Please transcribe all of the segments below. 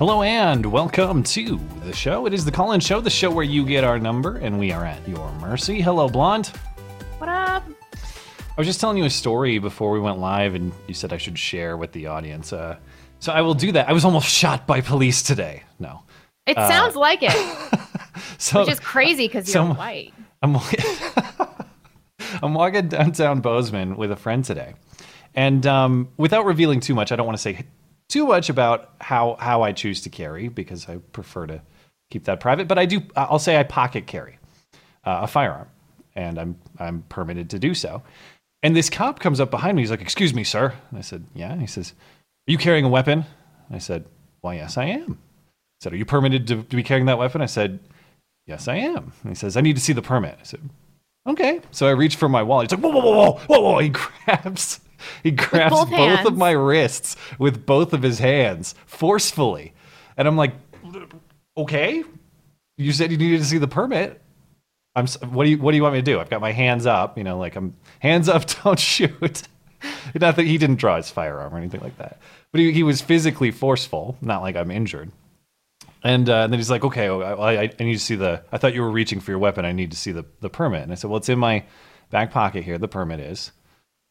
Hello and welcome to the show. It is the call in show, the show where you get our number and we are at your mercy. Hello, Blonde. What up? I was just telling you a story before we went live and you said I should share with the audience. Uh, so I will do that. I was almost shot by police today. No. It sounds like it, So which is crazy because you're some- white. I'm I'm walking downtown Bozeman with a friend today, and um, without revealing too much, I don't want to say too much about how how I choose to carry because I prefer to keep that private. But I do. I'll say I pocket carry uh, a firearm, and I'm I'm permitted to do so. And this cop comes up behind me. He's like, "Excuse me, sir." And I said, "Yeah." And he says, "Are you carrying a weapon?" And I said, "Why, yes, I am." He said, "Are you permitted to, to be carrying that weapon?" I said, Yes, I am. And he says, I need to see the permit. I said, Okay. So I reach for my wallet. He's like, Whoa, whoa, whoa, whoa, whoa, whoa. He grabs, he grabs both both, of my wrists with both of his hands forcefully. And I'm like, Okay. You said you needed to see the permit. I'm. What do you What do you want me to do? I've got my hands up. You know, like I'm hands up. Don't shoot. Not that he didn't draw his firearm or anything like that, but he, he was physically forceful. Not like I'm injured. And, uh, and then he's like, okay, well, I, I need to see the, I thought you were reaching for your weapon. I need to see the, the permit. And I said, well, it's in my back pocket here. The permit is,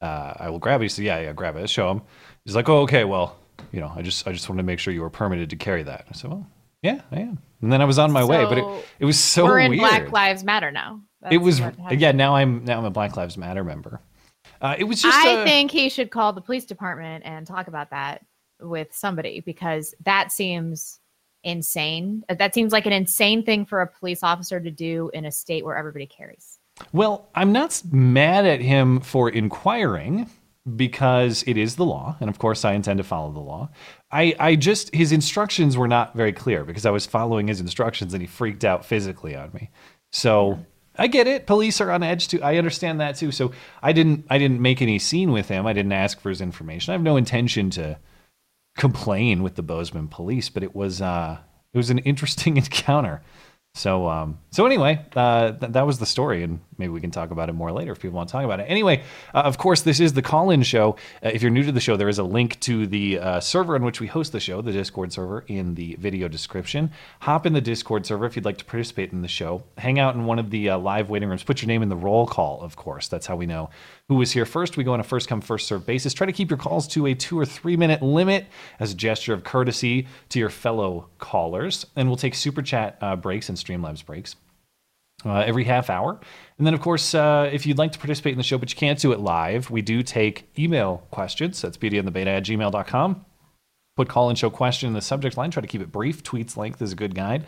uh, I will grab it. He said, yeah, yeah, grab it. Show him. He's like, oh, okay, well, you know, I just, I just wanted to make sure you were permitted to carry that. I said, well, yeah, I am. And then I was on my way, but it, it was so We're in weird. Black Lives Matter now. That's it was, yeah, now I'm, now I'm a Black Lives Matter member. Uh, it was just, I uh, think he should call the police department and talk about that with somebody because that seems insane. That seems like an insane thing for a police officer to do in a state where everybody carries. Well, I'm not mad at him for inquiring because it is the law, and of course I intend to follow the law. I, I just his instructions were not very clear because I was following his instructions and he freaked out physically on me. So I get it. Police are on edge too. I understand that too. So I didn't I didn't make any scene with him. I didn't ask for his information. I have no intention to complain with the Bozeman police, but it was uh it was an interesting encounter. So um so anyway, uh th- that was the story and maybe we can talk about it more later if people want to talk about it. Anyway, uh, of course this is the call-in show. Uh, if you're new to the show, there is a link to the uh, server in which we host the show, the Discord server in the video description. Hop in the Discord server if you'd like to participate in the show. Hang out in one of the uh, live waiting rooms. Put your name in the roll call, of course. That's how we know who was here first. We go on a first come first serve basis. Try to keep your calls to a 2 or 3 minute limit as a gesture of courtesy to your fellow callers. And we'll take super chat uh, breaks and Streamlabs breaks uh, every half hour. And then, of course, uh, if you'd like to participate in the show, but you can't do it live, we do take email questions. That's beautyandthebeta at gmail.com. Put call and show question in the subject line. Try to keep it brief. Tweets length is a good guide.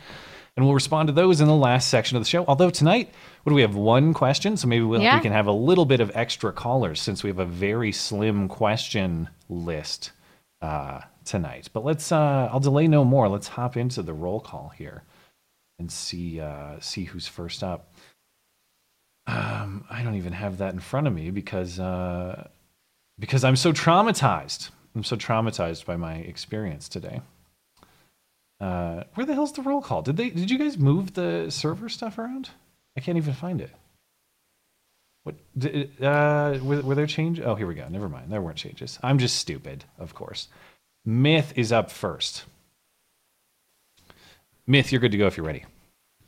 And we'll respond to those in the last section of the show. Although tonight, what do we have? One question. So maybe we'll, Yeah. we can have a little bit of extra callers since we have a very slim question list uh, tonight. But let's, uh, I'll delay no more. Let's hop into the roll call here and see uh, see who's first up. Um, I don't even have that in front of me because uh, because I'm so traumatized. I'm so traumatized by my experience today. Uh, where the hell's the roll call? Did they? Did you guys move the server stuff around? I can't even find it. What? Did, uh, were, were there changes? Oh, here we go. Never mind. There weren't changes. I'm just stupid, of course. Myth is up first. Myth, you're good to go if you're ready.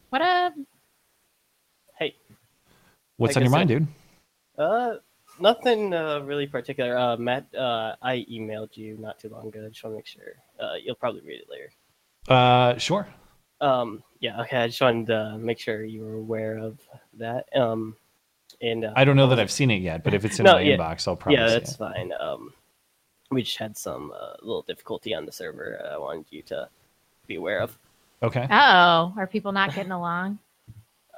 What up? Hey, What's on your guess mind, it- dude? uh, nothing uh, really particular. Uh, Matt, uh, I emailed you not too long ago. I just want to make sure. Uh, you'll probably read it later. Uh, sure. Um, yeah, okay. I just wanted to make sure you were aware of that. Um, and uh, I don't know that I've seen it yet, but if it's in No, my yeah. inbox, I'll probably yeah, see that's it. fine. Um, we just had some uh, little difficulty on the server. uh, I wanted you to be aware of. Okay. Uh oh, are people not getting along?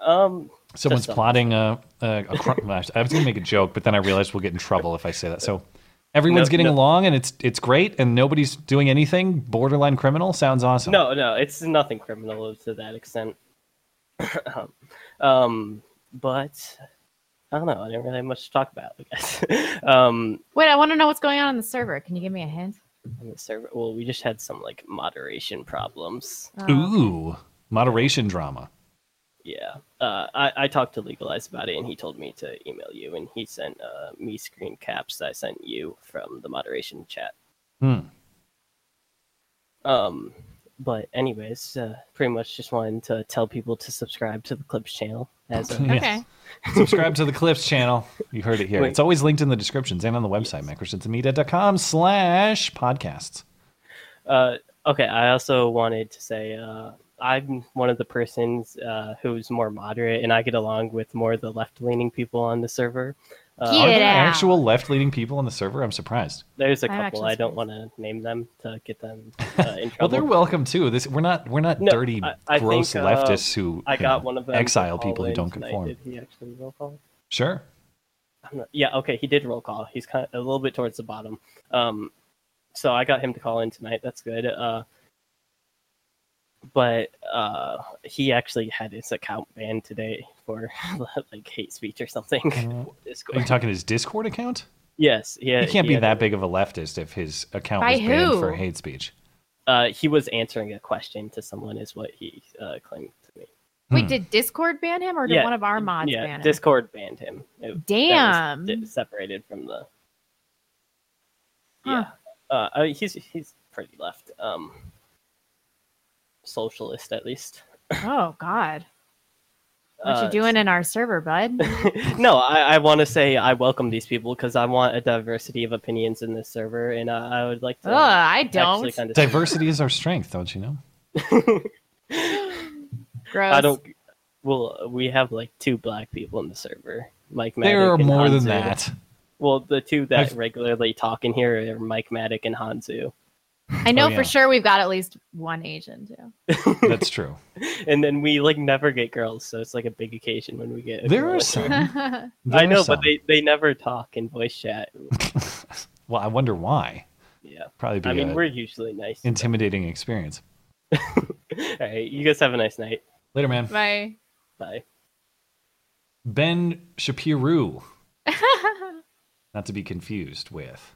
Um, Someone's plotting a, a, a cr- I was going to make a joke, but then I realized we'll get in trouble if I say that. So, Everyone's No, getting no. along and it's it's great and nobody's doing anything borderline criminal. Sounds awesome. No, no, it's nothing criminal to that extent. um, um, but I don't know. I didn't really have much to talk about. I guess. um, Wait, I want to know what's going on on the server. Can you give me a hint? on the server, well, we just had some like moderation problems. Oh. Ooh, moderation drama. Yeah, uh, I, I talked to Legalize about it, and he told me to email you, and he sent uh, me screen caps that I sent you from the moderation chat. Hmm. Um, but anyways, uh, pretty much just wanted to tell people to subscribe to the Clips channel. As a, Okay. Subscribe to the Cliffs channel. You heard it here. Wait. It's always linked in the descriptions and on the website, yes. slash podcasts. uh, okay, I also wanted to say uh, I'm one of the persons uh, who's more moderate, and I get along with more of the left-leaning people on the server. Uh, Are there out. actual left-leaning people on the server? I'm surprised. There's a I'm couple. I don't want to name them to get them uh, in Well, they're welcome too. This we're not we're not No, dirty, I- I gross think, uh, leftists who I got know, one of them. exile people who don't tonight. conform. Did he actually roll call? Sure. I'm not- yeah, okay, he did roll call. He's kind of a little bit towards the bottom. Um, so I got him to call in tonight. That's good. Uh, but uh, he actually had his account banned today for like hate speech or something. Are you talking his Discord account? yes, yeah. he can't be had- that big of a leftist if his account By was banned who? for hate speech. Uh, he was answering a question to someone, is what he uh, claimed to me. Wait, Hmm. did Discord ban him or did Yeah, one of our mods yeah, ban him? Discord banned him. It- that was Damn. separated from the. Huh. Yeah, uh, I mean, he's he's pretty left, um, socialist at least. Oh God. What Uh, you doing in our server, bud? no, I, I want to say I welcome these people because I want a diversity of opinions in this server, and uh, I would like to. Ugh, I don't. Kind of Diversity is our strength, don't you know? Gross. I don't. Well, we have like two black people in the server. Mike Maddock There are and more than that. Well, the two that I've- regularly talk in here are Mike Maddock and Hanzu. I know Oh, yeah. for sure we've got at least one Asian too. That's true. And then we like never get girls, so it's like a big occasion when we get. There girl are some. There I know, some. but they they never talk in voice chat. Well, I wonder why. Yeah, Probably be I mean we're usually nice. intimidating experience. All right, you guys have a nice night. Later, man. Bye. Bye. Ben Shapiro. Not to be confused with.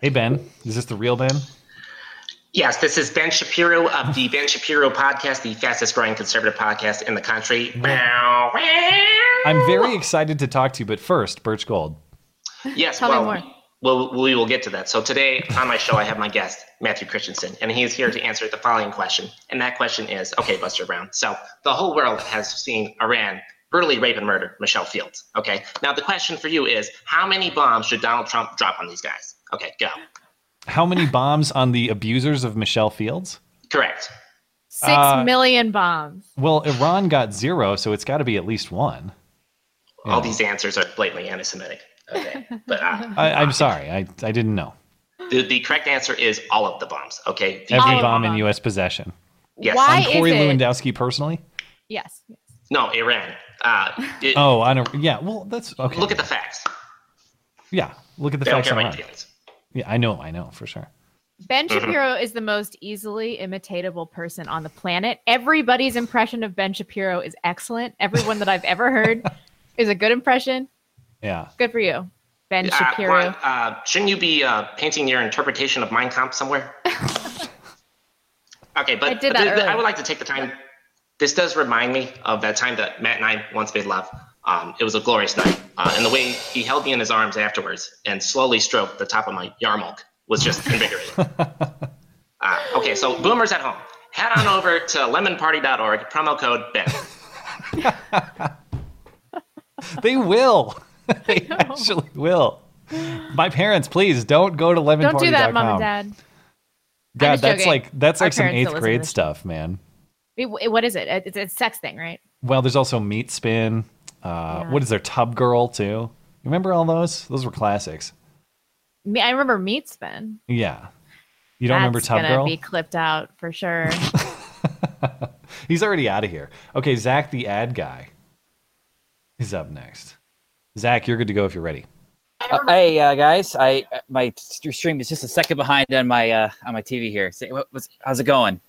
Hey, Ben. Is this the real Ben? Yes, this is Ben Shapiro of the Ben Shapiro podcast, the fastest growing conservative podcast in the country. I'm very excited to talk to you, but first, Birch Gold. Yes, Tell me well, more. well, we will get to that. So today on my show, I have my guest, Matthew Christiansen, and he is here to answer the following question. And that question is, okay, Buster Brown. So the whole world has seen Iran brutally rape and murder Michelle Fields. Okay. Now the question for you is, how many bombs should Donald Trump drop on these guys? Okay, go. How many bombs on the abusers of Michelle Fields? Correct. Six Uh, million bombs. Well, Iran got zero, so it's got to be at least one. All these answers are blatantly anti-Semitic. Okay, but uh, I, I'm sorry, I, I didn't know. the, the correct answer is all of the bombs. Okay. The- Every All bomb in U.S. possession. yes. Why On Corey is it- Lewandowski personally? Yes. yes. No, Iran. Uh, it- Oh, I don't. Yeah, well, that's okay. Look at the facts. yeah, look at the They don't facts care about online. your feelings. Yeah, I know, I know for sure. Ben Shapiro is the most easily imitatable person on the planet. Everybody's impression of Ben Shapiro is excellent. Everyone that I've ever heard is a good impression. Yeah, Good for you, Ben Uh, Shapiro. Juan, uh, shouldn't you be uh, painting your interpretation of Mein Kampf somewhere? okay, but I did that th- th- I would like to take the time. This does remind me of that time that Matt and I once made love. Um, it was a glorious night, uh, and the way he held me in his arms afterwards and slowly stroked the top of my yarmulke was just invigorating. uh, okay, so boomers at home, head on over to lemonparty.org, promo code Ben. they will. they actually will. My parents, please don't go to lemonparty.com. Don't do that, mom and dad. God, that's joking. like that's Our like some eighth don't listen to grade stuff, man. It- it- what is it? It's it's a sex thing, right? Well, there's also Meat Spin. Uh, Yeah. What is there? Tub Girl too. You remember all those? Those were classics. Me, I remember Meat Spin. Yeah. You don't remember That's Tub gonna Girl? be clipped out for sure. He's already out of here. Okay, Zach, the ad guy, is up next. Zach, you're good to go if you're ready. Uh, hey uh, guys, I my stream is just a second behind on my uh, on my TV here. Say, what, what's, how's it going?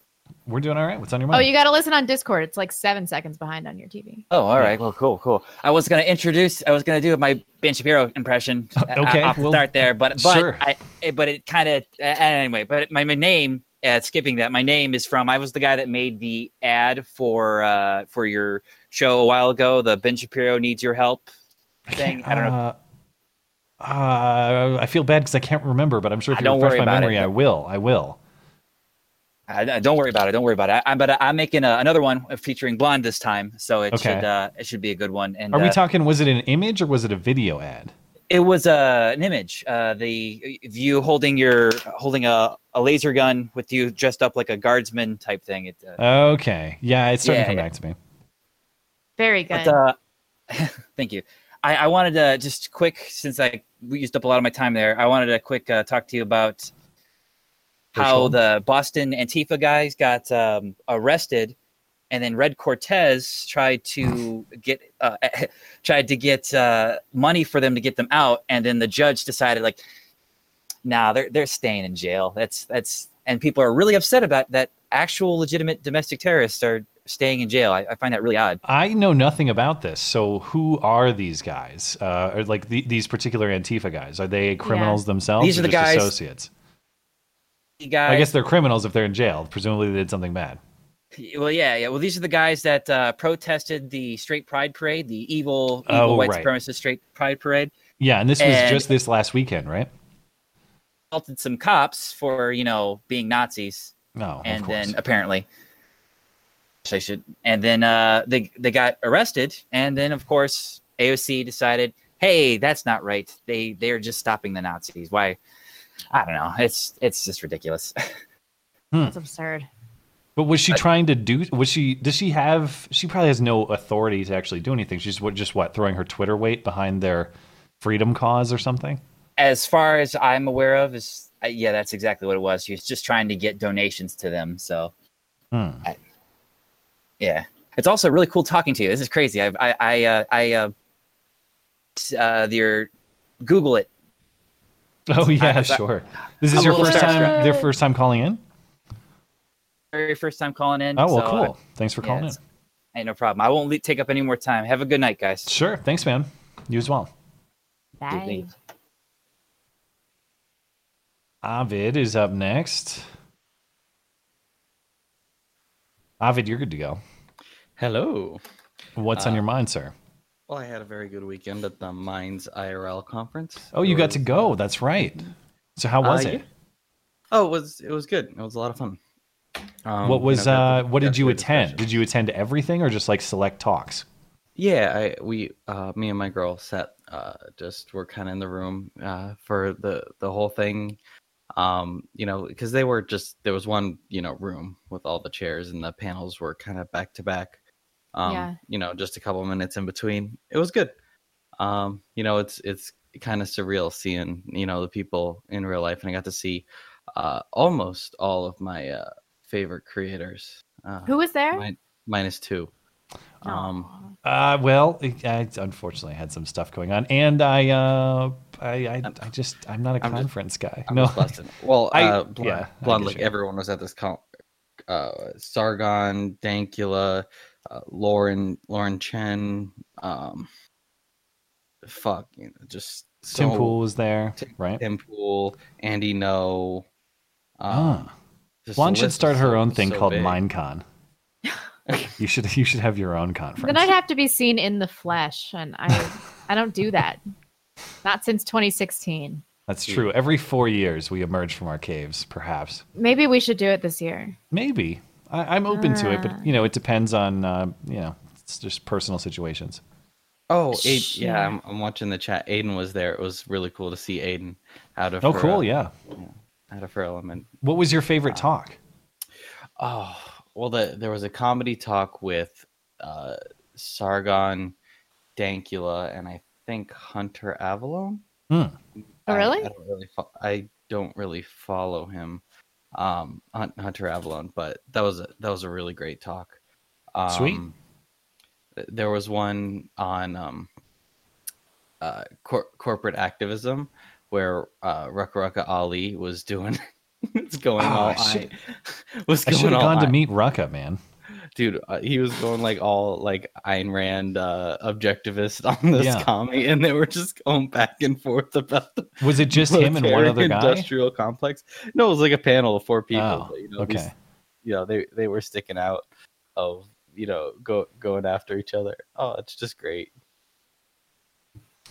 We're doing all right. What's on your mind? Oh, you got to listen on Discord. It's like seven seconds behind on your TV. Oh, all right. Well, cool, cool. I was gonna introduce. I was gonna do my Ben Shapiro impression. uh, okay, I'll start there, but but sure. I eh, but it kind of uh, anyway. But my, my name, uh, skipping that, my name is from. I was the guy that made the ad for uh for your show a while ago. The Ben Shapiro needs your help thing. I don't know. Uh, uh, I feel bad because I can't remember, but I'm sure if you don't refresh worry my about memory, it. I will. I will. I, I- don't worry about it. Don't worry about it. I, but I'm making a, another one featuring blonde this time, so it Okay. should uh, it should be a good one. And Are we uh, talking? Was it an image or was it a video ad? It was uh, an image. Uh, the of you holding your holding a, a laser gun with you dressed up like a guardsman type thing. It, uh, Okay, yeah, it's starting Yeah, to come yeah. back to me. Very good. but uh, thank you. I, I wanted to just quick since I we used up a lot of my time there. I wanted to quick uh, talk to you about how Rachel? the Boston Antifa guys got um, arrested, and then Red Cortez tried to get uh, tried to get uh, money for them to get them out, and then the judge decided like, nah, they're they're staying in jail. That's that's and people are really upset about that. Actual legitimate domestic terrorists are staying in jail. I, I find that really odd. I know nothing about this. So, who are these guys? Uh, or like the, these particular Antifa guys? Are they criminals themselves? These or are the just guys- associates. Guys, I guess they're criminals if they're in jail. Presumably, they did something bad. Well, yeah, yeah. Well, these are the guys that uh, protested the straight pride parade, the evil, evil Oh, white right. supremacist straight pride parade. Yeah, and this was And- just this last weekend, right? Assaulted some cops for you know being Nazis, No, and of course. then apparently, I should. And then uh, they they got arrested, and then of course AOC decided, hey, that's not right. They they're just stopping the Nazis. Why? I don't know. It's it's just ridiculous. That's absurd. But was she trying to do? Was she? Does she have? She probably has no authority to actually do anything. She's what? Just what? Throwing her Twitter weight behind their freedom cause or something? as far as I'm aware of, is uh, yeah, that's exactly what it was. She was just trying to get donations to them. So Hmm. yeah, it's also really cool talking to you. This is crazy. I I I uh, I uh, t- uh your Google it. Oh yeah, I- sure. This is I'm your first time. starstruck. Their first time calling in. Very first time calling in. Oh well, so, uh, cool. Thanks for yeah, calling in. it's- Ain't no problem. I won't le- take up any more time. Have a good night, guys. Sure. Thanks, man. You as well. Bye. night. Ovid is up next. Ovid, you're good to go. Hello. What's on Uh, your mind, sir? Well, I had a very good weekend at the Minds IRL conference. Oh, you got to go. That's right. So how was uh, it? yeah. Oh, it was it was good. It was a lot of fun. Um, what you was know, uh what did you attend? discussions. Did you attend everything or just like select talks? Yeah, I we uh me and my girl sat uh just were kind of in the room uh for the the whole thing. Um, you know, because they were just there was one you know room with all the chairs and the panels were kind of back to back. Um, Yeah. you know, just a couple minutes in between. It was good. Um, you know, it's it's kind of surreal seeing you know the people in real life, and I got to see uh almost all of my uh favorite creators. Uh, Who was there? min- minus two. Um, Aw. Uh, well, I unfortunately had some stuff going on, and I, uh, I, I, I just, I'm not a I'm just- conference guy. I'm no. Well, I- uh, blonde, yeah, blonde get like everyone was at this con. Uh, Sargon, Dankula, uh, Lauren, Lauren Chen, um, fuck, you know, just Tim Pool was there, Tim- right? Tim Pool, Andy Ngo. Um, Ah. just the should start her so- own thing so called big. MindCon. you should, you should have your own conference. Then I'd have to be seen in the flesh, and I, I don't do that. Not since 2016. That's true. Every four years, we emerge from our caves. Perhaps, Maybe we should do it this year. maybe. I, I'm open to it, Ah. but you know, it depends on, uh, you know, it's just personal situations. Oh, Aid, yeah, I'm, I'm watching the chat. Aiden was there. It was really cool to see Aiden out of Oh, her, cool. uh, Yeah. out of her element. What was your favorite talk? Oh, well, the, there was a comedy talk with uh, Sargon, Dankula, and I think Hunter Avallone. Hmm. Oh, I- really? I, don't really fo- I don't really follow him, um, Hun- Hunter Avallone, but that was a, that was a really great talk. Um, Sweet. There was one on um, uh, cor- corporate activism where uh, Rucka Rucka Ali was doing. it's going Oh, all. I was I should going have gone to meet Rucka, man. Dude. Uh, he was going like all like Ayn Rand uh, objectivist on this Yeah. commie, and they were just going back and forth about the Was it just him and one other guy? industrial complex. No, it was like a panel of four people. Oh, but, you know, these- okay. you know, they they were sticking out of you know go going after each other. Oh, it's just great.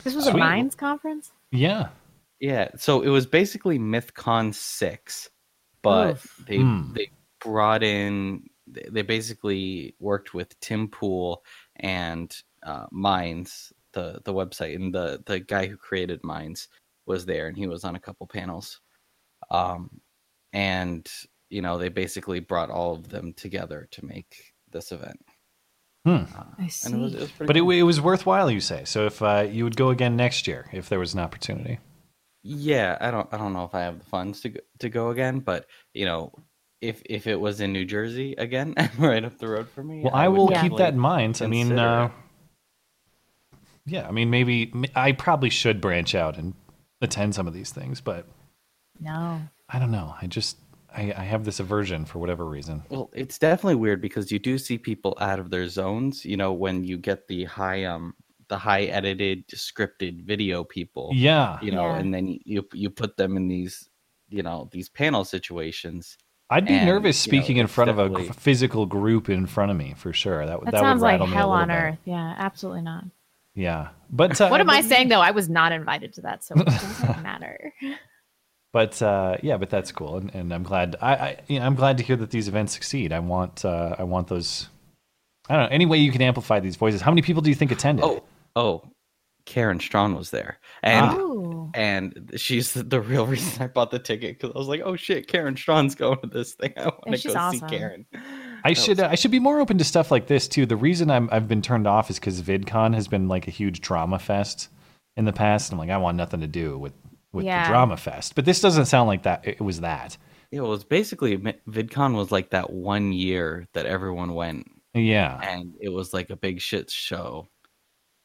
This was a Minds conference. Yeah. Yeah, so it was basically MythCon six, but Oof. they Hmm. they brought in they they basically worked with Tim Pool and uh, Minds, the the website, and the the guy who created Minds was there, and he was on a couple panels, um, and you know they basically brought all of them together to make this event. Hmm. Uh, I and it was, see. it was pretty But it, it was worthwhile, you say. So if uh, you would go again next year, if there was an opportunity. Yeah, I don't I don't know if I have the funds to go, to go again, but you know, if if it was in New Jersey again, right up the road for me, Well, I, would will keep that in mind. I mean, uh, yeah, I mean, maybe I probably should branch out and attend some of these things, but No. I don't know. I just I, I have this aversion for whatever reason. Well, it's definitely weird because you do see people out of their zones. You know, when you get the high um the high edited scripted video people, Yeah, you know, Yeah. and then you- you you put them in these you know these panel situations. I'd be and, nervous you know, speaking in it's front of a physical group in front of me for sure. That, That, that sounds would like rattle me a hell little on bit. earth. Yeah, absolutely not. Yeah, but uh, What am I saying though? I was not invited to that, so it doesn't matter. But uh, yeah, but that's cool, and, and I'm glad. I, I you know, I'm glad to hear that these events succeed. I want uh, I want those. I don't know any way you can amplify these voices. How many people do you think attended? Oh, oh, Karen Straughan was there, and. Ah. Ooh. and she's the, the real reason I bought the ticket because I was like, oh shit, Karen Straughan's going to this thing. I want to go awesome. see Karen. I That should was- uh, I should be more open to stuff like this too. The reason I'm I've been turned off is because VidCon has been like a huge drama fest in the past. I'm like I want nothing to do with with Yeah. the drama fest. But this doesn't sound like that. It was that. It was basically VidCon was like that one year that everyone went, Yeah. and it was like a big shit show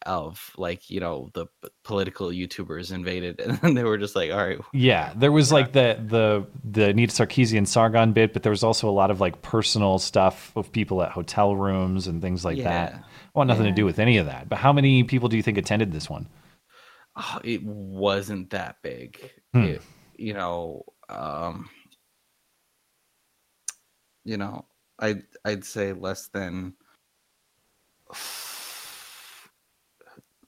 of like you know the political YouTubers invaded, and then they were just like, all right, Yeah, there was like the the the Anita Sarkeesian Sargon bit, but there was also a lot of like personal stuff of people at hotel rooms and things like that. Yeah. I want nothing Yeah. to do with any of that. But how many people do you think attended this one? oh, it wasn't that big. Hmm. It, you know, um, you know, i'd I'd say less than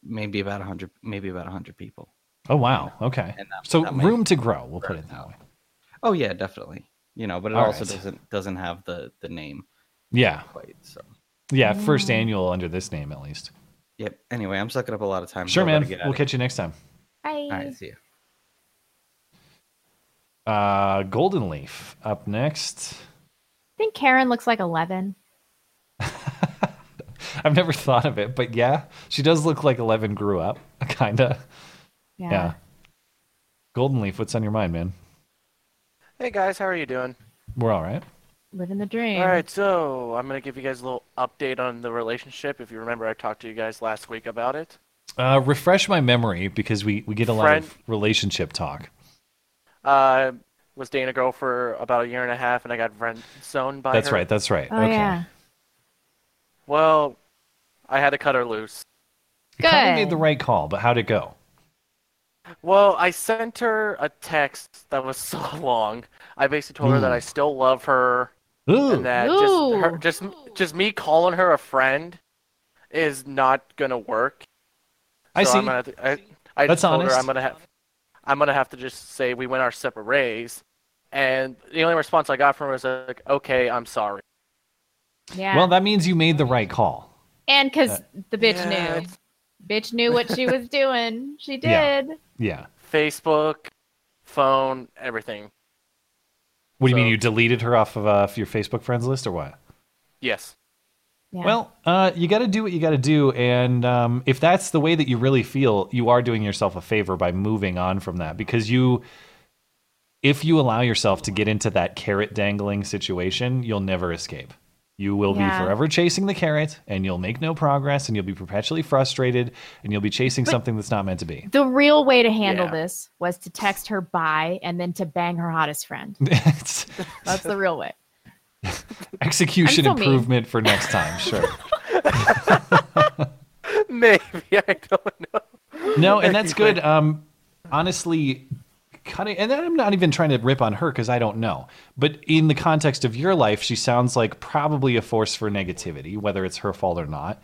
maybe about a hundred, maybe about a hundred people. Oh wow, okay. And that- So that room to grow. We'll put it that way. Oh yeah, definitely. You know, but it All also right. doesn't doesn't have the the name Yeah, quite. So yeah. First annual under this name at least. yep. Anyway, I'm sucking up a lot of time. Sure, so man. get We'll catch you next time. Bye. All right, see you. Uh, Golden Leaf up next. I think Karen looks like 11. I've never thought of it, but yeah, she does look like Eleven grew up, kinda. Yeah. Yeah. Golden Leaf, what's on your mind, man? Hey guys, how are you doing? We're all right. Living the dream. All right, so I'm gonna give you guys a little update on the relationship. If you remember, I talked to you guys last week about it. Uh, refresh my memory because we, we get a lot Friend- of relationship talk. Uh, was dating a girl for about a year and a half, and I got friend zoned by That's her. right. That's right. Oh, okay. yeah. Well, I had to cut her loose. You probably Good. made the right call, but how'd it go? Well, I sent her a text that was so long. I basically told her that I hmm. still love her, Ooh. and that just her, just just me calling her a friend is not gonna work. I So see. I'm gonna, have to- I, I That's told honest. her I'm gonna have, I'm gonna have to just say we went our separate ways, and the only response I got from her was like, "Okay, I'm sorry." Yeah. Well, that means you made the right call. And because Uh, the bitch Yeah, knew. it's- Bitch knew what she was doing. She did. Yeah. Facebook, phone, everything. What do you mean you deleted her off of uh, your Facebook friends list or what? Yes. Yeah. Well, uh, you got to do what you got to do, and um, if that's the way that you really feel, you are doing yourself a favor by moving on from that because you, if you allow yourself to get into that carrot dangling situation, you'll never escape. You will Yeah. be forever chasing the carrot, and you'll make no progress, and you'll be perpetually frustrated, and you'll be chasing But- something that's not meant to be. The real way to handle Yeah. this was to text her bye and then to bang her hottest friend. That's the real way. execution I'm mean. improvement for next time, sure. Maybe I don't know. No, and that's good. Um, honestly, cutting, and then I'm not even trying to rip on her because I don't know. But in the context of your life, she sounds like probably a force for negativity, whether it's her fault or not.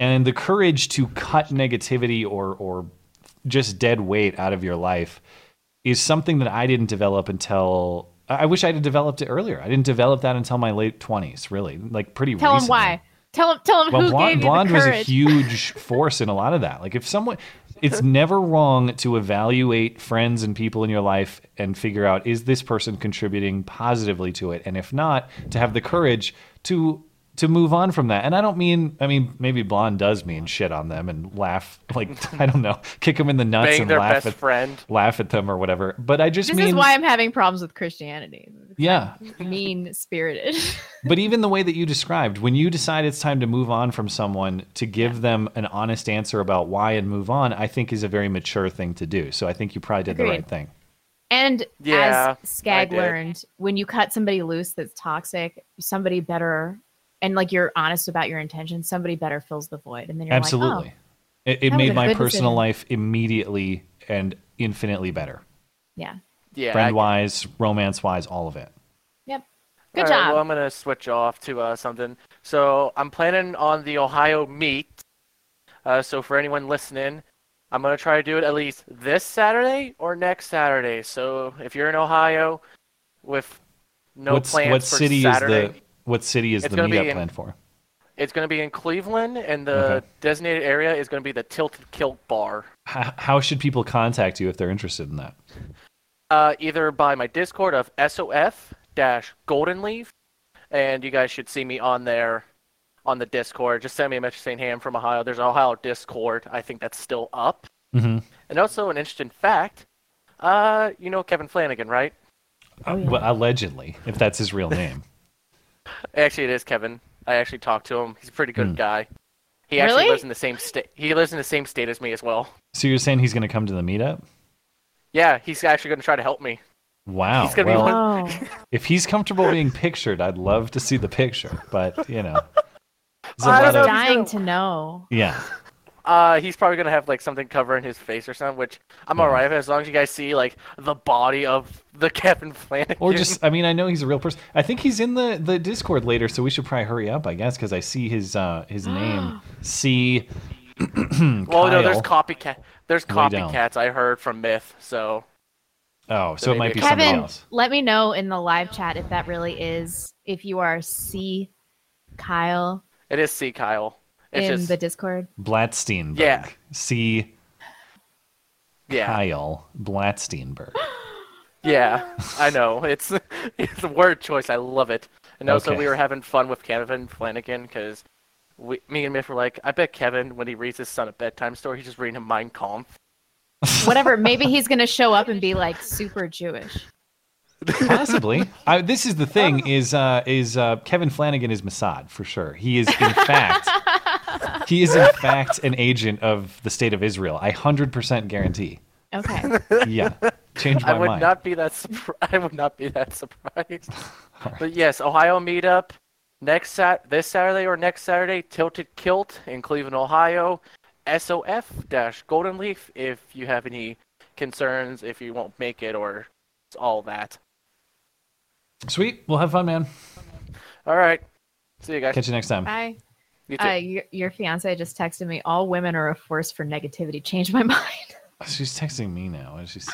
And the courage to cut negativity or or just dead weight out of your life is something that I didn't develop until. I wish I had developed it earlier. I didn't develop that until my late twenties, really, like pretty. Tell him why. Tell him. Tell him Well, who blonde, gave blonde you the was a huge force in a lot of that. Like if someone, it's never wrong to evaluate friends and people in your life and figure out is this person contributing positively to it, and if not, to have the courage to to move on from that. And I don't mean, I mean, maybe blonde does mean shit on them and laugh, like I don't know, kick them in the nuts Bang and their laugh best at friend. laugh at them or whatever. But I just This mean, is why I'm having problems with Christianity. yeah. Mean spirited. But even the way that you described, when you decide it's time to move on from someone, to give them an honest answer about why and move on, I think is a very mature thing to do. So I think you probably did the right thing. And Yeah, as Skag learned, when you cut somebody loose that's toxic, somebody better and like you're honest about your intentions, somebody better fills the void. And then you're Absolutely. like, oh, it it made my personal decision. life immediately and infinitely better. yeah. Yeah. I- Friend wise, romance wise, all of it. Yep. Good All right, job. well, I'm gonna switch off to uh, something. So I'm planning on the Ohio meet. Uh, so for anyone listening, I'm gonna try to do it at least this Saturday or next Saturday. So if you're in Ohio, with no What's, plans what for city Saturday, is the what city is It's the gonna meetup in- planned for? it's gonna be in Cleveland, and the Okay. designated area is gonna be the Tilted Kilt Bar. How, how should people contact you if they're interested in that? uh, either by my Discord of SOF dash Golden Leaf, and you guys should see me on there on the Discord. Just send me a message saying, "Hey, I'm from Ohio." There's an Ohio Discord. I think that's still up. hmm And also an interesting fact. Uh, you know Kevin Flanagan, right? Oh, yeah. well, allegedly, if that's his real name. Actually, it is Kevin. I actually talked to him. He's a pretty good Hmm. guy. He actually Really? lives in the same state. He lives in the same state as me as well. so you're saying he's going to come to the meetup? Yeah, he's actually going to try to help me. Wow. He's gonna be well, one- if he's comfortable being pictured, I'd love to see the picture. But you know, there's a I lot don't of- dying to know. yeah. Uh, he's probably gonna have like something covering his face or something, which I'm Yeah. alright with as long as you guys see like the body of the Kevin Flanagan. Or just, I mean, I know he's a real person. I think he's in the the Discord later, so we should probably hurry up, I guess, because I see his uh his name. C. well, no, there's copycat. There's copycats I heard from Myth. So Oh, so So it might be maybe- somebody Kevin, else. let me know in the live chat if that really is if you are C Kyle it is C Kyle. It's in just the Discord. Blatsteinberg. Yeah. C. yeah, Kyle Blatsteinberg. yeah. I know it's it's a word choice. I love it. And also Okay. we were having fun with Kevin Flanagan because we, me and Myth were like, I bet Kevin when he reads his son a bedtime story, he's just reading him Mein Kampf. Whatever. Maybe he's gonna show up and be like super Jewish. Possibly. I, this is the thing: is uh, is uh, Kevin Flanagan is Mossad for sure. He is in fact he is in fact an agent of the state of Israel. I hundred percent guarantee. Okay. Yeah, changed my I would mind. not be that. Surpri- I would not be that surprised. But yes, Ohio meetup next sat this Saturday or next Saturday. Tilted Kilt in Cleveland, Ohio. SOF dash Golden Leaf. If you have any concerns, if you won't make it, or all that. Sweet. We'll have fun, man. All right. See you guys. Catch you next time. Bye. You too. Uh, your, your fiance just texted me. All women are a force for negativity. Changed my mind. She's texting me now. and She's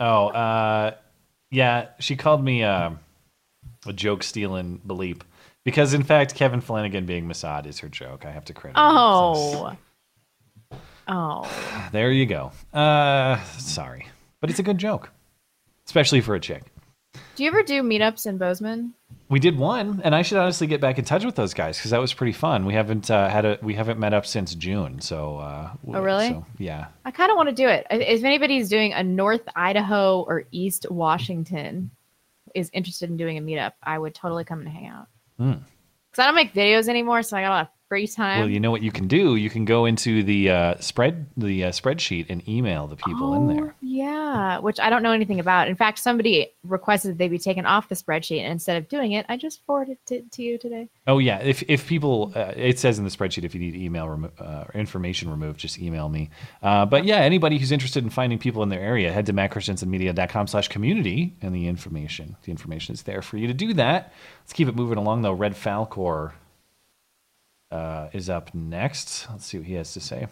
oh, uh, yeah. She called me uh, a joke stealing bleep because, in fact, Kevin Flanagan being Mossad is her joke. I have to credit. her. Oh. Oh. There you go. Uh, sorry, but it's a good joke, especially for a chick. Do you ever do meetups in Bozeman? We did one, and I should honestly get back in touch with those guys because that was pretty fun. We haven't uh, had a we haven't met up since June, so. Uh, Oh, really? So, yeah. I kind of want to do it. If- If anybody's doing a North Idaho or East Washington is interested in doing a meetup, I would totally come and hang out. Because I don't make videos anymore, so I got a lot of free time. Well, you know what you can do? You can go into the uh, spread the uh, spreadsheet and email the people in there. Oh, Yeah, which I don't know anything about. In fact, somebody requested that they be taken off the spreadsheet, and instead of doing it, I just forwarded it to you today. Oh yeah, if if people, uh, it says in the spreadsheet if you need email remo- uh, information removed, just email me. Uh, but yeah, anybody who's interested in finding people in their area, head to mattchristiansenmedia.com slash community, and the information the information is there for you to do that. Let's keep it moving along though. Red Falcor uh, is up next. Let's see what he has to say.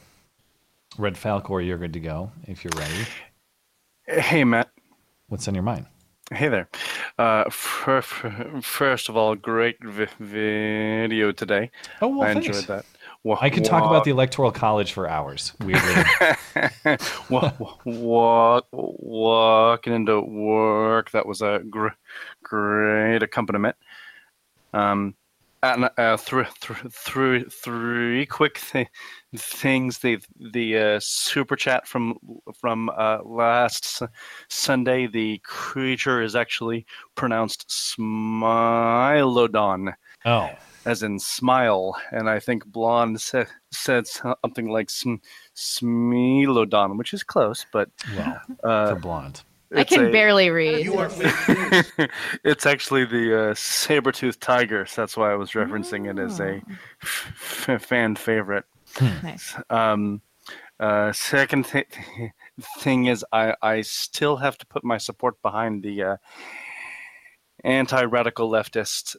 Red Falcor, you're good to go if you're ready. Hey, Matt. What's on your mind? Hey there. Uh, fir- fir- first of all, great vi- video today. Oh, well, I thanks. enjoyed that. I could talk about the Electoral College for hours. Weirdly. wa- wa- walking into work. That was a gr- great accompaniment. Um, and uh, through through through three quick th- things. The the uh, super chat from from uh, last Sunday. The creature is actually pronounced Smilodon oh, as in smile, and I think Blonde said said something like sm- Smilodon, which is close, but well, uh, for blonde. I can a- barely read. it's actually the uh, saber-toothed tiger, so that's why I was referencing it as a f- f- fan favorite. Nice. Um, uh, second th- thing is, I, I still have to put my support behind the uh, anti-radical leftist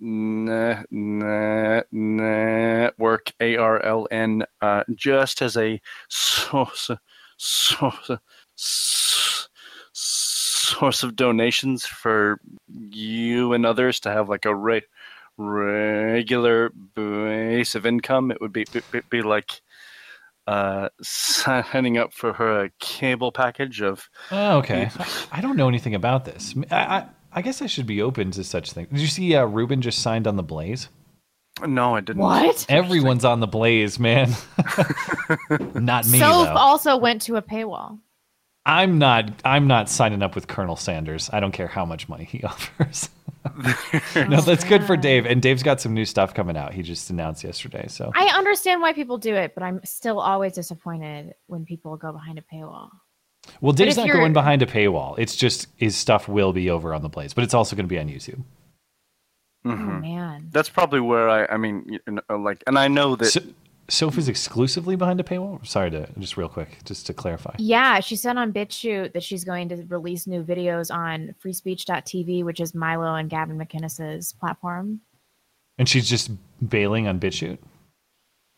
ne- ne- network ARLN uh, just as a source source source of donations for you and others to have like a re- regular base of income. It would be be, be like uh, signing up for her cable package of Oh, okay. I, I don't know anything about this. I, I, I guess I should be open to such things. Did you see uh, Rubin just signed on the Blaze? no, I didn't. What? Everyone's on the Blaze, man. not me Soph also went to a paywall. I'm not. I'm not signing up with Colonel Sanders. I don't care how much money he offers. no, that's good for Dave. And Dave's got some new stuff coming out. He just announced yesterday. So I understand why people do it, but I'm still always disappointed when people go behind a paywall. well, Dave's not you're- going behind a paywall. It's just his stuff will be over on the Blaze, but it's also going to be on YouTube. Oh Mhm. man. That's probably where I. I mean, you know, like, and I know that. So, Soph is exclusively behind a paywall. Sorry to just real quick, just to clarify. Yeah, she said on BitChute that she's going to release new videos on freespeech.tv, which is Milo and Gavin McInnes's platform. And she's just bailing on BitChute.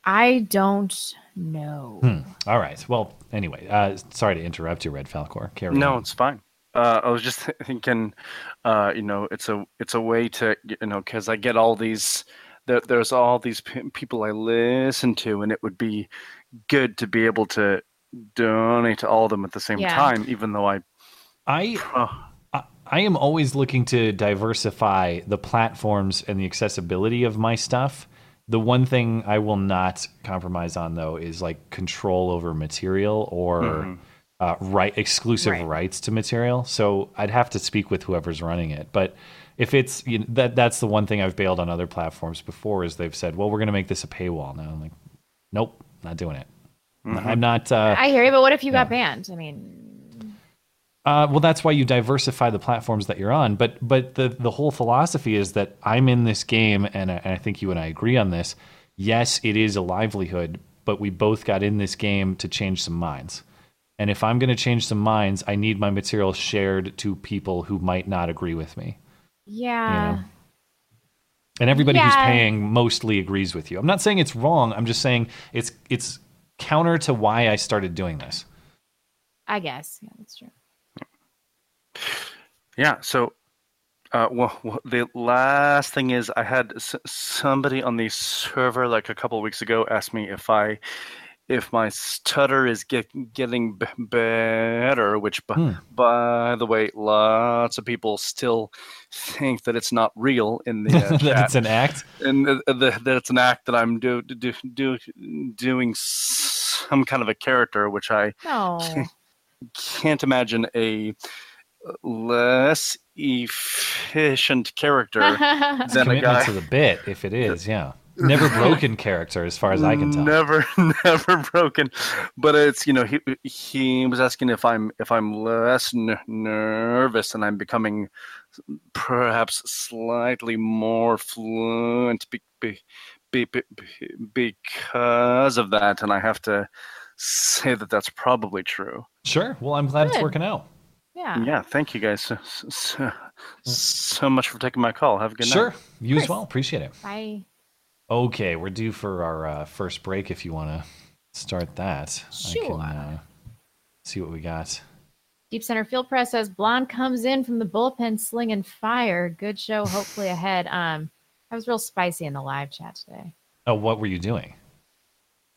I don't know. Hmm. All right. Well, anyway, uh, sorry to interrupt you, Red Falcor. Carry No, on. it's fine. Uh, I was just thinking, uh, you know, it's a it's a way to you know because I get all these there, there's all these p- people I listen to, and it would be good to be able to donate to all of them at the same Yeah. time, even though I. I Oh, I- I am always looking to diversify the platforms and the accessibility of my stuff. The one thing I will not compromise on, though, is like control over material or Mhm. uh, right exclusive Right. rights to material. So I'd have to speak with whoever's running it. But if it's you know, that, that's the one thing I've bailed on other platforms before is they've said, "Well, we're going to make this a paywall." Now I'm like, "Nope, not doing it." I'm not. Uh, I hear you, but what if you got banned? I mean, Uh, well, that's why you diversify the platforms that you're on. But but the the whole philosophy is that I'm in this game, and I, and I think you and I agree on this. Yes, it is a livelihood, but we both got in this game to change some minds. And if I'm going to change some minds, I need my material shared to people who might not agree with me. Yeah. And everybody who's paying mostly agrees with you. I'm not saying it's wrong. I'm just saying it's it's counter to why I started doing this. I guess. Yeah, that's true. Yeah. So, uh, well, well, the last thing is I had s- somebody on the server like a couple weeks ago ask me if I, if my stutter is get, getting b- better. Which, b- Hmm. by the way, lots of people still think that it's not real in the uh, that chat, it's an act. and the, the, that it's an act that I'm do, do, do doing some kind of a character, which I No. can't imagine a less efficient character than a Commitment guy. to the bit, if it is, yeah. Never broken character, as far as I can tell. Never, never broken. But it's you know he he was asking if I'm if I'm less n- nervous and I'm becoming perhaps slightly more fluent be, be, be, be, be- because of that, and I have to say that that's probably true. Sure. Well, I'm glad it's working out. Yeah. Yeah, thank you guys so, so, so much for taking my call. Have a good night. Sure. You as well. Appreciate it. Bye. Okay, we're due for our uh, first break. If you want to start that, I Sure. can uh, see what we got. Deep Center Field Press says Blonde comes in from the bullpen slinging fire. Good show, hopefully ahead. Um, I was real spicy in the live chat today. Oh, what were you doing?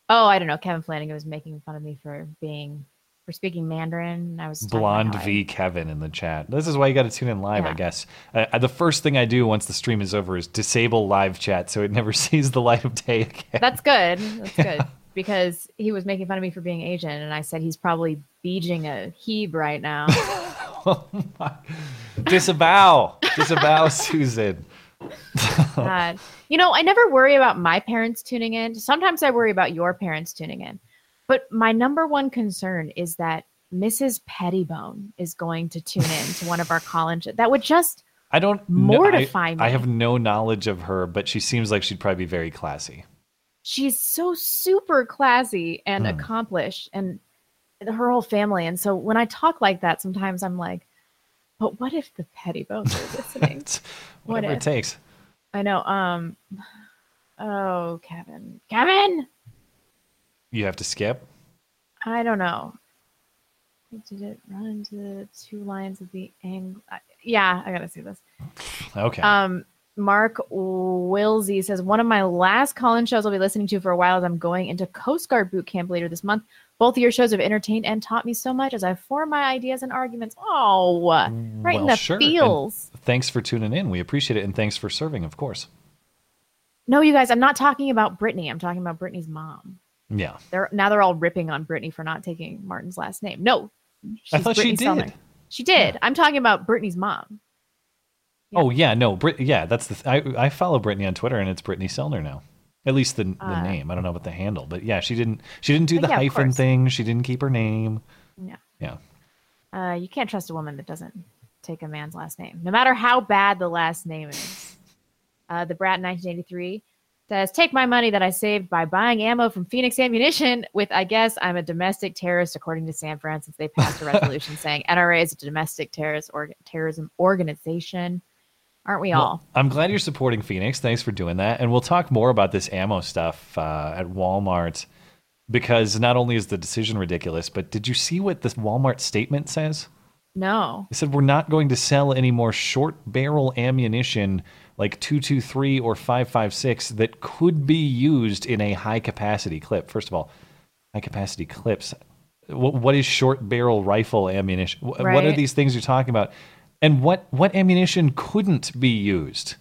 Oh, I don't know. Kevin Flanagan was making fun of me for being for speaking Mandarin. I was Blonde I- V Kevin in the chat. This is why you got to tune in live, I guess. Uh, the first thing I do once the stream is over is disable live chat so it never sees the light of day again. That's good. That's good because he was making fun of me for being Asian, and I said he's probably beeging a heeb right now. oh my. Disavow. Disavow, Susan. God. You know, I never worry about my parents tuning in. Sometimes I worry about your parents tuning in. But my number one concern is that Mrs. Pettibone is going to tune in to one of our college. That would just I don't kn- Mortify I, me. I have no knowledge of her, but she seems like she'd probably be very classy. she's so super classy and Hmm. accomplished and her whole family. And so when I talk like that, sometimes I'm like, but what if the Pettibones are listening? It's What whatever it takes. I know. Um oh Kevin. Kevin! You have to skip. I don't know. Did it run into the two lines of the angle? Yeah, I gotta see this. Okay. Um, Mark Wilsey says one of my last call-in shows I'll be listening to for a while as I'm going into Coast Guard boot camp later this month. Both of your shows have entertained and taught me so much as I form my ideas and arguments. Oh, right in Well, the sure. And feels. thanks for tuning in. We appreciate it, and thanks for serving, of course. No, you guys, I'm not talking about Brittany. I'm talking about Brittany's mom. Yeah. They're now they're all ripping on Brittany for not taking Martin's last name. No, I thought she did. She did. I'm talking about Brittany's mom. Oh yeah, no, Brit. Yeah, that's the. Th- I I follow Brittany on Twitter, and it's Brittany Sellner now. At least the the Uh, name. I don't know about the handle, but yeah, she didn't. She didn't do the yeah, hyphen thing. She didn't keep her name. Yeah. Yeah. Uh, you can't trust a woman that doesn't take a man's last name, no matter how bad the last name is. Uh, the Brat 1983 says, "Take my money that I saved by buying ammo from Phoenix Ammunition." With, I guess, I'm a domestic terrorist, according to San Fran, since they passed a resolution saying NRA is a domestic terrorist or terrorism organization. Aren't we all? Well, I'm glad you're supporting Phoenix. Thanks for doing that. And we'll talk more about this ammo stuff uh, at Walmart because not only is the decision ridiculous, but did you see what this Walmart statement says? No. It said we're not going to sell any more short barrel ammunition like 223 or 556 that could be used in a high capacity clip. First of all, high capacity clips. What, what is short barrel rifle ammunition? Wh- What are these things you're talking about? And what what ammunition couldn't be used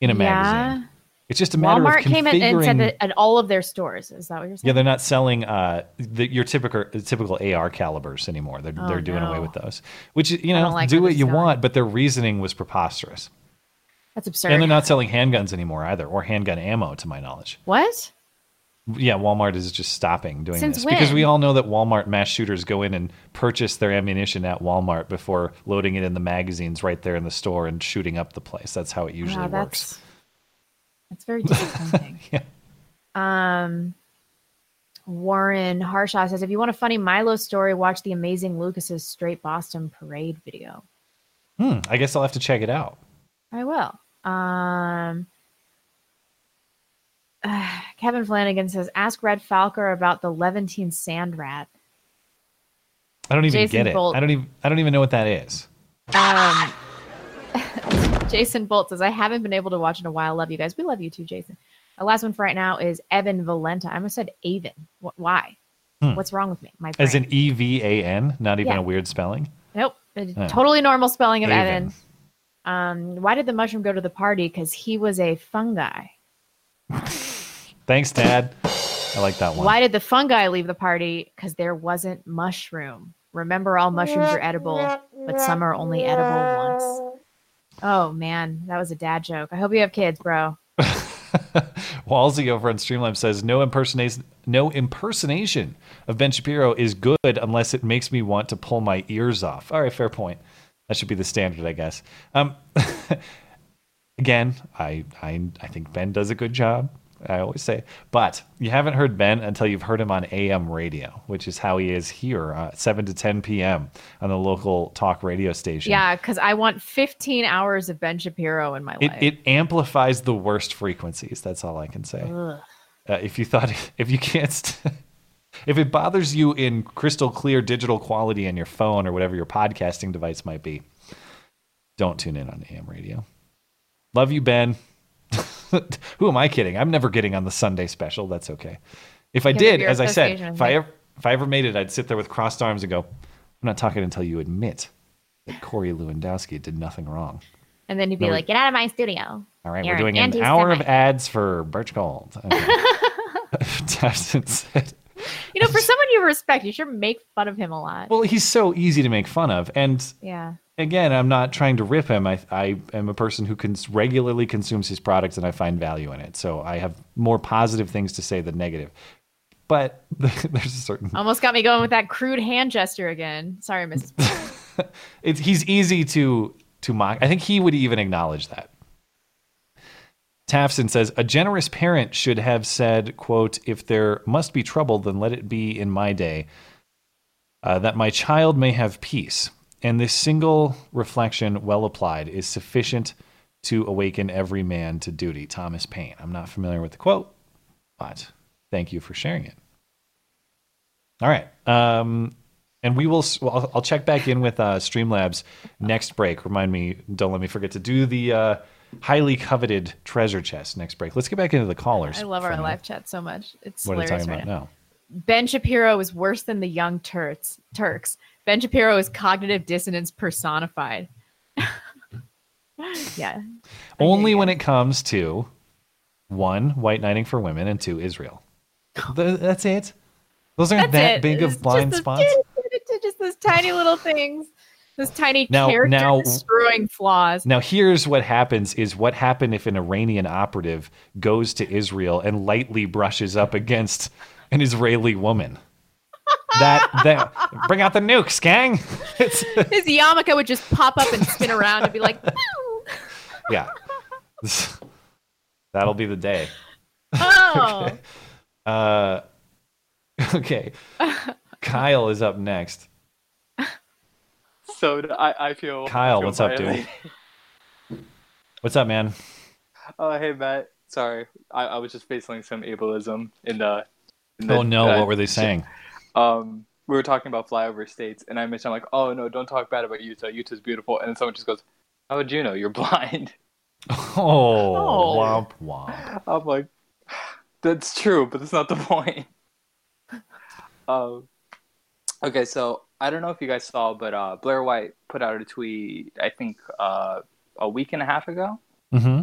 in a magazine? Yeah. It's just a matter Walmart of came in and said that at all of their stores. Is that what you're saying? yeah, they're not selling uh, the, your typical typical AR calibers anymore. They're Oh, they're doing away with those. Which you know, like do what you want, but their reasoning was preposterous. That's absurd. And they're not selling handguns anymore either, or handgun ammo, to my knowledge. what? Yeah, Walmart is just stopping doing Since this because we all know that Walmart mass shooters go in and purchase their ammunition at Walmart before loading it in the magazines right there in the store and shooting up the place. That's how it usually Wow, works. that's that's very disappointing. Yeah. Um, Warren Harshaw says, if you want a funny Milo story, watch the amazing Lucas's Straight Boston Parade video. Hmm, I guess I'll have to check it out. I will. Um, Kevin Flanagan says, ask Red Falcor about the Levantine sand rat. I don't even Jason get it. Bolt. I don't even I don't even know what that is. Um, Jason Bolt says, I haven't been able to watch in a while. Love you guys. We love you too, Jason. The last one for right now is Evan Valenta. I almost said Avon. Wh- why? Hmm. What's wrong with me? My As brain. in E V A N, not even Yeah. a weird spelling. Nope. Oh. Totally normal spelling of Avon. Evan. Um, why did the mushroom go to the party? Because he was a fungi. Thanks, Dad. I like that one. Why did the fungi leave the party? Because there wasn't mushroom. Remember, all mushrooms are edible, but some are only edible once. Oh man, that was a dad joke. I hope you have kids, bro. Walsey over on Streamlabs says no impersonation no impersonation of Ben Shapiro is good unless it makes me want to pull my ears off. All right, fair point. That should be the standard, I guess. Um, again, I, I I think Ben does a good job. I always say, but you haven't heard Ben until you've heard him on AM radio, which is how he is here, uh, seven to ten p.m. on the local talk radio station. Yeah, because I want 15 hours of Ben Shapiro in my It, life. it amplifies the worst frequencies. That's all I can say. Uh, if you thought, if you can't, st- if it bothers you in crystal clear digital quality on your phone or whatever your podcasting device might be, don't tune in on AM radio. Love you, Ben. Who am I kidding? I'm never getting on the Sunday special. That's okay. If I Give did, as I said, if I ever, if I ever made it, I'd sit there with crossed arms and go, "I'm not talking until you admit that Corey Lewandowski did nothing wrong." and then you'd be No, like, get out of my studio. All right, You're we're doing an an hour of ads for Birch Gold. Okay. Towson said, You know, for someone you respect, you should make fun of him a lot. Well, he's so easy to make fun of, and yeah. again, I'm not trying to rip him. I, I am a person who cons- regularly consumes his products, and I find value in it. So I have more positive things to say than negative. But there's a certain. Almost got me going with that crude hand gesture again. Sorry, Mrs. It's he's easy to to mock. I think he would even acknowledge that. Tafson says a generous parent should have said, "quote If there must be trouble, then let it be in my day, uh, that my child may have peace." And this single reflection, well applied, is sufficient to awaken every man to duty. Thomas Paine. I'm not familiar with the quote, but thank you for sharing it. All right. Um, and we will. Well, I'll, check back in with uh, Streamlabs next break. Remind me. Don't let me forget to do the uh, highly coveted treasure chest next break. Let's get back into the callers. I love our live chat so much. It's What are you hilarious talking right about now. now? Ben Shapiro is worse than the young Turks. Turks. Ben Shapiro is cognitive dissonance personified. yeah. Only when it comes to one white knighting for women and two Israel. That's it. Those aren't That's that it. big It's of blind just spots. Those, just those tiny little things. Those tiny Now- character now- destroying flaws. Now, here's what happens: is what happened if an Iranian operative goes to Israel and lightly brushes up against an Israeli woman. That that bring out the nukes, gang. It's, His yarmulke would just pop up and spin around and be like, yeah, that'll be the day. oh. Uh, okay, Kyle is up next. So I, I feel. Kyle, I feel what's up, dude? What's up, man? Oh, hey Matt. Sorry, I, I was just facing some ableism in the. in the Oh no, uh, what were they saying? Um, we were talking about flyover states, and I mentioned I'm like, oh no, don't talk bad about Utah. Utah's beautiful, and then someone just goes, "How would you know? You're blind." Oh, womp womp. I'm like, that's true, but that's not the point. um, okay, so I don't know if you guys saw, but uh, Blair White put out a tweet, I think uh, a week and a half ago. Mm-hmm.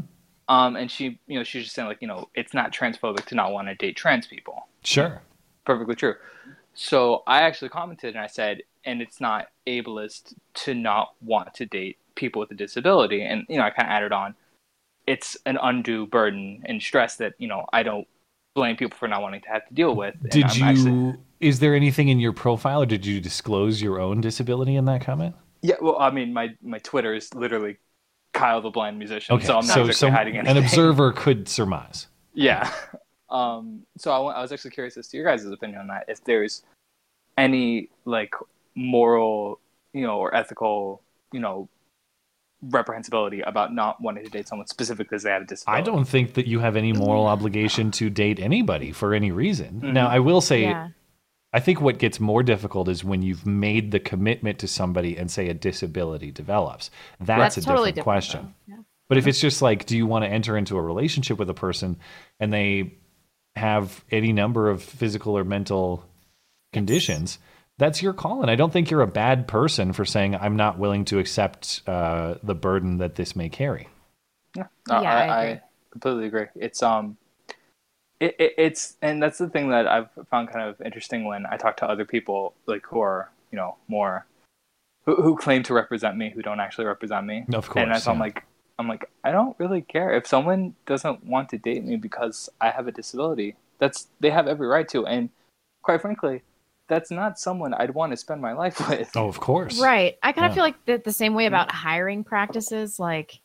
Um, and she, you know, she's just saying like, you know, it's not transphobic to not want to date trans people. Sure. Perfectly true. So I actually commented and I said, and it's not ableist to not want to date people with a disability. And you know, I kind of added on, it's an undue burden and stress that you know I don't blame people for not wanting to have to deal with. Did you? actually- Is there anything in your profile, or did you disclose your own disability in that comment? yeah, well, I mean, my my Twitter is literally Kyle the blind musician, Okay, so I'm not so, exactly so hiding anything. an observer could surmise. Yeah. Um, so I, I was actually curious as to your guys' opinion on that. If there's any like moral, you know, or ethical, you know, reprehensibility about not wanting to date someone specifically because they had a disability. I don't think that you have any moral obligation to date anybody for any reason. Mhm. Now, I will say, Yeah. I think what gets more difficult is when you've made the commitment to somebody and say a disability develops. That's, That's a totally different, different, question. Yeah. But if it's just like, do you want to enter into a relationship with a person and they have any number of physical or mental conditions, that's your call. And I don't think you're a bad person for saying, I'm not willing to accept uh, the burden that this may carry. Yeah, no, Yeah, I, I I, completely agree. It's um, it, it, it's and that's the thing that I've found kind of interesting when I talk to other people like who are you know more who, who claim to represent me who don't actually represent me. Of And course, so I'm like, I'm like, I don't really care if someone doesn't want to date me because I have a disability. That's they have every right to, and quite frankly, that's not someone I'd want to spend my life with. Oh, of course. Right. I kind of Yeah. feel like the, the same way about hiring practices. Like,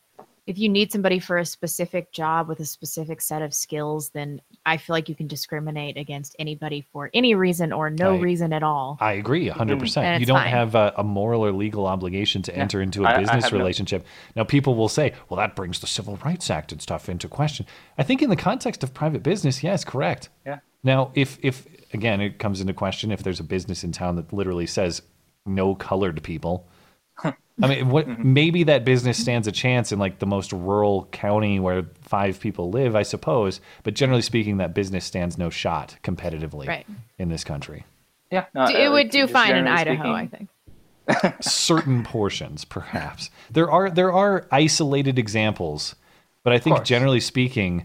if you need somebody for a specific job with a specific set of skills, then I feel like you can discriminate against anybody for any reason or no I- reason at all. I agree, hundred And percent. You don't fine. have a, a moral or legal obligation to Yeah. enter into a business have no- relationship. Now, people will say, "Well, that brings the Civil Rights Act and stuff into question." I think, in the context of private business, yes, correct. Yeah. Now, if if again it comes into question if there's a business in town that literally says no colored people. I mean, what Mm-hmm. maybe that business stands a chance in like the most rural county where five people live, I suppose. But generally speaking, that business stands no shot competitively Right. in this country. Yeah, no, D- uh, it would do fine in generally Idaho, I think. certain portions perhaps there are there are isolated examples but i think generally speaking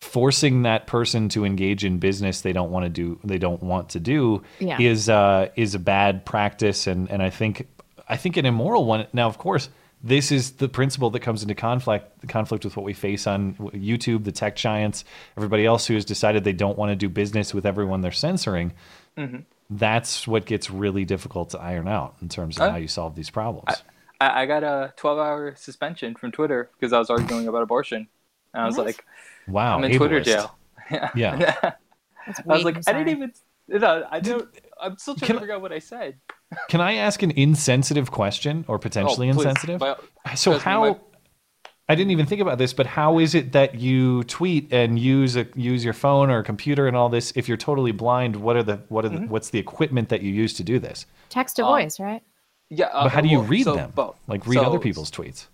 forcing that person to engage in business they don't want to do they don't want to do Yeah. is uh is a bad practice and and i think i think an immoral one now of course this is the principle that comes into conflict conflict with what we face on youtube the tech giants everybody else who has decided they don't want to do business with everyone they're censoring Mhm. that's what gets really difficult to iron out in terms of how you solve these problems. I, I got a 12 hour suspension from Twitter because I was arguing about abortion. And I was What? like, wow, I'm in Twitter ableist. jail. Yeah. That's I was like, I'm didn't sorry. even. No, I don't. I'm still trying Can to I- figure out what I said. Can I ask an insensitive question or potentially Oh, insensitive? By- so trust me, how my- I didn't even think about this, but how is it that you tweet and use a use your phone or computer and all this if you're totally blind? What are the what are the, Mm-hmm. what's the equipment that you use to do this? Text to Um, voice, right? Yeah. uh, but how do you well, read so them? Both. Like read So- other people's tweets.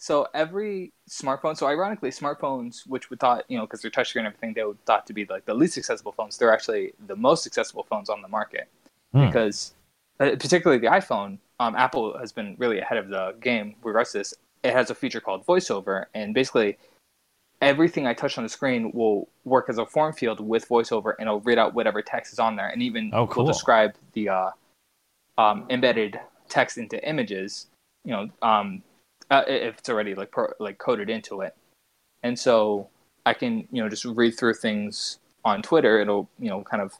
So every smartphone. So ironically, smartphones, which we thought, you know, because they're touchscreen and everything, they were thought to be like the least accessible phones. They're actually the most accessible phones on the market Hmm. because, uh, particularly the iPhone, um, Apple has been really ahead of the game. with regards to this, it has a feature called VoiceOver, and basically everything I touch on the screen will work as a form field with VoiceOver, and it'll read out whatever text is on there, and even Oh, cool. will describe the uh, um, embedded text into images. You know, um, uh, if it's already like pro- like coded into it, and so I can you know just read through things on Twitter. It'll you know kind of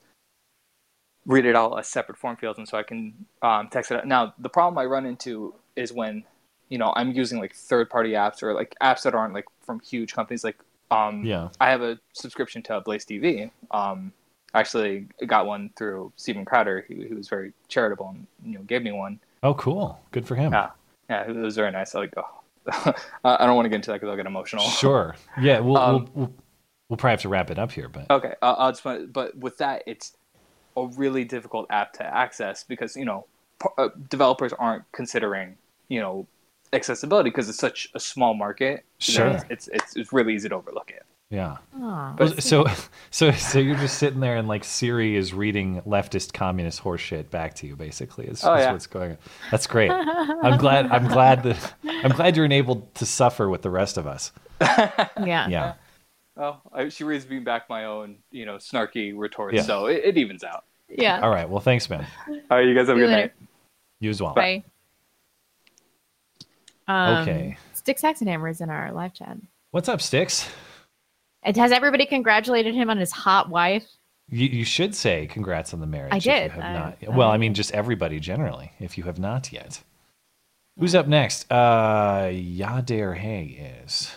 read it all as separate form fields, and so I can um, text it. Out. Now the problem I run into is when you know I'm using like third party apps or like apps that aren't like from huge companies. Like um, Yeah. I have a subscription to Blaze TV. Um, I actually got one through Steven Crowder. He, he was very charitable and you know gave me one. Oh, cool. Good for him. Yeah, yeah, it was very nice. I like, oh. I don't want to get into that because I'll get emotional. Sure. Yeah. We'll, Um, we'll we'll we'll probably have to wrap it up here, but Okay, I'll just, but- with that, it's a really difficult app to access because you know p- uh, developers aren't considering you know accessibility because it's such a small market. Sure. it's, it's it's it's really easy to overlook it. Yeah. Aw. Well, so so so you're just sitting there and like Siri is reading leftist communist horseshit back to you basically. Is, Oh, is yeah. what's going on. That's great. I'm glad I'm glad that I'm glad you're enabled to suffer with the rest of us. Yeah. Yeah. Oh, I, she reads me back my own you know snarky retorts, Yeah. so it, it evens out. Yeah. All right. Well, thanks, man. All right, you guys have a See you good later. night. You as well. Bye. Um, Okay. Stick Saxonhammer is in our live chat. What's up, Sticks? And has everybody congratulated him on his hot wife? You, you should say congrats on the marriage. I if you did. have I- not. I- well, I mean, just everybody generally, if you have not yet. Who's up next? Uh, Yadair Hay is.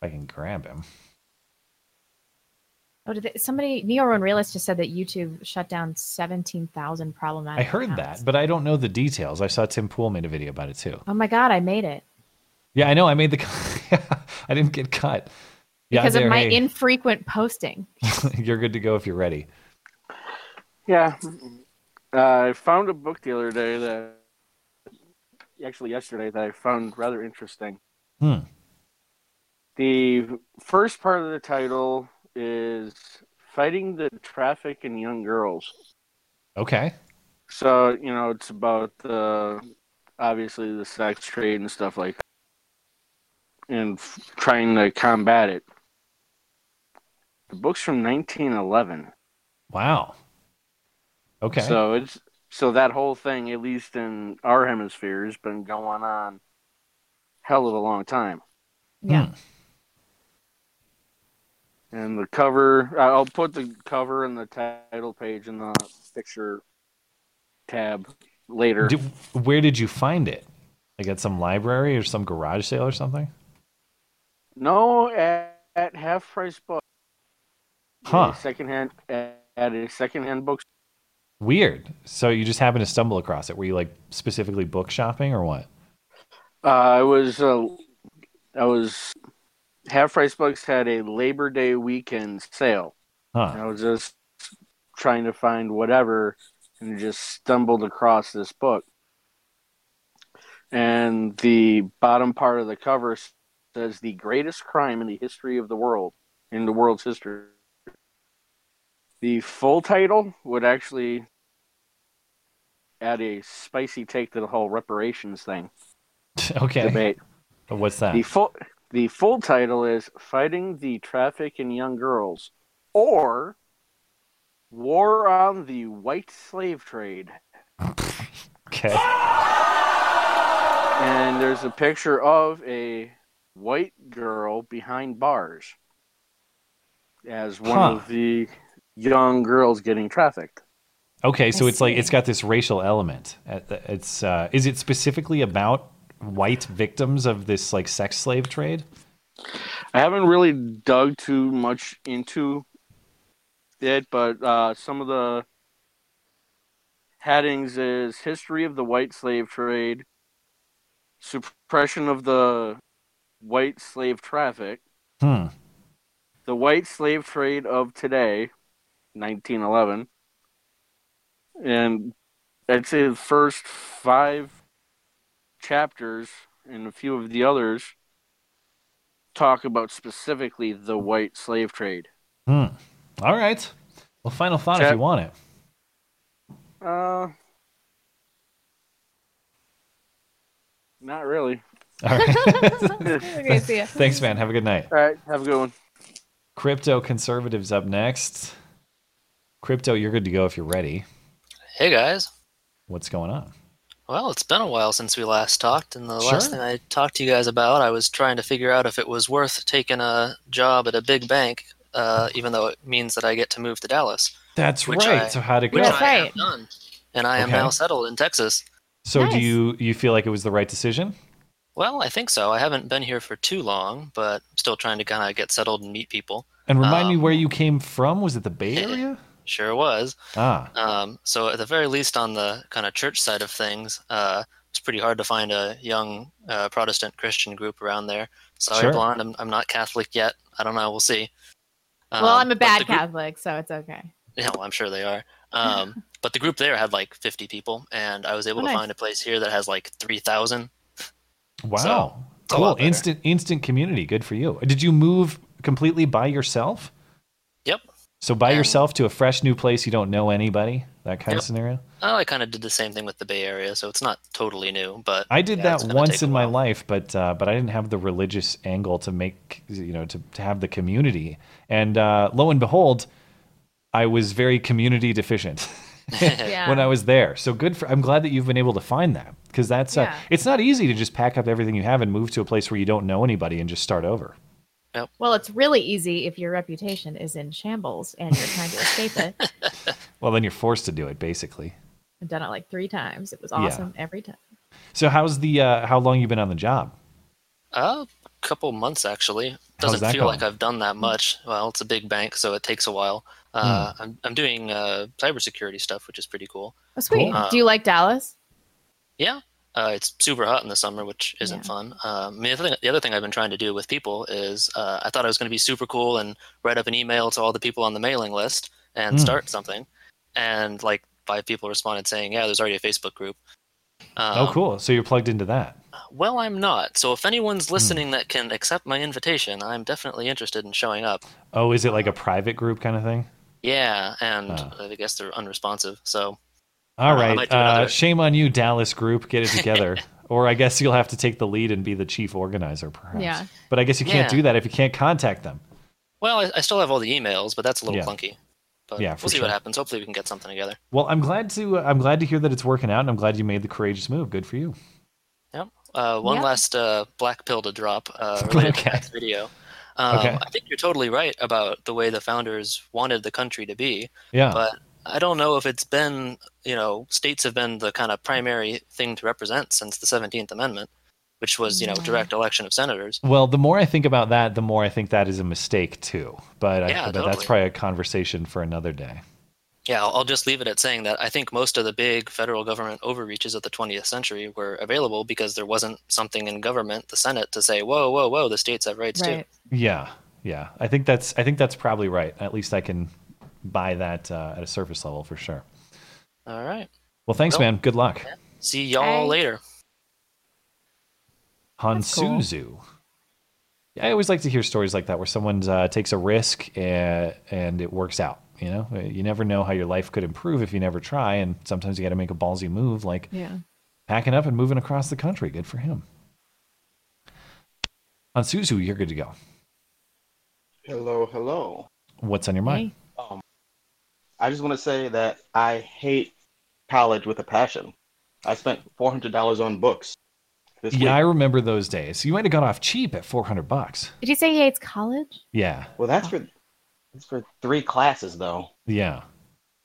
I can grab him. Oh, did they, somebody Neo Run Realist just said that YouTube shut down seventeen thousand problematic. I heard accounts. that, but I don't know the details. I saw Tim Pool made a video about it too. Oh my god, I made it Yeah, I know. I made the. I didn't get cut. because of Yadair my Hay, infrequent posting. you're good to go if you're ready. Yeah. Uh, I found a book the other day that, actually yesterday, that I found rather interesting. Hmm. The first part of the title is Fighting the Traffic in Young Girls. Okay. So, you know, it's about the, obviously, the sex trade and stuff like that, and f- trying to combat it. The book's from 1911. Wow. Okay. So it's so that whole thing, at least in our hemisphere, has been going on hell of a long time. Yeah. Hmm. And the cover, I'll put the cover and the title page in the picture tab later. Did, where did you find it? Like at some library or some garage sale or something? No, at, at half price book. Huh. A secondhand at, at a secondhand book. Weird. So you just happened to stumble across it. Were you like specifically book shopping or what? Uh, I was uh, I was half price books had a Labor Day weekend sale. Huh. I was just trying to find whatever and just stumbled across this book. And the bottom part of the cover says the greatest crime in the history of the world, in the world's history. The full title would actually add a spicy take to the whole reparations thing okay. debate. What's that? The full the full title is Fighting the Traffic in Young Girls or War on the White Slave Trade. Okay. And there's a picture of a white girl behind bars as one Huh. of the young girls getting trafficked. Okay, so it's like it's got this racial element. Uh, It's uh, is it specifically about white victims of this like sex slave trade? I haven't really dug too much into it, but uh, some of the headings is history of the white slave trade, suppression of the white slave traffic, Hmm. the white slave trade of today, 1911, and I'd say the first five chapters and a few of the others talk about specifically the white slave trade. Hmm. All right. Well, final thought if you want it. Uh, not really. All right. Okay, see ya. Thanks, man. Have a good night. All right, have a good one. Crypto conservatives up next. Crypto, you're good to go if you're ready. Hey guys. What's going on? Well, it's been a while since we last talked, and the Sure. last thing I talked to you guys about, I was trying to figure out if it was worth taking a job at a big bank, uh, even though it means that I get to move to Dallas. That's Which right. I- so how'd it go? Which I have done, and I am Okay. now settled in Texas. So do you you feel like it was the right decision? Well, I think so. I haven't been here for too long, but still trying to kind of get settled and meet people. And remind me Um, where you came from. Was it the Bay Area? Sure was. Ah. Um, so at the very least, on the kind of church side of things, uh, it's pretty hard to find a young uh, Protestant Christian group around there. Sorry, Sure. Blonde, I'm, I'm not Catholic yet. I don't know. We'll see. well, Um, I'm a bad the group- Catholic, so it's okay. Yeah, well, I'm sure they are. Um, but the group there had like 50 people, and I was able Oh, to nice. find a place here that has like 3,000. Wow. So, a cool. Instant instant community. Good for you. Did you move completely by yourself? Yep. So by yourself to a fresh new place you don't know anybody? That kind of scenario? Oh, I kind of did the same thing with the Bay Area, so it's not totally new. But I did yeah, that once in my life, but uh, but I didn't have the religious angle to make you know to, to have the community. And uh, lo and behold, I was very community deficient Yeah. when I was there. So good for. I'm glad that you've been able to find that because that's uh, it's not easy to just pack up everything you have and move to a place where you don't know anybody and just start over. Well, it's really easy if your reputation is in shambles and you're trying to escape it. Well, then you're forced to do it basically. I've done it like three times. It was Yeah. awesome every time. So how's the uh, how long you been on the job? A couple months actually. Doesn't that feel like? I've done that much. Well, it's a big bank, so it takes a while. Uh, Hmm. I'm I'm doing uh, cybersecurity stuff, which is pretty cool. Oh, sweet. Uh, Do you like Dallas? Yeah, uh, it's super hot in the summer, which isn't fun. Um, the, other thing, the other thing I've been trying to do with people is uh, I thought I was going to be super cool and write up an email to all the people on the mailing list and Hmm. start something. And like five people responded saying, "Yeah, there's already a Facebook group." oh, Um, cool. So you're plugged into that. Well, I'm not. So if anyone's Hmm. listening that can accept my invitation, I'm definitely interested in showing up. Oh, is it like a private group kind of thing? Yeah, and Ah. I guess they're unresponsive. So All Uh, right. Uh, shame on you, Dallas group. Get it together. or I guess you'll have to take the lead and be the chief organizer, perhaps. Yeah. But I guess you can't Yeah. do that if you can't contact them. well, I, I still have all the emails, but that's a little Yeah. clunky. But Yeah, we'll see sure. what happens. Hopefully, we can get something together. Well, I'm glad to I'm glad to hear that it's working out, and I'm glad you made the courageous move. Good for you. Yep. Uh, one Yep. last uh, black pill to drop uh, related Okay. to that video. Um, Okay. I think you're totally right about the way the founders wanted the country to be. Yeah. But I don't know if it's been, you know, states have been the kind of primary thing to represent since the 17th Amendment, which was, you know, mm-hmm. direct election of senators. Well, the more I think about that, the more I think that is a mistake too. But, I, Yeah, but that's probably a conversation for another day. Yeah, I'll, I'll just leave it at saying that I think most of the big federal government overreaches of the 20th century were available because there wasn't something in government, the Senate, to say, whoa, whoa, whoa, the states have rights too. Yeah, yeah. I think that's I think that's probably right. At least I can buy that uh, at a surface level for sure. All right. Well, thanks, Well, man. Good luck. See y'all Bye. later. Hansuzu. Yeah, I always like to hear stories like that where someone uh, takes a risk and, and it works out. You know, you never know how your life could improve if you never try, and sometimes you got to make a ballsy move, like Yeah. packing up and moving across the country. Good for him. Hansuzu, you're good to go. Hello, hello. What's on your mind? Um, I just want to say that I hate college with a passion. I spent four hundred dollars on books this Yeah, I remember those days. You might have got off cheap at 400 bucks. Did you say he hates college? Yeah, Well, that's for that's for three classes though. yeah.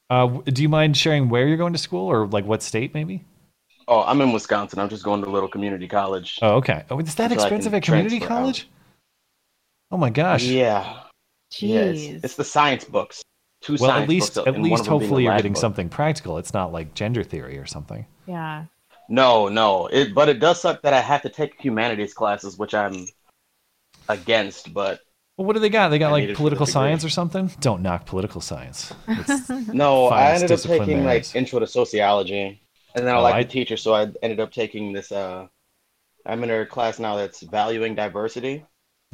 Uh, do you mind sharing where you're going to school or like what state maybe? Oh, I'm in Wisconsin. I'm just going to a little community college. Oh, okay. Oh, is that So expensive can at community transfer out. college? Oh my gosh. Yeah. Jeez. Yeah, it's, it's the science books. Two Well, at least books, at least of them being a hopefully you're getting book. something practical. It's not like gender theory or something. Yeah. No, no. It, but it does suck that I have to take humanities classes, which I'm against. But Well, what do they got? They got I like need it for the political science or something? Don't knock political science. No, I ended up taking there like intro to sociology, and then I Oh, like I- the teacher, so I ended up taking this. Uh, I'm in a class now that's valuing diversity,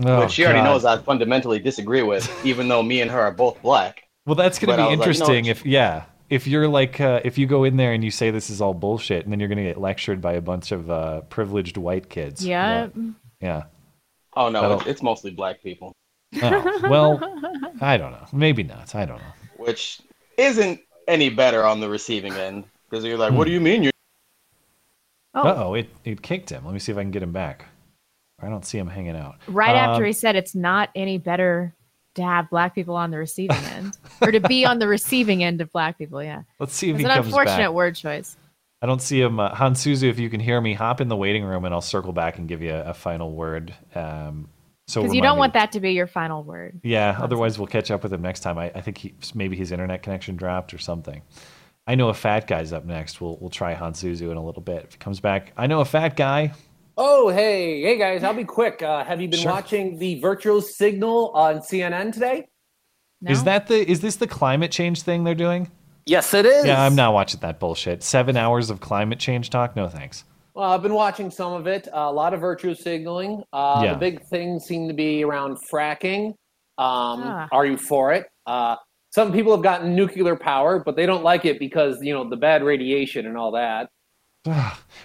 Oh, which she already knows I fundamentally disagree with, even though me and her are both black. Well, that's going to be was like, you know, interesting if yeah, if you're like uh, if you go in there and you say this is all bullshit, and then you're going to get lectured by a bunch of uh, privileged white kids. Yeah. Yeah. Oh no, That'll- it's, it's mostly black people, Oh, well, I don't know. Maybe not. I don't know. which isn't any better on the receiving end because you're like, Hmm. what do you mean you? Oh. Uh oh, it it kicked him. Let me see if I can get him back. I don't see him hanging out. Right after Um, he said it's not any better to have black people on the receiving end or to be on the receiving end of black people. Yeah. Let's see if he comes back. It's he an comes unfortunate back. word choice. I don't see him. Uh, Hansuzu, if you can hear me, hop in the waiting room and I'll circle back and give you a, a final word. Um, so Because you don't want that to be your final word. Yeah, otherwise we'll catch up with him next time. I, I think he, maybe his internet connection dropped or something. I know a fat guy's up next. We'll we'll try Hansuzu in a little bit if he comes back. I know a fat guy. Oh, hey, hey guys, I'll be quick. Uh, have you been Sure. watching the virtual signal on CNN today? Is that the is this the climate change thing they're doing? Yes, it is. Yeah, I'm not watching that bullshit. Seven hours of climate change talk? No thanks. Well, I've been watching some of it. a lot of virtue signaling. Uh, Yeah. The big things seem to be around fracking. Um, Ah. Are you for it? Uh, some people have gotten nuclear power, but they don't like it because you know the bad radiation and all that.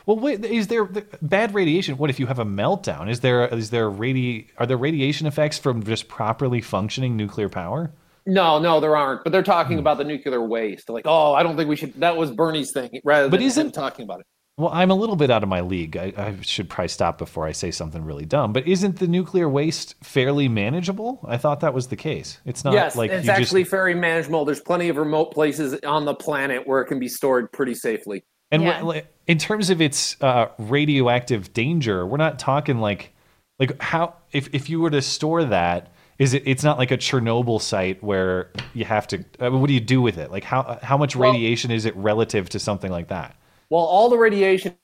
Well, wait, is there bad radiation? What if you have a meltdown? Is there is there radi are there radiation effects from just properly functioning nuclear power? No, no, there aren't. But they're talking Hmm. about the nuclear waste. Like, oh, I don't think we should. That was Bernie's thing, rather But than isn't- talking about it. Well, I'm a little bit out of my league. I, I should probably stop before I say something really dumb. But isn't the nuclear waste fairly manageable? I thought that was the case. It's not yes, like it's actually just very manageable. There's plenty of remote places on the planet where it can be stored pretty safely. And what- like, in terms of its uh, radioactive danger, we're not talking like like how if if you were to store that, is it? It's not like a Chernobyl site where you have to. Uh, what do you do with it? Like how how much Well- radiation is it relative to something like that? Well, all the radiation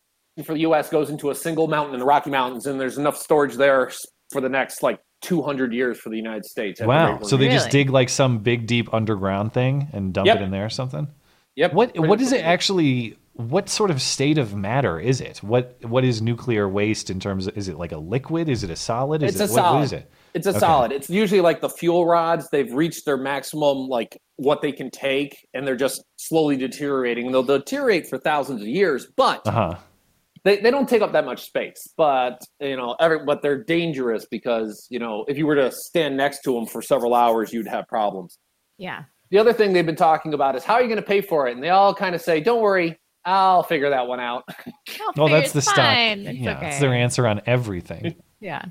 for the U.S. goes into a single mountain in the Rocky Mountains, and there's enough storage there for the next like 200 years for the United States. Wow! So they just dig like some big deep underground thing and dump Yep. it in there or something. Yep. What what is it actually? What sort of state of matter is it? What what is nuclear waste in terms of? Is it like a liquid? Is it a solid? Is It's it a what- solid. what is it? It's a Okay. solid. It's usually like the fuel rods. They've reached their maximum, like what they can take, and they're just slowly deteriorating. They'll deteriorate for thousands of years, but Uh huh. they, they don't take up that much space. But you know, every, but they're dangerous because you know if you were to stand next to them for several hours, you'd have problems. Yeah. the other thing they've been talking about is how are you going to pay for it? And they all kind of say, "Don't worry, I'll figure that one out." Well, that's the stock. fine. It's yeah, okay. it's their answer on everything. Yeah.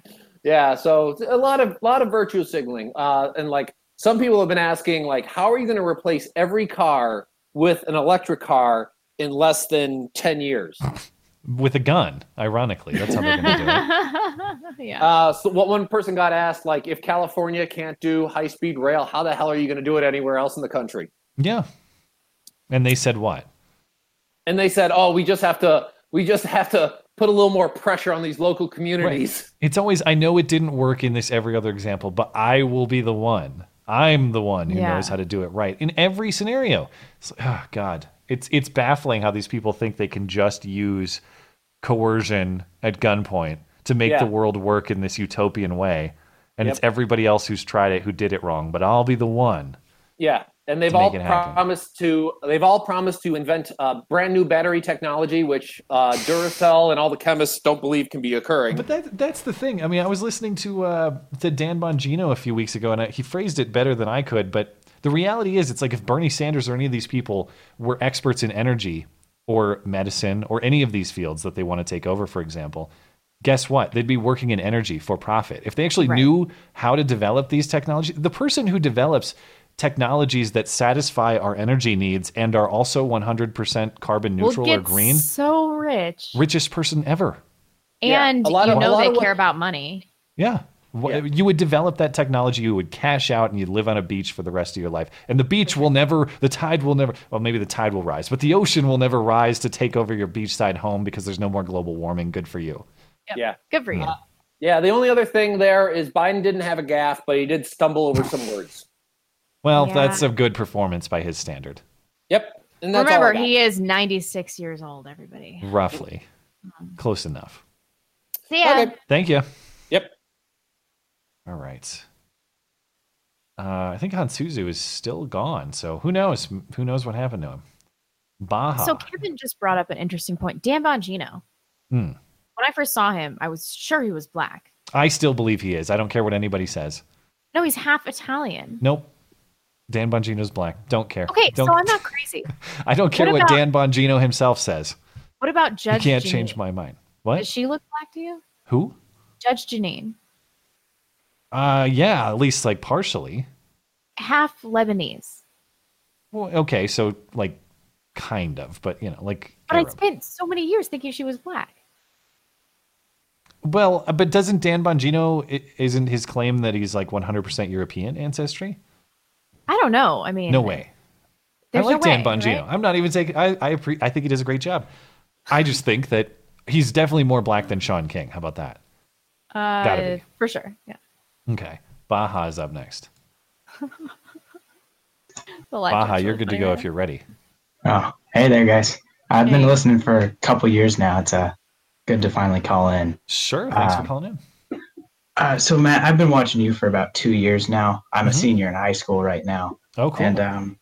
Yeah, so a lot of lot of virtue signaling, uh, and like some people have been asking, like, how are you going to replace every car with an electric car in less than ten years? With a gun, ironically. That's how they're going to do it. yeah. Uh, so what one person got asked, like, if California can't do high speed rail, how the hell are you going to do it anywhere else in the country? Yeah. And they said what? And they said, oh, we just have to we just have to put a little more pressure on these local communities. Right. It's always, I know it didn't work in this every other example, but I will be the one. I'm the one who Yeah. knows how to do it right in every scenario. It's oh, God. It's, it's baffling how these people think they can just use coercion at gunpoint to make Yeah. the world work in this utopian way. And it's everybody else who's tried it who did it wrong, but I'll be the one. Yeah, and they've all make it happen. promised to they've all promised to invent uh, brand new battery technology, which uh, Duracell and all the chemists don't believe can be occurring. But that that's the thing. I mean, I was listening to uh, to Dan Bongino a few weeks ago, and I, he phrased it better than I could. But the reality is, it's like if Bernie Sanders or any of these people were experts in energy or medicine or any of these fields that they want to take over, for example, guess what? They'd be working in energy for profit. If they actually Right. knew how to develop these technologies, the person who develops technologies that satisfy our energy needs and are also 100% carbon neutral We'll neutral or get green, so rich. richest person ever. Yeah, And a lot you of- a know lot they of what- care about money. Yeah. Wha- You would develop that technology, you would cash out, and you'd live on a beach for the rest of your life. And the beach will never, the tide will never, well, maybe the tide will rise, but the ocean will never rise to take over your beachside home because there's no more global warming. Good for you. Yeah, Good for you. yeah. The only other thing there is Biden didn't have a gaffe, but he did stumble over some words. Well, Yeah. that's a good performance by his standard, Yep, and that's Remember, got. he is 96 years old, everybody. roughly. Close enough. See ya. Okay. Thank you. Yep. All right. Uh, I think Hansuzu is still gone, so who knows? Who knows what happened to him? Baja. So Kevin just brought up an interesting point. Dan Bongino. Hmm. When I first saw him, I was sure he was black. I still believe he is. I don't care what anybody says. No, he's half Italian. Nope. Dan Bongino's black. Don't care. Okay, don't, so I'm not crazy. I don't care what, about- Dan Bongino himself says. What about Judge? you can't Jeanine? change my mind. What? Does she look black to you? Who? Judge Jeanine, Uh, yeah, at least like partially. half Lebanese. Well, okay, so like kind of, but you know, like. But I Arab. spent so many years thinking she was black. Well, uh, but doesn't Dan Bongino isn't his claim that he's like 100% European ancestry? I don't know. I mean, No way. I like no Dan way, Bongino. Right? I'm not even taking. I I, appre- I think he does a great job. I just think that he's definitely more black than Shaun King. How about that? Gotta Uh, be. for sure. Yeah. Okay, Baja is up next. The Baja, you're good to go if you're ready. Oh, hey there, guys. I've been listening for a couple years now. It's uh, good to finally call in. Sure. Thanks Um, for calling in. Uh, so, Matt, I've been watching you for about two years now. I'm a Mhm. senior in high school right now. Oh, cool. And um,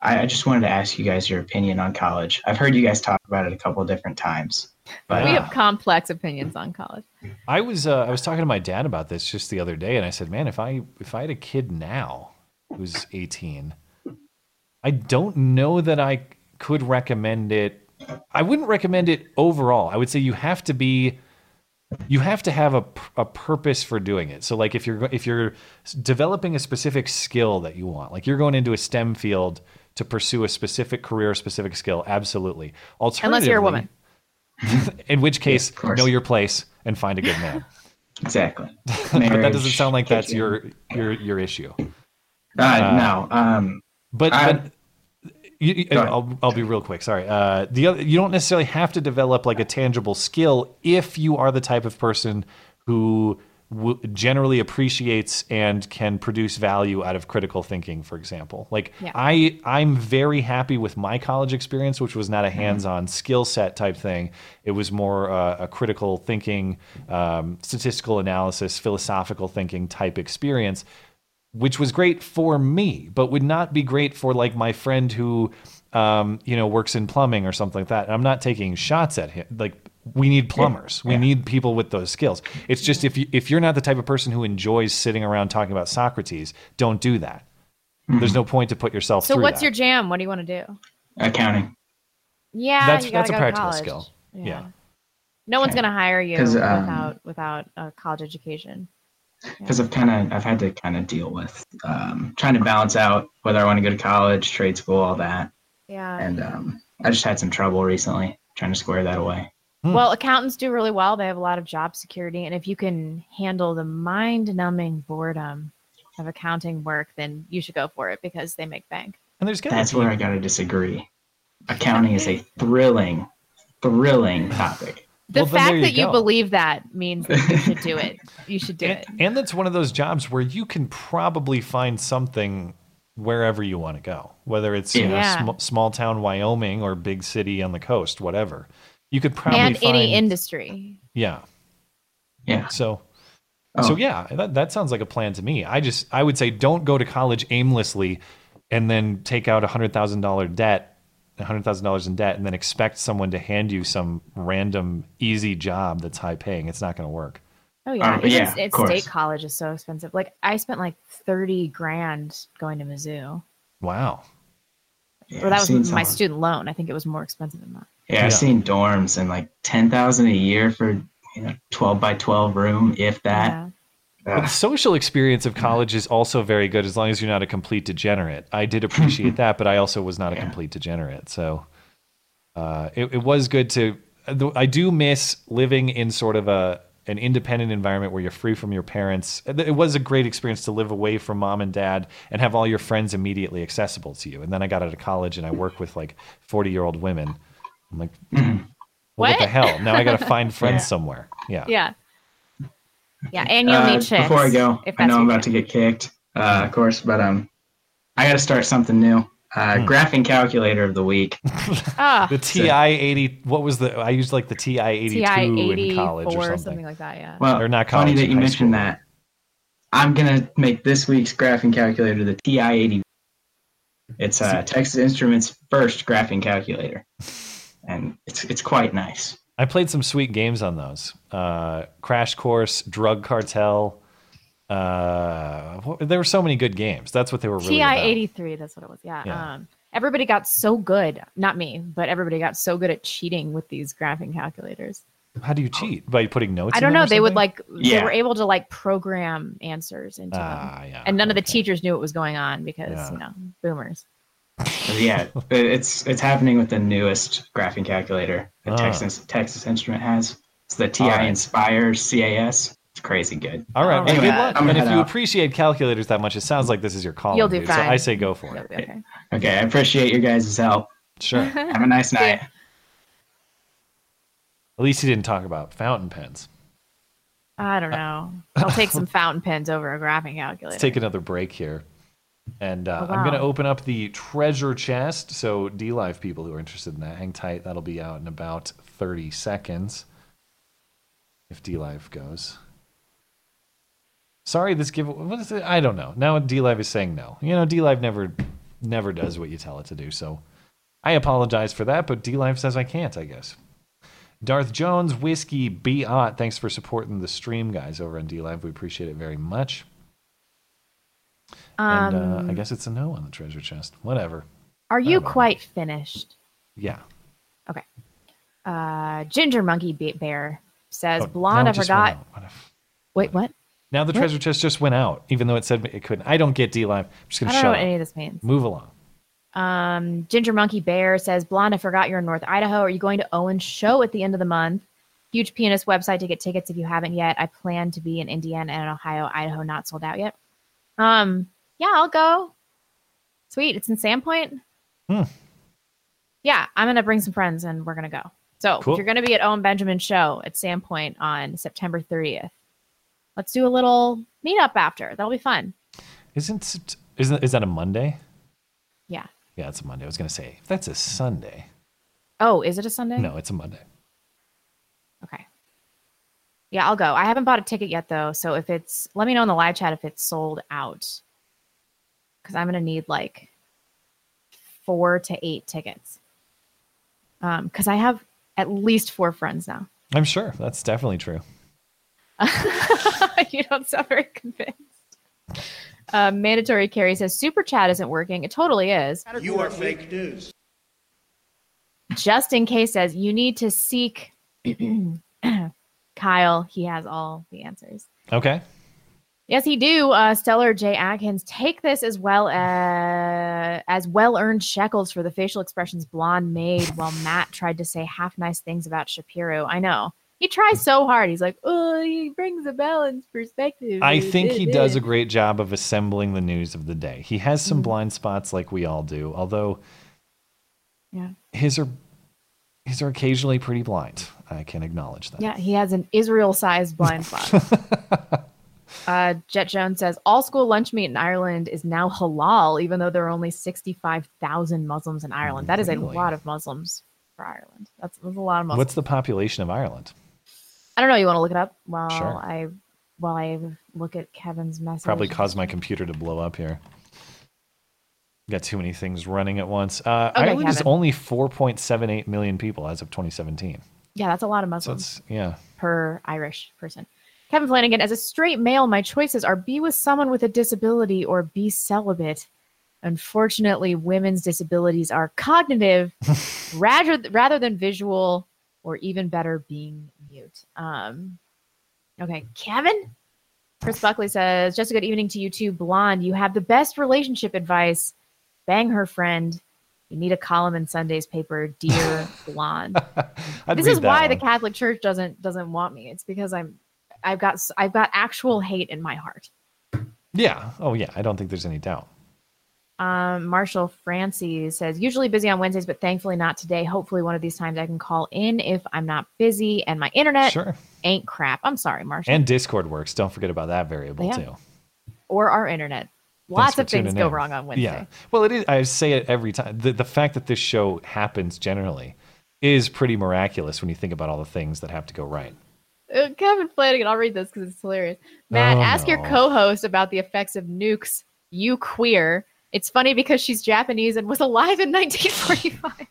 I, I just wanted to ask you guys your opinion on college. I've heard you guys talk about it a couple different times. But We uh, have complex opinions on college. I was uh, I was talking to my dad about this just the other day, and I said, "Man, if I if I had a kid now who's 18, I don't know that I could recommend it. I wouldn't recommend it overall. I would say you have to be you have to have a, a purpose for doing it. So like if you're if you're developing a specific skill that you want, like you're going into a STEM field to pursue a specific career, specific skill, absolutely. Unless you're a woman. in which case, course. know your place and find a good man. exactly. but that doesn't sound like that's your your your issue. Uh, no. Um, But, I- but you, you- Go ahead. I'll, I'll be real quick. Sorry. Uh, the other, you don't necessarily have to develop like a tangible skill if you are the type of person who w- generally appreciates and can produce value out of critical thinking. For example, like Yeah. I I'm very happy with my college experience, which was not a hands-on skill set type thing. It was more uh, a critical thinking, um, statistical analysis, philosophical thinking type experience which was great for me, but would not be great for like my friend who, um, you know, works in plumbing or something like that. And I'm not taking shots at him. Like we need plumbers. We need people with those skills. It's just if you if you're not the type of person who enjoys sitting around talking about Socrates, don't do that. There's no point to put yourself So through what's that. your jam? What do you want to do? Accounting. Yeah, That's- you that's a practical skill. Yeah. No one's gonna hire you 'Cause, um, without without a college education. Because I've kind of I've had to kind of deal with um, trying to balance out whether I want to go to college, trade school, all that, Yeah. and um, I just had some trouble recently trying to square that away. Well, accountants do really well. They have a lot of job security, and if you can handle the mind-numbing boredom of accounting work, then you should go for it because they make bank. And there's good. That's where I gotta disagree. Accounting is a thrilling, thrilling topic. The Well, fact you that you go. believe that means that you should do it. You should do it. And that's one of those jobs where you can probably find something wherever you want to go, whether it's you know, Yeah. sm- small town Wyoming or big city on the coast, whatever. You could probably and find any industry. Yeah. Yeah. So Oh. so yeah, that, that sounds like a plan to me. I just I would say don't go to college aimlessly and then take out a hundred thousand dollar debt, a hundred thousand dollars in debt, and then expect someone to hand you some random easy job that's high paying. It's not going to work. Oh yeah, um, even yeah, s- of it's state college is so expensive. Like I spent like thirty grand going to Mizzou. Wow. Yeah, well, that I've was my some- student loan. I think it was more expensive than that. Yeah, I've seen dorms and like ten thousand a year for you know twelve by twelve room, if that. But the social experience of college is also very good as long as you're not a complete degenerate. I did appreciate that, but I also was not a complete degenerate. So uh, it, it was good to. I do miss living in sort of a an independent environment where you're free from your parents. It was a great experience to live away from mom and dad and have all your friends immediately accessible to you. And then I got out of college and I work with like 40 year old women. I'm like, well, what? the hell? Now I got to find friends Yeah. somewhere. Yeah. Yeah. Yeah, and you'll Uh, need chicks. Before I go, if I know I'm about to get kicked, uh, of course, but um, I got to start something new. Uh, Hmm. Graphing calculator of the week. Ah, The TI 80, what was the, I used like the TI 82 TI in college or something. something like that. Yeah. Well, Or not college. funny that you mentioned school. that. I'm gonna make this week's graphing calculator the TI-80. It's uh, Texas Instruments' first graphing calculator, and it's it's quite nice. I played some sweet games on those. Uh, Crash Course, Drug Cartel. Uh, there were so many good games. That's what they were really TI eighty three. That's what it was. Yeah. Yeah. Um, everybody got so good. Not me, but everybody got so good at cheating with these graphing calculators. How do you cheat? By putting notes? I don't them know. or They would something? like they were able to like program answers into Ah, them, yeah. and none of the teachers knew what was going on because Yeah. you know boomers. Yeah, it's it's happening with the newest graphing calculator that Ah. Texas Texas Instrument has. It's the TI All right. Nspire CAS. It's crazy good. All right. Well, Anyway, good luck. I'm And if you out. appreciate calculators that much, it sounds like this is your calling. You'll do dude. So fine. I say go for it. Okay. Okay, I appreciate your guys' help. Sure. Have a nice night. At least he didn't talk about fountain pens. I don't know. I'll take some fountain pens over a graphing calculator. Let's take another break here. And uh, Oh, I'm going to open up the treasure chest. So, DLive people who are interested in that, hang tight. That'll be out in about 30 seconds. If DLive goes. Sorry, this give. What is it? I don't know. Now DLive is saying no. You know, DLive never, never does what you tell it to do. So, I apologize for that. But DLive says I can't. I guess. Darth Jones, Whiskey, be Beot. Thanks for supporting the stream, guys, over on DLive. We appreciate it very much. And uh, Um, I guess it's a no on the treasure chest. Whatever. Are you quite finished? Yeah. Okay. Uh, Ginger Monkey Bear says, Oh, Blonde, I it just went forgot. What if- Wait, what? Now the What? treasure chest just went out, even though it said it couldn't. I don't get DLive. I'm just gonna. I don't know what any of this means. Move along. Um, Ginger Monkey Bear says, Blonde, I forgot you're in North Idaho. Are you going to Owen's show at the end of the month? Huge Pianist website to get tickets if you haven't yet. I plan to be in Indiana and Ohio, Idaho, not sold out yet. Um, yeah, I'll go. Sweet. It's in Sandpoint. Hmm. Yeah, I'm gonna bring some friends and we're gonna go. So Cool. if you're gonna be at Owen Benjamin's show at Sandpoint on September 30th, let's do a little meetup after. That'll be fun. Isn't it- isn't is that a Monday? Yeah. Yeah, it's a Monday. I was going to say if that's a Sunday. Oh, is it a Sunday? No, it's a Monday. Okay. Yeah, I'll go. I haven't bought a ticket yet though, so if it's let me know in the live chat if it's sold out. Cuz I'm going to need like 4 to 8 tickets. Um cuz I have at least 4 friends now. I'm sure that's definitely true. you don't sound very convinced. Uh, mandatory carry says super chat isn't working. It totally is. You are fake news. Just in case says you need to seek Kyle. He has all the answers. Okay. Yes, he do. Uh, Stellar J. Atkins take this as well as as well earned shekels for the facial expressions Blonde made while Matt tried to say half nice things about Shapiro. I know he tries so hard. He's like, oh, he brings a balanced perspective. I think he does a great job of assembling the news of the day. He has some blind spots like we all do, although Yeah. his are his are occasionally pretty blind. I can acknowledge that. Yeah, he has an Israel-sized blind spot. uh, Jet Jones says all school lunch meat in Ireland is now halal, even though there are only sixty-five thousand Muslims in Ireland. That is a Really? lot of Muslims for Ireland. That's, that's a lot of Muslims. What's the population of Ireland? I don't know. You want to look it up while Sure. I while I look at Kevin's message. Probably caused my computer to blow up here. Got too many things running at once. Uh, Okay, Ireland is only 4.78 million people as of 2017. Yeah, that's a lot of Muslims it's yeah. per Irish person. Kevin Flanagan, as a straight male, my choices are be with someone with a disability or be celibate. Unfortunately, women's disabilities are cognitive rather rather than visual, or even better, being mute. Um, okay, Kevin. Chris Buckley says, "Just a good evening to you too, blonde. You have the best relationship advice. Bang her friend. You need a column in Sunday's paper, dear blonde." This is why the. Catholic Church doesn't doesn't want me. It's because I'm I've got I've got actual hate in my heart. Yeah. Oh yeah. I don't think there's any doubt. Um, Marshall Francie says usually busy on Wednesdays, but thankfully not today. Hopefully one of these times I can call in if I'm not busy and my internet Sure. ain't crap. I'm sorry, Marshall. And Discord works. Don't forget about that variable Yeah. too. or our internet. Lots of things go in. wrong on Wednesday. Yeah. Well, it is. I say it every time. The, the fact that this show happens generally is pretty miraculous when you think about all the things that have to go right. Uh, Kevin Flanagan, I'll read this because it's hilarious. Matt, Oh, ask your co-host about the effects of nukes. You queer. It's funny because she's Japanese and was alive in 1945.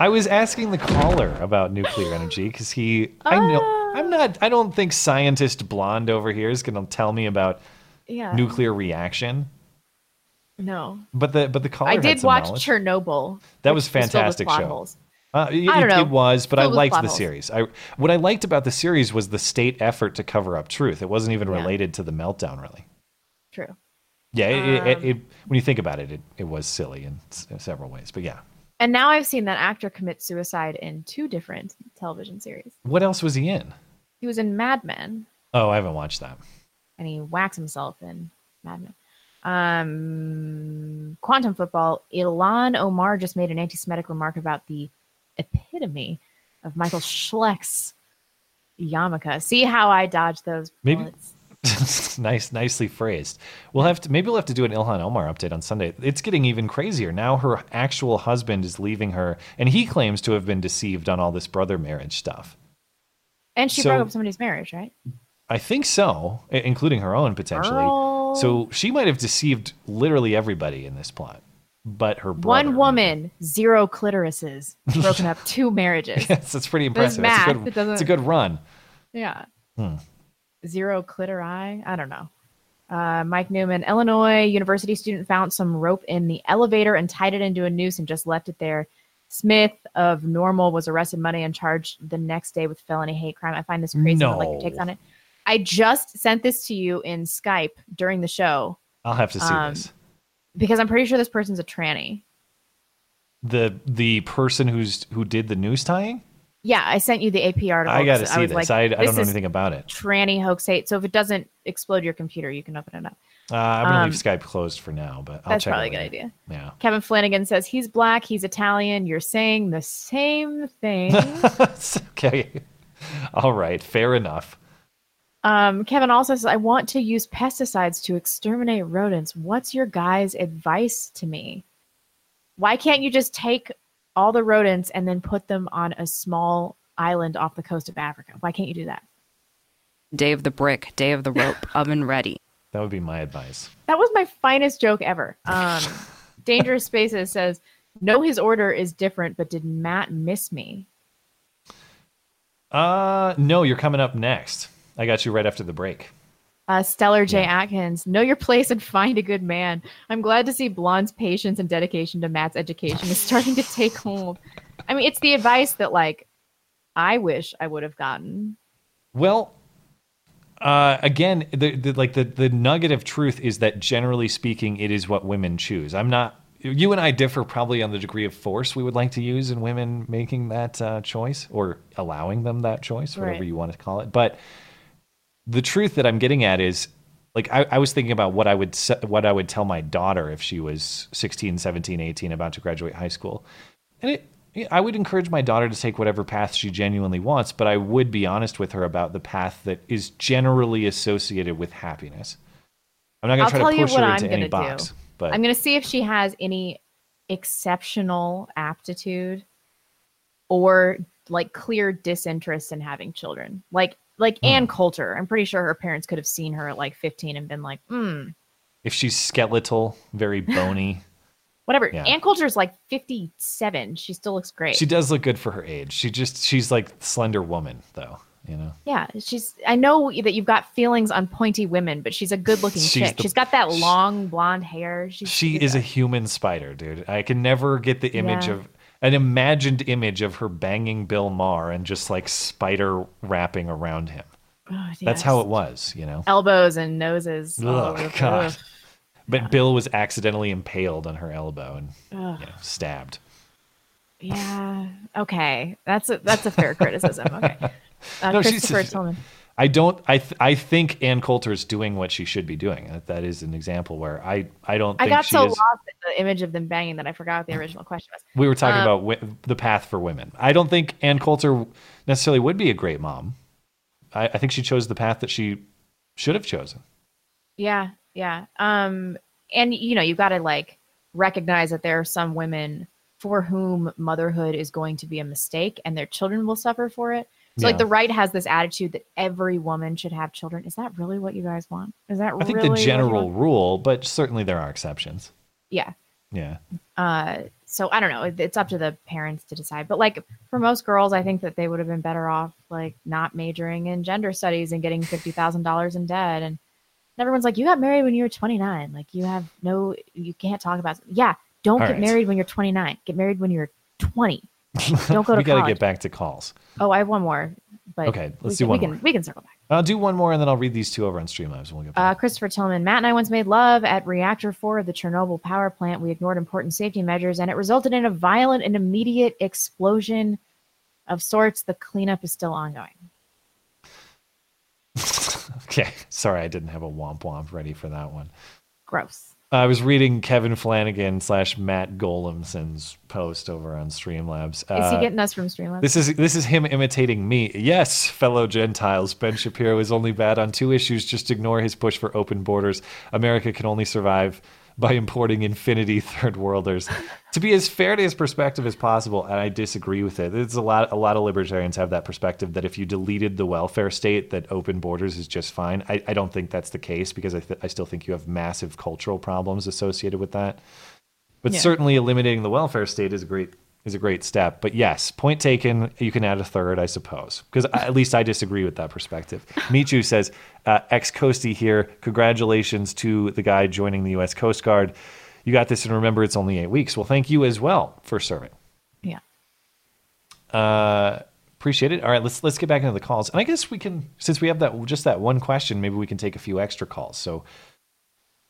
I was asking the caller about nuclear energy because he. I know. Ah. I'm not. I don't think scientist blonde over here is going to tell me about Yeah. nuclear reaction. No. But the but the caller. I did watch knowledge. Chernobyl. That was fantastic show. holes. Uh, it, I don't know. it was, but I liked the holes. series. I what I liked about the series was the state effort to cover up truth. It wasn't even Yeah. related to the meltdown, really. True. Yeah, it, it, it, Um, it- when you think about it, it, it was silly in, s- in several ways. But yeah, And now I've seen that actor commit suicide in two different television series. what else was he in? He was in Mad Men, Oh, I haven't watched that. and he whacks himself in Mad Men. Um, Quantum Football. Ilhan Omar just made an anti-Semitic remark about the epitome of Michael Schleck's yarmulke. See how I dodged those Maybe bullets? nice, nicely phrased. We'll have to maybe we'll have to do an Ilhan Omar update on Sunday. It's getting even crazier now. Her actual husband is leaving her, and he claims to have been deceived on all this brother marriage stuff. And she So- broke up somebody's marriage, right? I think so, including her own potentially. Girl. So oh. she might have deceived literally everybody in this plot, but her brother. One woman, zero clitorises, broken up two marriages. Yes, that's pretty impressive. That's a good. It It's a good run. Yeah. Hmm. Zero clitori. I don't know. Uh, Mike Newman, Illinois University student found some rope in the elevator and tied it into a noose and just left it there. Smith of Normal was arrested Monday and charged the next day with felony hate crime. I find this crazy. but like your takes on it. I just sent this to you in Skype during the show I'll have to see Um, this. Because I'm pretty sure this person's a tranny. The the person who's who did the news tying. Yeah, I sent you the AP article. I got to see was this. like, I, I don't know anything about it. Tranny hoax hate. So if it doesn't explode your computer, you can open it up. Uh, I'm gonna Um, leave Skype closed for now, but I'll That's check probably a good idea. Yeah. Kevin Flanagan says he's black, he's Italian. You're saying the same thing. okay. All right. Fair enough. Um, Kevin also says, I want to use pesticides to exterminate rodents. What's your guys' advice to me? Why can't you just take all the rodents and then put them on a small island off the coast of Africa? Why can't you do that? Day of the brick, day of the rope, oven ready. That would be my advice. That was my finest joke ever. Um, Dangerous Spaces says, No, his order is different, but did Matt miss me? Uh, no, you're coming up next. I got you right after the break. Uh, Stellar J. Atkins, know your place and find a good man. I'm glad to see Blonde's patience and dedication to Matt's education is starting to take hold. I mean, it's the advice that like I wish I would have gotten. Well, uh, again, the, the like the the nugget of truth is that generally speaking, it is what women choose. I'm not. You and I differ probably on the degree of force we would like to use in women making that uh, choice or allowing them that choice, whatever Right. you want to call it. But the truth that I'm getting at is like I, I was thinking about what I would what I would tell my daughter if she was 16, 17, 18 about to graduate high school. And it I would encourage my daughter to take whatever path she genuinely wants, but I would be honest with her about the path that is generally associated with happiness. I'm not going to try to push her I'm into any gonna box, but I'm going to see if she has any exceptional aptitude or like clear disinterest in having children. Like like Hmm. Ann Coulter, I'm pretty sure her parents could have seen her at like 15 and been like, "Hmm, if she's skeletal, very bony, whatever." Yeah. Ann Coulter's like 57. She still looks great. she does look good for her age. She just she's like slender woman though, you know. Yeah, she's. I know that you've got feelings on pointy women, but she's a good-looking She's chick. the- she's got that long blonde hair. She's, She is a human spider, dude. I can never get the image Yeah. of an imagined image of her banging Bill Maher and just like spider wrapping around him. Oh, That's how it was, you know. elbows and noses. all Ugh, God. But Bill was accidentally impaled on her elbow and you know, stabbed. Yeah. Okay. That's a that's a fair criticism. Okay. Uh, No, she's- Christopher Tillman. I don't. I th- I think Ann Coulter is doing what she should be doing. That, that is an example where I I don't I got so is. lost in the image of them banging that I forgot what the original question was. We were talking Um, about wi- the path for women. I don't think Ann Coulter necessarily would be a great mom. I, I think she chose the path that she should have chosen. Yeah, yeah. Um, and you know, you've got to like recognize that there are some women for whom motherhood is going to be a mistake, and their children will suffer for it. So, like, the right has this attitude that every woman should have children. Is that really what you guys want? Is that I think really the general rule, but certainly there are exceptions. Yeah. Yeah. Uh, so I don't know. It's up to the parents to decide. But like for most girls, I think that they would have been better off like not majoring in gender studies and getting fifty thousand dollars in debt. And everyone's like, "You got married when you were twenty nine. Like you have no, you can't talk about." Yeah, don't All get right. married when you're twenty nine. Get married when you're twenty. Don't go to we got to get back to calls. Oh, I have one more. But Okay, let's do can, one we more. can we can circle back. I'll do one more and then I'll read these two over on Streamlabs. and We'll get Uh, Christopher Tillman, Matt and I once made love at reactor four of the Chernobyl power plant. We ignored important safety measures, and it resulted in a violent and immediate explosion of sorts. The cleanup is still ongoing. Okay. Sorry, I didn't have a womp womp ready for that one. Gross. I was reading Kevin Flanagan slash Matt Golemson's post over on Streamlabs. Is he Uh, getting us from Streamlabs? This is this is him imitating me. Yes, fellow Gentiles. Ben Shapiro is only bad on two issues. Just ignore his push for open borders. America can only survive by importing infinity third worlders. to be as fair to his perspective as possible, and I disagree with it. There's a lot a lot of libertarians have that perspective that if you deleted the welfare state, that open borders is just fine. I, I don't think that's the case because I, th- I still think you have massive cultural problems associated with that. But Yeah. certainly eliminating the welfare state is a great is a great step. But yes, point taken. You can add a third, I suppose, because at least I disagree with that perspective. Michu says, uh, "Ex Coastie here. Congratulations to the guy joining the U.S. Coast Guard. You got this, and remember, it's only eight weeks. Well, thank you as well for serving. Yeah. Uh, appreciate it. All right, let's let's get back into the calls. And I guess we can, since we have that just that one question, maybe we can take a few extra calls. So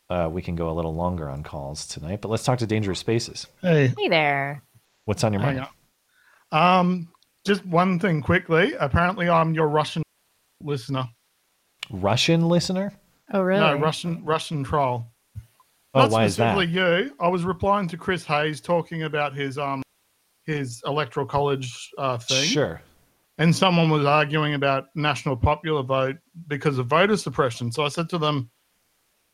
uh, we can go a little longer on calls tonight. But let's talk to Dangerous Spaces. Hey. Hey there. What's on your mind? on. Um, just one thing quickly. Apparently, I'm your Russian listener. Russian listener? Oh, really? No, Russian Russian troll. Oh, Not why is that? specifically you. I was replying to Chris Hayes talking about his um his electoral college uh, thing. Sure. And someone was arguing about national popular vote because of voter suppression. So I said to them,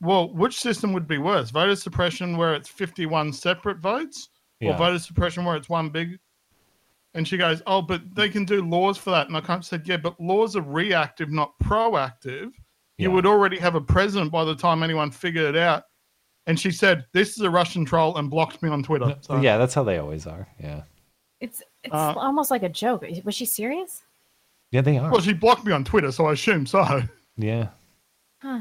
"Well, which system would be worse? Voter suppression where it's 51 separate votes, or Yeah. voter suppression where it's one big?" And she goes, "Oh, but they can do laws for that." And I kind of said, "Yeah, but laws are reactive, not proactive. You would already have a president by the time anyone figured it out." And she said, "This is a Russian troll," and blocked me on Twitter. So, Yeah, that's how they always are. Yeah. It's it's Uh, almost like a joke. Was she serious? Yeah, they are. Well, she blocked me on Twitter, so I assume so. Yeah. Huh.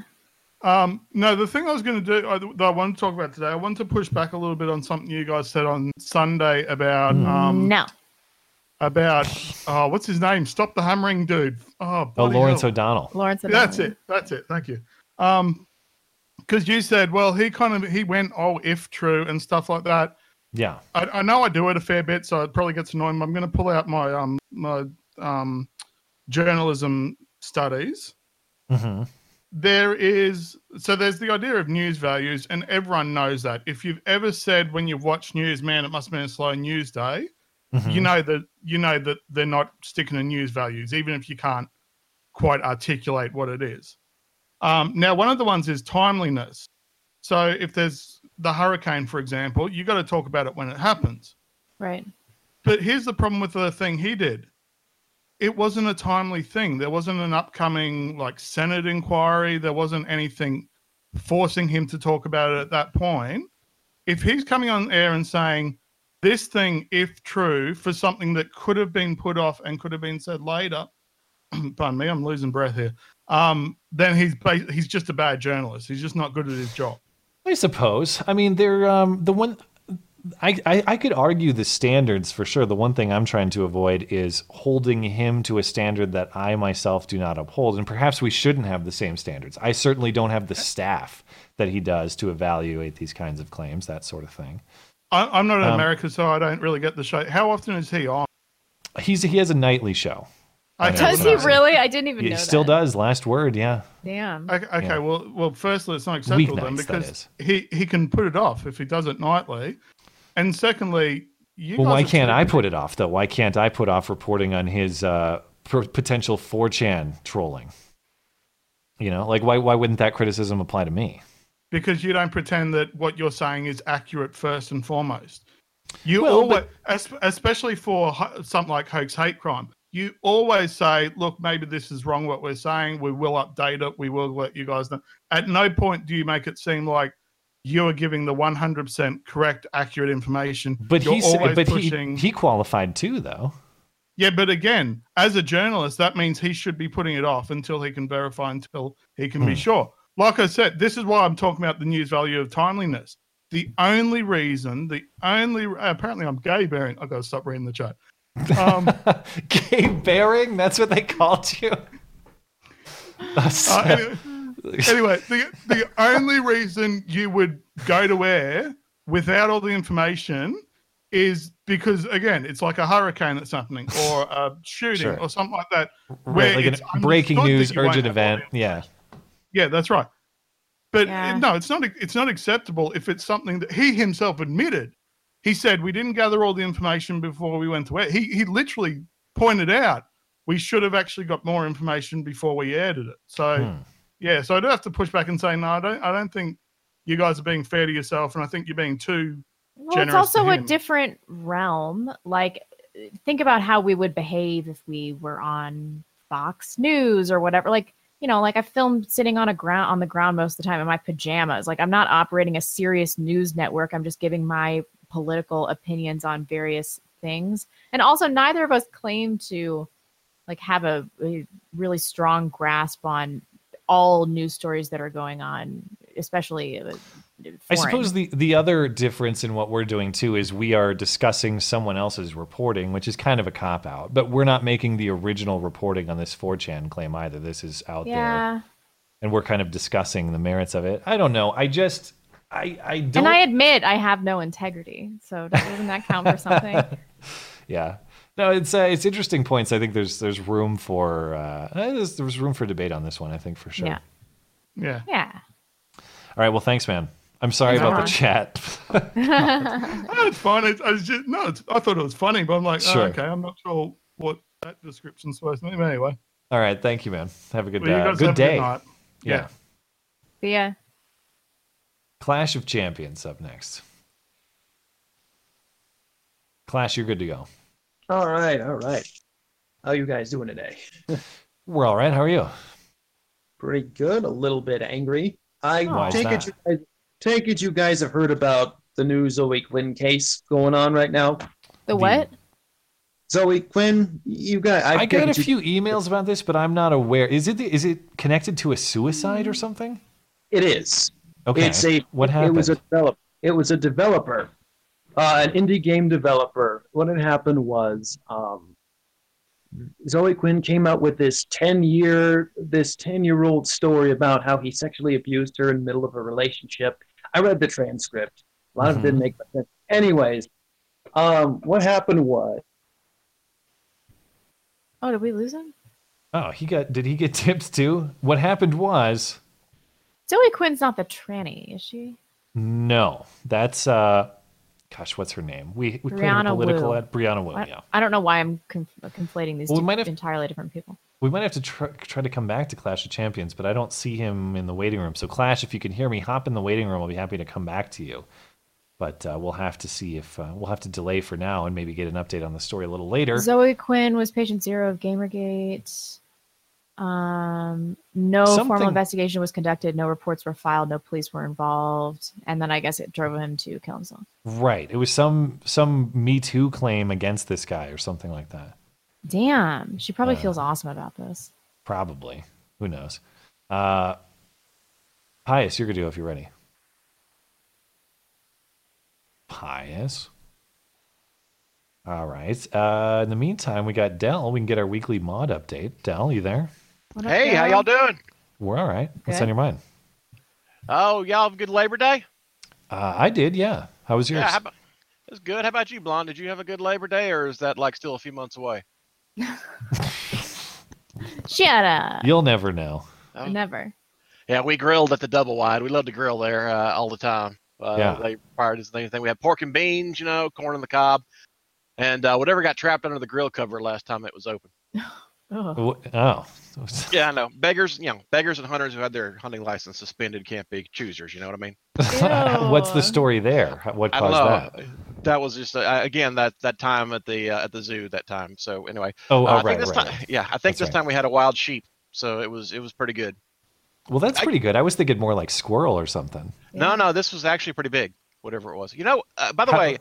Um, no, the thing I was going to do, I, that I wanted to talk about today, I wanted to push back a little bit on something you guys said on Sunday about um, no. about oh, what's his name? Stop the hammering, dude. Oh, Oh, bloody Lawrence hell. O'Donnell. Lawrence That's it. That's it. Thank you. Um, because you said, well, he kind of he went, oh, if true and stuff like that. Yeah. I, I know I do it a fair bit, so it probably gets annoying. I'm going to pull out my um my um journalism studies. Mm-hmm. There is so there's the idea of news values, and everyone knows that. If you've ever said when you've watched news, man, it must have been a slow news day, Mhm. you know that you know that they're not sticking to news values, even if you can't quite articulate what it is. Um, now, one of the ones is timeliness. So if there's the hurricane, for example, you got to talk about it when it happens. Right. But here's the problem with the thing he did. It wasn't a timely thing. There wasn't an upcoming like Senate inquiry. There wasn't anything forcing him to talk about it at that point. If he's coming on air and saying this thing, if true, for something that could have been put off and could have been said later, pardon me, I'm losing breath here. Um, then he's he's just a bad journalist. He's just not good at his job. I suppose. I mean, they're um, the one. I, I I could argue the standards for sure. The one thing I'm trying to avoid is holding him to a standard that I myself do not uphold, and perhaps we shouldn't have the same standards. I certainly don't have the staff that he does to evaluate these kinds of claims, that sort of thing. I, I'm not in Um, America, so I don't really get the show. How often is he on? He's he has a nightly show. I Does he really? I didn't even know He know still that. does. Last word, yeah. Damn. Okay, okay Yeah. well, well, firstly, it's not acceptable then Weeknights, that because he he can put it off if he does it nightly, and secondly, you well, why can't I put it off though? Why can't I put off reporting on his uh, p- potential 4chan trolling? You know, like why why wouldn't that criticism apply to me? because you don't pretend that what you're saying is accurate first and foremost. You Well, always, but- especially for something like hoax hate crime, you always say, "Look, maybe this is wrong. What we're saying, we will update it. We will let you guys know." At no point do you make it seem like you are giving the 100% correct, accurate information. But You're he's but pushing. he he qualified too though. Yeah, but again, as a journalist, that means he should be putting it off until he can verify, until he can be Hmm. sure. Like I said, this is why I'm talking about the news value of timeliness. The only reason, the only apparently I'm gay bearing. I got to stop reading the chat. Um, gay bearing? That's what they called you. Uh, anyway, anyway, the the only reason you would go to air without all the information is because again, it's like a hurricane that's happening or a shooting Sure. or something like that. Right, where like it's a breaking news, urgent event. Yeah. Yeah, that's right. But Yeah. no, it's not. It's not acceptable if it's something that he himself admitted. He said we didn't gather all the information before we went to air. He he literally pointed out we should have actually got more information before we aired it. So Hmm. Yeah, so I do have to push back and say no. I don't. I don't think you guys are being fair to yourself, and I think you're being too Well, it's also a different realm. Like, think about how we would behave if we were on Fox News or whatever. Like, you know, like I filmed sitting on a ground on the ground most of the time in my pajamas. Like, I'm not operating a serious news network. I'm just giving my political opinions on various things. And also, neither of us claim to like have a, a really strong grasp on all news stories that are going on, especially. uh, I suppose the, the other difference in what we're doing too is we are discussing someone else's reporting, which is kind of a cop out. But we're not making the original reporting on this 4chan claim either. This is out there, and we're kind of discussing the merits of it. I don't know. I just I I don't. And I admit I have no integrity. So doesn't that count for something? yeah. No, it's uh, it's interesting points. I think there's there's room for uh, there's, there's room for debate on this one. I think for sure. Yeah. Yeah. Yeah. All right. Well, thanks, man. I'm sorry Thanks, about the chat. no, it's fine. It's, I just no. It's, I thought it was funny, but I'm like, oh, okay, I'm not sure what that description's supposed to mean. Anyway, All right. Thank you, man. Have a good Well, you uh, guys good have a good day. night. yeah. But yeah. Clash of Champions up next. Clash, you're good to go. All right, all right. How you guys doing today? We're all right. How are you? Pretty good. A little bit angry. I Why take it you guys, take it you guys have heard about the new Zoe Quinn case going on right now. The what? Zoe Quinn, you got. I, take got a you- few emails about this, but I'm not aware. Is it is it connected to a suicide or something? It is. Okay. It's a. What happened? It was a happened? develop. It was a developer, uh, an indie game developer. What had happened was, um, Zoe Quinn came out with this ten year, this ten year old story about how he sexually abused her in the middle of a relationship. I read the transcript. A lot of it didn't Mhm. make much sense. Anyways, um, what happened was. Oh, did we lose him? Oh, he got. Did he get tips too? What happened was Zoe Quinn's not the tranny, is she? no. That's uh, gosh, what's her name? We we played her political Wu. ad. Brianna Wu. I, Yeah. I don't know why I'm conf- conflating these Well, we two might have- entirely different people. We might have to try, try to come back to Clash of Champions, but I don't see him in the waiting room. So, Clash, if you can hear me, hop in the waiting room. I'll be happy to come back to you. But uh, we'll have to see if uh, we'll have to delay for now and maybe get an update on the story a little later. Zoe Quinn was patient zero of Gamergate. Um, no Something- formal investigation was conducted. No reports were filed. No police were involved. And then I guess it drove him to kill himself. Right. It was some some Me Too claim against this guy or something like that. Damn, she probably Uh, feels awesome about this. Probably. Who knows? Uh, Pius, you're gonna do if you're ready. Pius. All right. Uh, in the meantime, we got Dell. We can get our weekly mod update. Dell, you there? Hey, how y'all doing? We're all right. What's Good. on your mind? Oh, y'all have a good Labor Day? Uh, I did. Yeah. How was yours? Yeah, how about, that's good. How about you, Blonde? Did you have a good Labor Day, or is that like still a few months away? Shut up. You'll never know. Oh. Never. Yeah, we grilled at the Double Wide. We love to grill there uh, all the time. Uh, Yeah. They prior to anything, we had pork and beans, you know, corn on the cob, and uh, whatever got trapped under the grill cover last time it was open. Wh- Oh. Yeah, I know. Beggars, you know, beggars and hunters who had their hunting license suspended can't be choosers. You know what I mean? What's the story there? How- What I don't caused know. that? That was just uh, again that that time at the uh, at the zoo that time. So anyway, Oh, uh, oh, I think right, this right, time, right. yeah, I think That's this right. time we had a wild sheep, so it was it was pretty good. Well, that's pretty good. I was thinking more like squirrel or something. No, no, this was actually pretty big, whatever it was. You know, uh, by the How- way,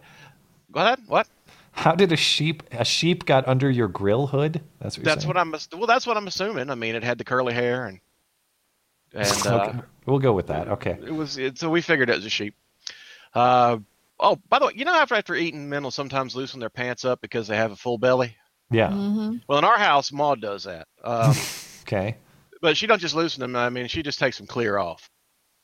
go ahead. What? How did a sheep a sheep got under your grill hood? That's what you're That's saying? what I'm. ass- Well, that's what I'm assuming. I mean, it had the curly hair and and uh, okay. We'll go with that. Okay. it was. It, so we figured it was a sheep. Uh, oh, by the way, you know, after after eating, men will sometimes loosen their pants up because they have a full belly. Yeah. Well, in our house, Maud does that. Um, Okay. but she don't just loosen them. I mean, she just takes them clear off.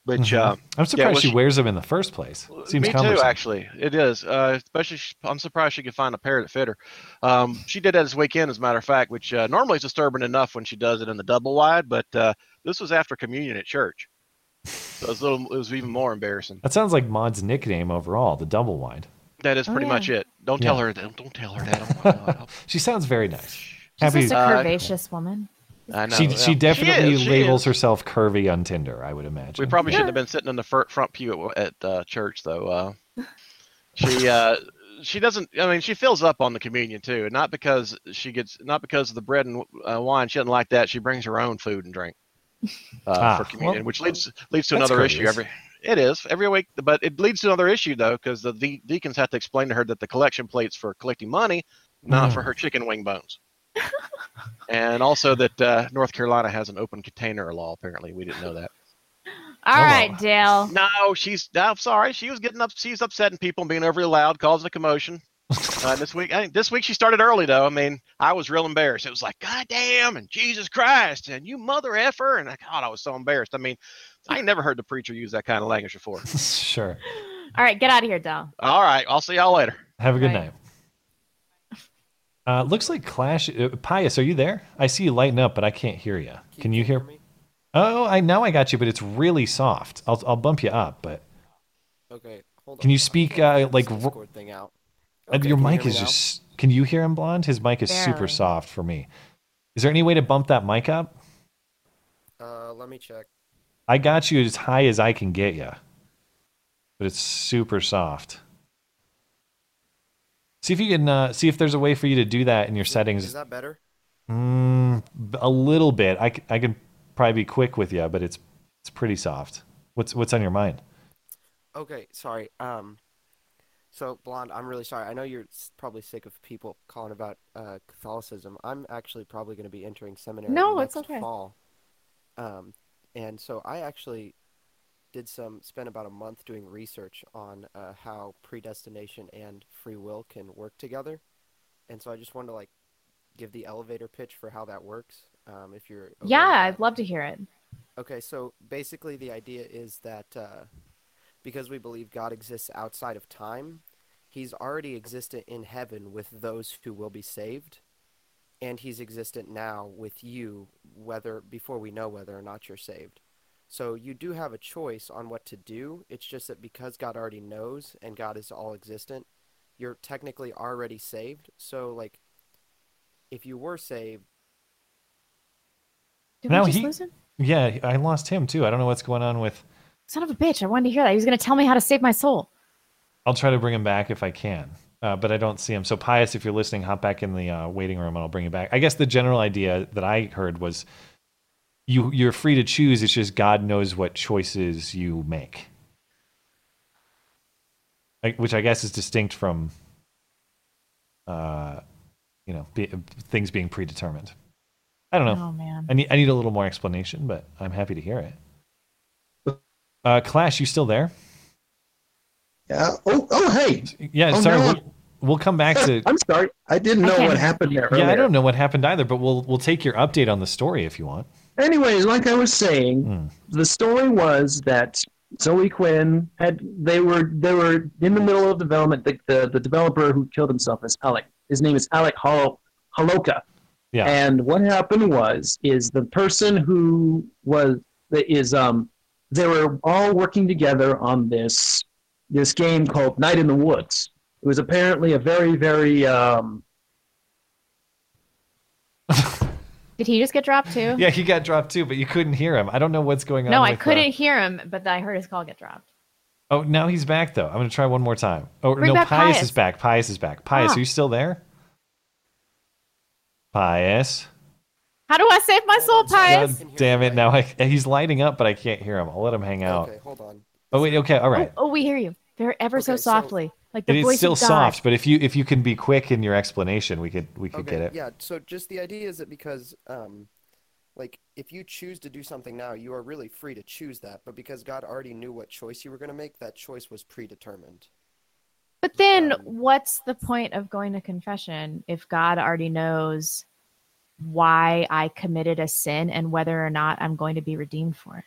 Which Mhm. uh, I'm yeah, surprised well, she wears them in the first place. Seems me too, cumbersome. actually. It is. Uh, especially, sh- I'm surprised she could find a pair that fit her. Um, she did that this weekend, as a matter of fact, which uh, normally is disturbing enough when she does it in the double wide, but uh, this was after communion at church, so it was, a little, it was even more embarrassing. That sounds like Maud's nickname overall, the double wide. That is Oh, pretty yeah. much it. Don't tell her that. Don't tell her that. Oh my God. She sounds very nice. She's Happy. just a Uh, curvaceous woman. I know. she yeah. she definitely is, she labels is. herself curvy on Tinder. I would imagine. We probably shouldn't have been sitting in the fir- front pew at, at uh, church, though. Uh, she uh, she doesn't. I mean, she fills up on the communion too, and not because she gets not because of the bread and uh, wine. She doesn't like that. She brings her own food and drink uh, Ah, for communion, well, which leads leads to that's another issue every. It is every week, but it leads to another issue though, because the de- deacons have to explain to her that the collection plates for collecting money, not for Mm. her chicken wing bones. and also that uh, North Carolina has an open container law. Apparently, we didn't know that. All right, Dale. No, she's. no, I'm sorry. She was getting up. She's upsetting people and being overly loud, causing a commotion. Uh, this week, I, this week she started early though. I mean, I was real embarrassed. It was like, God damn, and Jesus Christ, and you mother effer, and I, God, I was so embarrassed. I mean, I never heard the preacher use that kind of language before. sure. All right, get out of here, Dale. All right, I'll see y'all later. Have a good Right. night. Uh, looks like Clash. Uh, Pius, are you there? I see you lighting up, but I can't hear you. Can you hear? Me? Oh, I now I got you, but it's really soft. I'll I'll bump you up, but Okay, hold can you speak uh, like? r- Discord thing out. uh, Okay, your can you mic is just. Can you hear him, blonde? His mic is super soft for me. Is there any way to bump that mic up? Uh, let me check. I got you as high as I can get you, but it's super soft. See if you can uh, see if there's a way for you to do that in your settings. Is that better? Mm, b- a little bit. I, I can probably be quick with you, but it's it's pretty soft. What's what's on your mind? Okay, sorry. Um, so blonde, I'm really sorry. I know you're probably sick of people calling about uh, Catholicism. I'm actually probably going to be entering seminary No, it's okay. fall. Um, and so I actually did some spent about a month doing research on uh, how predestination and free will can work together, and so I just wanted to like give the elevator pitch for how that works. Um, if you're okay Yeah, I'd love to hear it. Okay, so basically the idea is that uh, because we believe God exists outside of time, He's already existent in heaven with those who will be saved, and He's existent now with you, whether before we know whether or not you're saved. So you do have a choice on what to do. It's just that because God already knows and God is all existent, you're technically already saved. So like, if you were saved, Did now we just he, lose him? yeah, I lost him too. I don't know what's going on with. Son of a bitch! I wanted to hear that. He was going to tell me how to save my soul. I'll try to bring him back if I can, uh, but I don't see him. So Pius, if you're listening, hop back in the uh, waiting room and I'll bring you back. I guess the general idea that I heard was you you're free to choose. It's just God knows what choices you make, like, which I guess is distinct from, uh, you know, be, things being predetermined. I don't know. Oh, man. I need I need a little more explanation, but I'm happy to hear it. Uh, Clash, you still there? Yeah. Oh, oh, hey. Yeah, Oh, sorry. no. We'll, we'll come back to. I'm sorry. I didn't know what happened there. Yeah, I don't know what happened either, but we'll we'll take your update on the story if you want. Anyways, like I was saying, Hmm. the story was that Zoe Quinn had they were they were in the middle of development. The the, the developer who killed himself is Alec. His name is Alec Hol- Holowka. Yeah. And what happened was is the person who was is um they were all working together on this this game called Night in the Woods. It was apparently a very very um Did he just get dropped too? Yeah, he got dropped too, but you couldn't hear him. I don't know what's going on. No, I with, uh, couldn't hear him, but I heard his call get dropped. oh, now he's back though. I'm gonna try one more time. Oh Bring no, back Pius, Pius. is back. Pius is back. Pius, Ah. are you still there? Pius. How do I save my soul, Pius? God damn it! Now I, he's lighting up, but I can't hear him. I'll let him hang out. Okay, hold on. Oh wait, okay, all right. Oh, we hear you. Very ever Okay, so- softly, like the It voice is still of God. soft, but if you if you can be quick in your explanation, we could we could Okay, get it. Yeah, so just the idea is that because, um, like, if you choose to do something now, you are really free to choose that. But because God already knew what choice you were going to make, that choice was predetermined. But then, what's the point of going to confession if God already knows why I committed a sin and whether or not I'm going to be redeemed for it?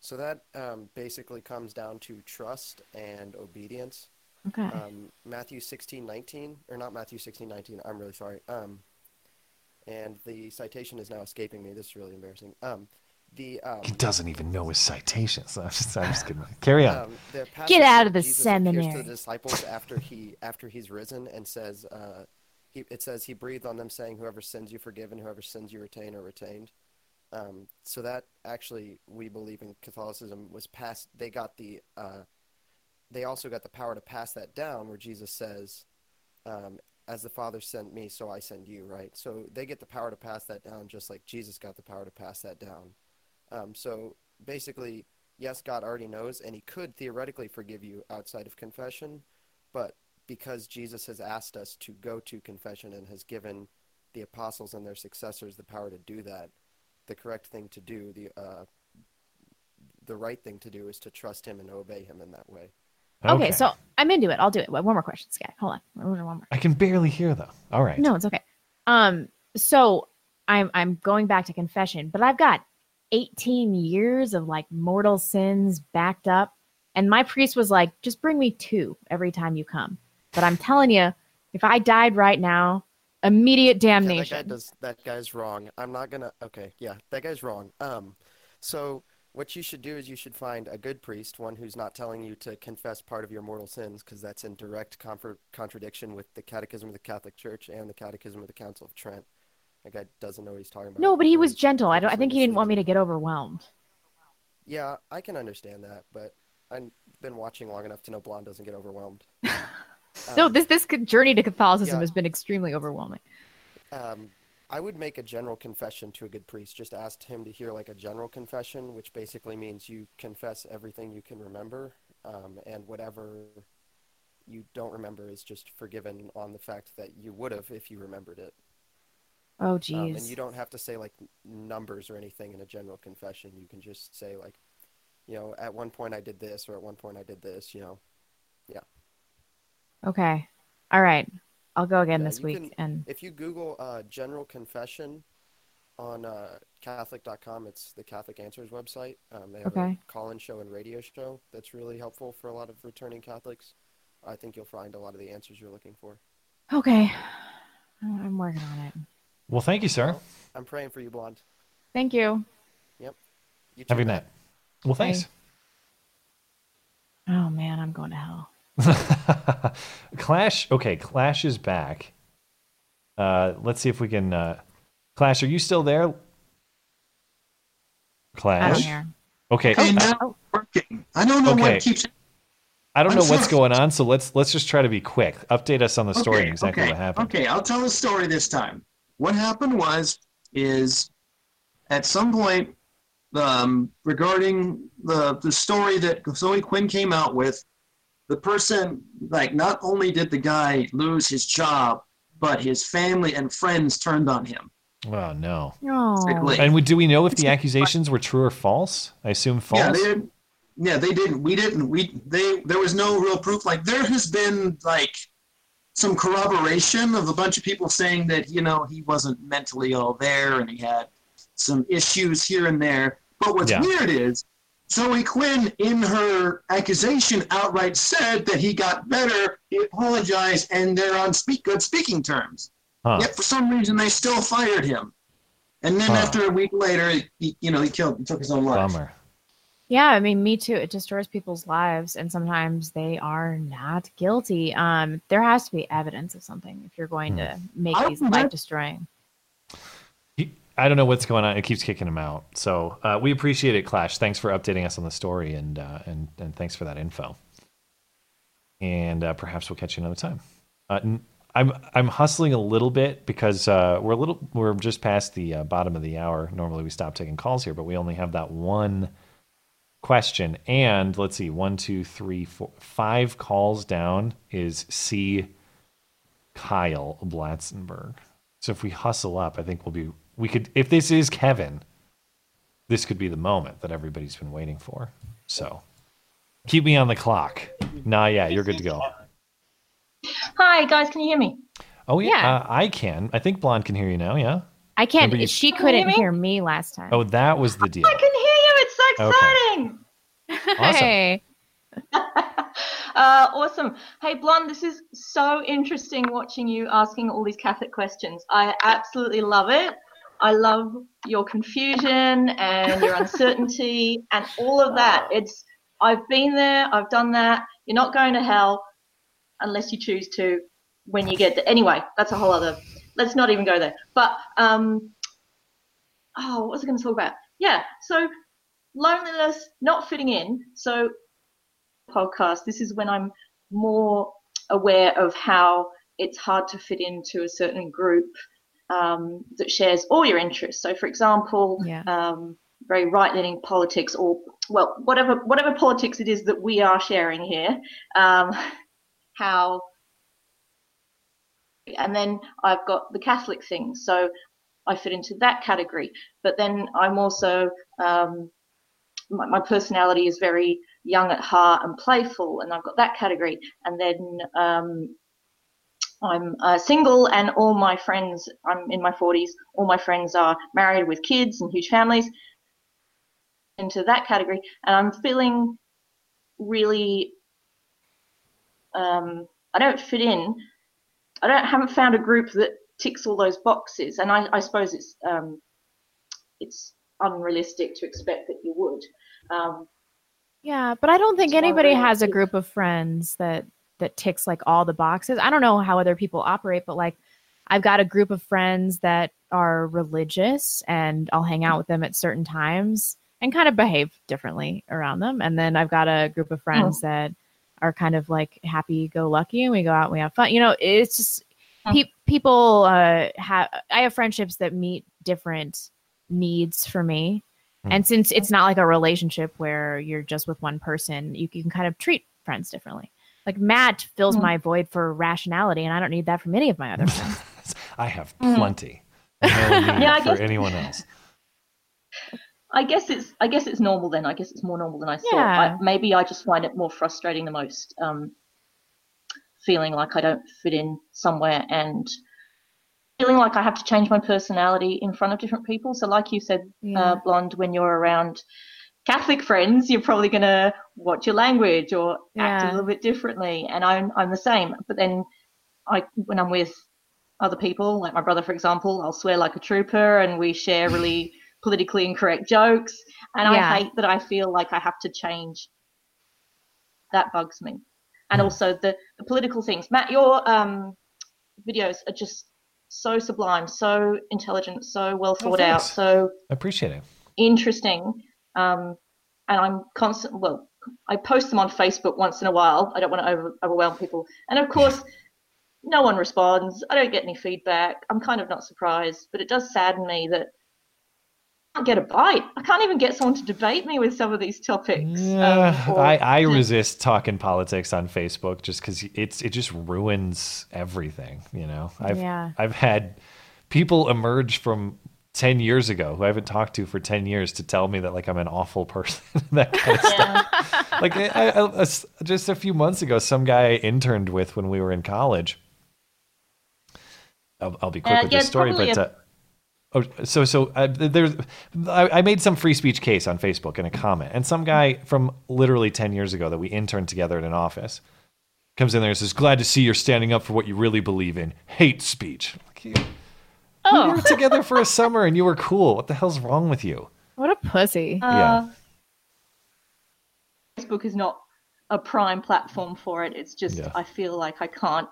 So that um, basically comes down to trust and obedience. Okay. Um, Matthew sixteen nineteen, or not Matthew sixteen nineteen. I'm really sorry. Um, and the citation is now escaping me. This is really embarrassing. Um, the um, He doesn't even know his citations. I'm just, I'm just kidding. Carry on. Um, the Get passage out where of the Jesus appears to seminary. the disciples after he after he's risen and says, uh, he, it says he breathed on them, saying, "Whoever sins you forgiven, whoever sins you retain are retained." Um, so that actually, we believe in Catholicism was passed. They got the uh, they also got the power to pass that down, where Jesus says, um, "As the Father sent me, so I send you." Right. So they get the power to pass that down, just like Jesus got the power to pass that down. Um, so basically, yes, God already knows, and He could theoretically forgive you outside of confession, but because Jesus has asked us to go to confession and has given the apostles and their successors the power to do that, the correct thing to do, the uh, the right thing to do, is to trust Him and obey Him in that way. Okay. so I'm into it. I'll do it. Wait, One more question, Sky. Hold on. One more. I can barely hear though. All right. No, it's okay. Um, so I'm I'm going back to confession, but I've got 18 years of like mortal sins backed up, and my priest was like, "Just bring me two every time you come." But I'm telling you, if I died right now, immediate Yeah, that damnation. guy does. That guy's wrong. I'm not gonna. Okay, yeah, that guy's wrong. Um, so what you should do is you should find a good priest, one who's not telling you to confess part of your mortal sins, because that's in direct confer- contradiction with the Catechism of the Catholic Church and the Catechism of the Council of Trent. That guy doesn't know what he's talking about. No, but he was gentle. I don't. I think he didn't want me to get overwhelmed. Yeah, I can understand that, but I've been watching long enough to know Blonde doesn't get overwhelmed. no, this this journey to Catholicism yeah. has been extremely overwhelming. Um, I would make a general confession to a good priest. Just ask him to hear like a general confession, which basically means you confess everything you can remember, um, and whatever you don't remember is just forgiven on the fact that you would have if you remembered it. Oh, Um, jeez. and you don't have to say like numbers or anything in a general confession. You can just say like, you know, at one point I did this or at one point I did this, you know. Yeah. Okay. All right. I'll go again Yeah, this week can- and if you Google uh, general confession on uh, Catholic.com, it's the Catholic Answers website. Um, they have Okay. a call-in show and radio show that's really helpful for a lot of returning Catholics. I think you'll find a lot of the answers you're looking for. Okay. I'm working on it. Well, thank you, sir. I'm praying for you, Blonde. Thank you. Yep. You Have a too, good night. Well, thanks. Oh man, I'm going to hell. Clash. Okay, Clash is back. Uh, let's see if we can. Uh, Clash, are you still there? Clash. hear. Okay. Okay, uh, now working. I don't know Okay. what keeps. I don't I'm know what's going on, so let's let's just try to be quick. Update us on the story and exactly okay, what happened. Okay, I'll tell the story this time. What happened was is at some point um, regarding the the story that Zoe Quinn came out with, the person like not only did the guy lose his job, but his family and friends turned on him. Oh no. Oh. And we, do we know if the accusations were true or false? I assume false. Yeah, they didn't. Yeah, they didn't. We didn't. We they. There was no real proof. Like there has been like some corroboration of a bunch of people saying that you know he wasn't mentally all there and he had some issues here and there. But what's Yeah. weird is Zoe Quinn, in her accusation, outright said that he got better, he apologized, and they're on speak good speaking terms. Huh. Yet for some reason they still fired him. And then Huh. after a week later, he, you know, he killed, he took his own life. Bummer. Yeah, I mean, me too. It destroys people's lives, and sometimes they are not guilty. Um, there has to be evidence of something if you're going to make I these life destroying. I don't know what's going on. It keeps kicking him out. So uh, we appreciate it, Clash. Thanks for updating us on the story, and uh, and and thanks for that info. And uh, perhaps we'll catch you another time. Uh, I'm I'm hustling a little bit because uh, we're a little we're just past the uh, bottom of the hour. Normally we stop taking calls here, but we only have that one question. And let's see, one, two, three, four, five calls down is C. Kyle Blatzenberg. So if we hustle up, I think we'll be we could if this is Kevin, this could be the moment that everybody's been waiting for. So keep me on the clock. Nah, yeah, you're good to go. Hi guys, can you hear me? Oh yeah, Uh, I can. I think Blonde can hear you now. Yeah. I can't. You- She Can hear couldn't me? hear me last time. Oh, that was the deal. I can hear you. It's so Okay. exciting. Awesome. Hey. Uh, awesome. Hey, Blonde, this is so interesting watching you asking all these Catholic questions. I absolutely love it. I love your confusion and your uncertainty and all of that. It's I've been there, I've done that. You're not going to hell unless you choose to when you get there. Anyway, that's a whole other. Let's not even go there. But um, oh, what was I going to talk about? Yeah, so loneliness, not fitting in. So podcast, this is when I'm more aware of how it's hard to fit into a certain group um, that shares all your interests. So, for example, Yeah. um, very right-leaning politics, or well, whatever whatever politics it is that we are sharing here, um, how. And then I've got the Catholic thing, so I fit into that category. But then I'm also um, my, my personality is very young at heart and playful, and I've got that category. And then um, I'm uh, single, and all my friends, I'm in my 40s, all my friends are married with kids and huge families into that category. And I'm feeling really, um, I don't fit in. I don't haven't found a group that ticks all those boxes, and I, I suppose it's um, it's unrealistic to expect that you would. Um, Yeah, but I don't think anybody has a group of friends that that ticks like all the boxes. I don't know how other people operate, but like I've got a group of friends that are religious and I'll hang out with them at certain times and kind of behave differently around them. And then I've got a group of friends that are kind of like happy go lucky and we go out and we have fun. You know, it's just pe- people uh have I have friendships that meet different needs for me. And since it's not like a relationship where you're just with one person, you can kind of treat friends differently. Like Matt fills Mhm. my void for rationality, and I don't need that from any of my other friends. I have Mhm. plenty. No need Yeah, I for anyone else. I guess it's I guess it's normal then. I guess it's more normal than I thought. Yeah. I, maybe I just find it more frustrating the most, um, feeling like I don't fit in somewhere and feeling like I have to change my personality in front of different people. So, like you said, Yeah. uh, blonde, when you're around Catholic friends, you're probably going to watch your language or act a little bit differently. And I'm I'm the same. But then, I when I'm with other people, like my brother, for example, I'll swear like a trooper, and we share really politically incorrect jokes. And Yeah. I hate that I feel like I have to change. That bugs me. And also the, the political things. Matt, your um, videos are just so sublime, so intelligent, so well Oh, thought out, so I appreciate it. interesting. Um, and I'm constant. Well, I post them on Facebook once in a while. I don't want to over, overwhelm people. And of course, no one responds. I don't get any feedback. I'm kind of not surprised, but it does sadden me that I can't get a bite. I can't even get someone to debate me with some of these topics. Yeah, um, or I, I resist talking politics on Facebook just because it's it just ruins everything. You know, I've Yeah. I've had people emerge from ten years ago who I haven't talked to for ten years to tell me that like I'm an awful person. that kind of stuff. Like I, I, I- just a few months ago, some guy I interned with when we were in college. I'll, I'll be quick Uh, with yeah, this story, but. a- uh, Oh, so so uh, there's, I, I made some free speech case on Facebook in a comment, and some guy from literally ten years ago that we interned together in an office comes in there and says, "Glad to see you're standing up for what you really believe in, hate speech." Like, Oh. we were together for a summer and you were cool. What the hell's wrong with you? What a pussy. Uh, Facebook is not a prime platform for it. It's just Yeah. I feel like I can't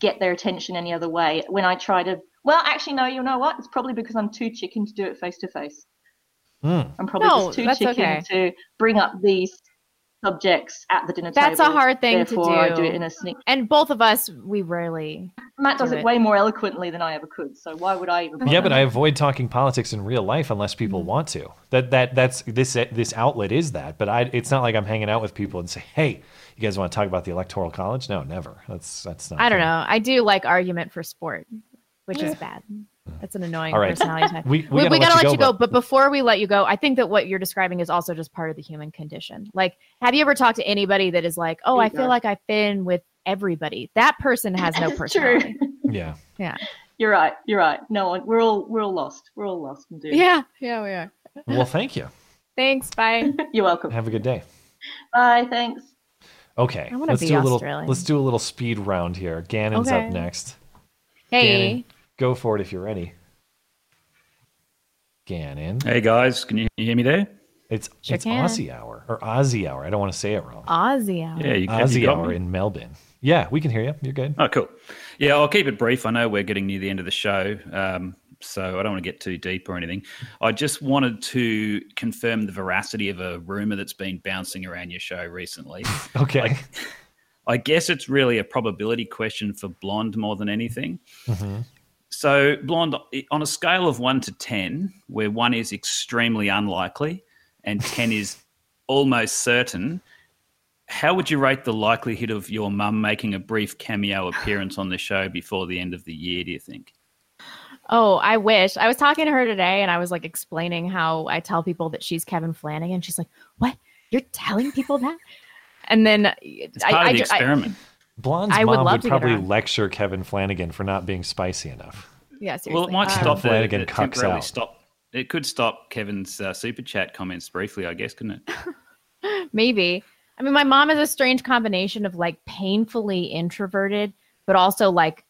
get their attention any other way. When I try to, well, actually, no. You know what? It's probably because I'm too chicken to do it face to face. Hmm. I'm probably No, just too chicken okay. to bring up these subjects at the dinner table. That's a hard thing to Therefore, I do. do it in a sneak. And both of us, we rarely. Matt does do it way more eloquently than I ever could. So why would I even? Yeah, but? I avoid talking politics in real life unless people Mm-hmm. want to. That that that's this this outlet is that. But I, it's not like I'm hanging out with people and say, "Hey, you guys want to talk about the electoral college?" No, never. That's that's not. I don't fair. know. I do like argument for sport, which is bad. That's an annoying All right. personality type. We- we we, gotta gotta let you let you go, go. But before we let you go, I think that what you're describing is also just part of the human condition. Like, have you ever talked to anybody that is like, "Oh, I feel like I fit in with everybody"? That person has no personality. true. Yeah. Yeah. You're right. You're right. No one. We're all we're all lost. We're all lost and doomed. Yeah. Yeah, we are. Well, thank you. Thanks. Bye. You're welcome. Have a good day. Bye. Thanks. Okay, I wanna let's be do a little. Australian. Let's do a little speed round here. Gannon's Okay. up next. Hey. Gannon, go for it if you're ready. Gannon. Hey guys, can you hear me there? It's Sure it's can. Aussie hour or Aussie hour. I don't want to say it wrong. Aussie hour. Yeah, you, have you Aussie got hour me? in Melbourne. Yeah, we can hear you. You're good. Oh, cool. Yeah, I'll keep it brief. I know we're getting near the end of the show, um, so I don't want to get too deep or anything. I just wanted to confirm the veracity of a rumor that's been bouncing around your show recently. Okay. I guess it's really a probability question for Blonde more than anything. Mhm. So, Blonde, on a scale of one to 10, where one is extremely unlikely and 10 is almost certain, how would you rate the likelihood of your mum making a brief cameo appearance on the show before the end of the year, do you think? Oh, I wish. I was talking to her today and I was like explaining how I tell people that she's Kevin Flanagan. She's like, What? You're telling people that? And then It's I, part I of the I- experiment. Blonde's I would mom love would to get her probably lecture Kevin Flanagan for not being spicy enough. yeah, seriously. well, it might Uh, stop the, Flanagan the cucks temporarily out. stop. It could stop Kevin's uh, super chat comments briefly, I guess, couldn't it? Maybe. I mean, my mom is a strange combination of like painfully introverted, but also like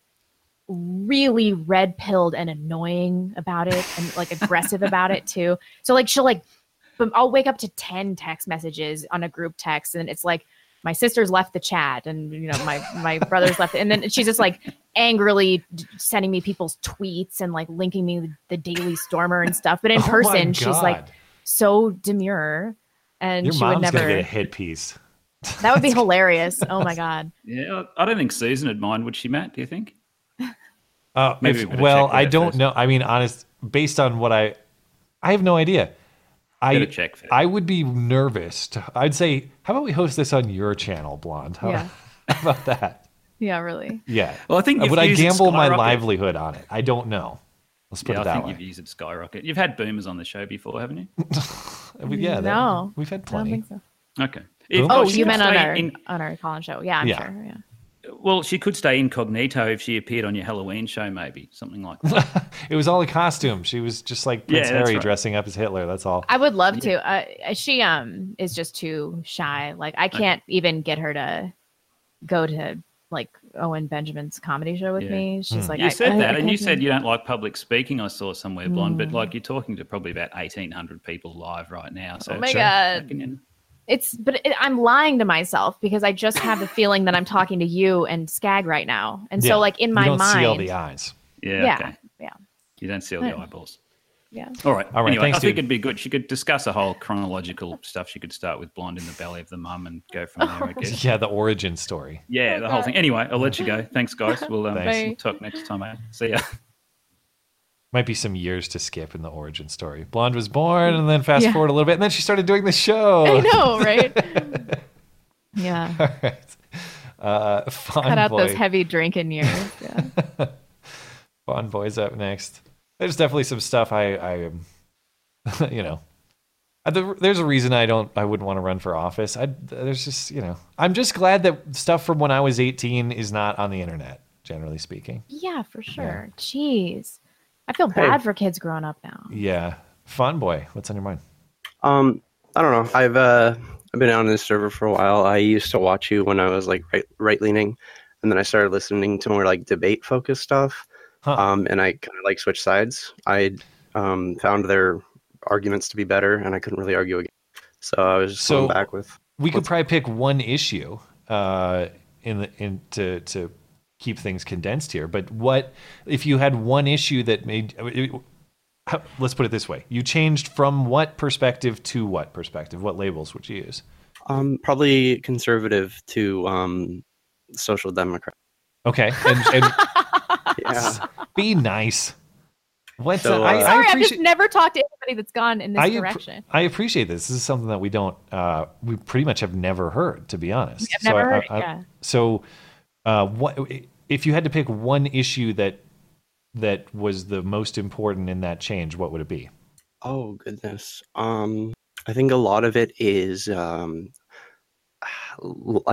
really red pilled and annoying about it and like aggressive about it too. So like she'll like but I'll wake up to 10 text messages on a group text and it's like my sister's left the chat and you know my my brother's left and then she's just like angrily sending me people's tweets and like linking me with the daily stormer and stuff but in Oh person she's like so demure and Your she mom's would never gonna get a hit piece. that would be hilarious. Oh my god. Yeah, I don't think Susan would mind, would she, Matt? Do you think? Uh, Maybe if- we well, I don't first. know. I mean, honest, based on what I, I have no idea. I Better check first. I would be nervous. To, I'd say, how about we host this on your channel, Blonde? How, Yeah. how about that? Yeah, really. Yeah. Well, I think would I gamble my livelihood on it? I don't know. Let's put yeah, it that I think way. you've used it skyrocket. You've had boomers on the show before, haven't you? We- yeah, that- no, we've had I don't plenty. think so. Okay. oh, she you could meant on our in- on our Colin show? Yeah, I'm Yeah. sure. Yeah. Well, she could stay incognito if she appeared on your Halloween show, maybe something like that. It was all a costume. She was just like Prince that's Harry right. dressing up as Hitler. That's all. I would love to. Uh, she um is just too shy. Like I can't even get her to go to like Owen Benjamin's comedy show with Yeah. me. She's like, you I- said I- that, I and you said you don't like public speaking. I saw somewhere, blonde, but Mm. like you're talking to probably about eighteen hundred people live right now. So Oh my god. It's but it, I'm lying to myself because I just have the feeling that I'm talking to you and Skag right now, and Yeah. so like in You my don't mind, see all the eyes. Yeah. yeah, Okay. yeah, You don't see all the eyeballs. yeah. All right. All right, Anyway, thanks, I think dude. it'd be good. She could discuss a whole chronological stuff. She could start with blonde in the belly of the mum and go from there. I guess. Yeah, the origin story. Yeah, the whole thing. Anyway, I'll let you go. Thanks, guys. We'll, um, Thanks. we'll talk next time. Eh? See ya. Might be some years to skip in the origin story. Blonde was born, and then fast Yeah. forward a little bit, and then she started doing the show. I know, right? yeah. All right. Uh, Cut out Boy. those heavy drinking years. Yeah. Fawn Boy's up next. There's definitely some stuff I, I am, you know, Uh, there's a reason I don't, I wouldn't want to run for office. I, there's just, you know, I'm just glad that stuff from when I was 18 is not on the internet, generally speaking. yeah, for sure. Jeez, I feel Hey. bad for kids growing up now. Yeah. Fun Boy, what's on your mind? Um, I don't know. I've uh, I've been on this server for a while. I used to watch you when I was like right right leaning, and then I started listening to more like debate focused stuff. Um, and I kind of like switched sides. I um found their arguments to be better, and I couldn't really argue against. So I was just So going back with. we could probably pick one issue uh, in the in to to keep things condensed here. But what if you had one issue that made? how- Let's put it this way: you changed from what perspective to what perspective? What labels would you use? Um, probably conservative to um, social democrat. Okay, and, and Yeah. be nice. What's So, I, uh, I Sorry, I've just never talked to anybody that's gone in this I, appre- direction. I appreciate this. This is something that we don't, uh, we pretty much have never heard, to be honest. I've never I- heard it, I- yeah. So, uh, what if you had to pick one issue that that was the most important in that change? What would it be? Oh goodness. Um, I think a lot of it is um,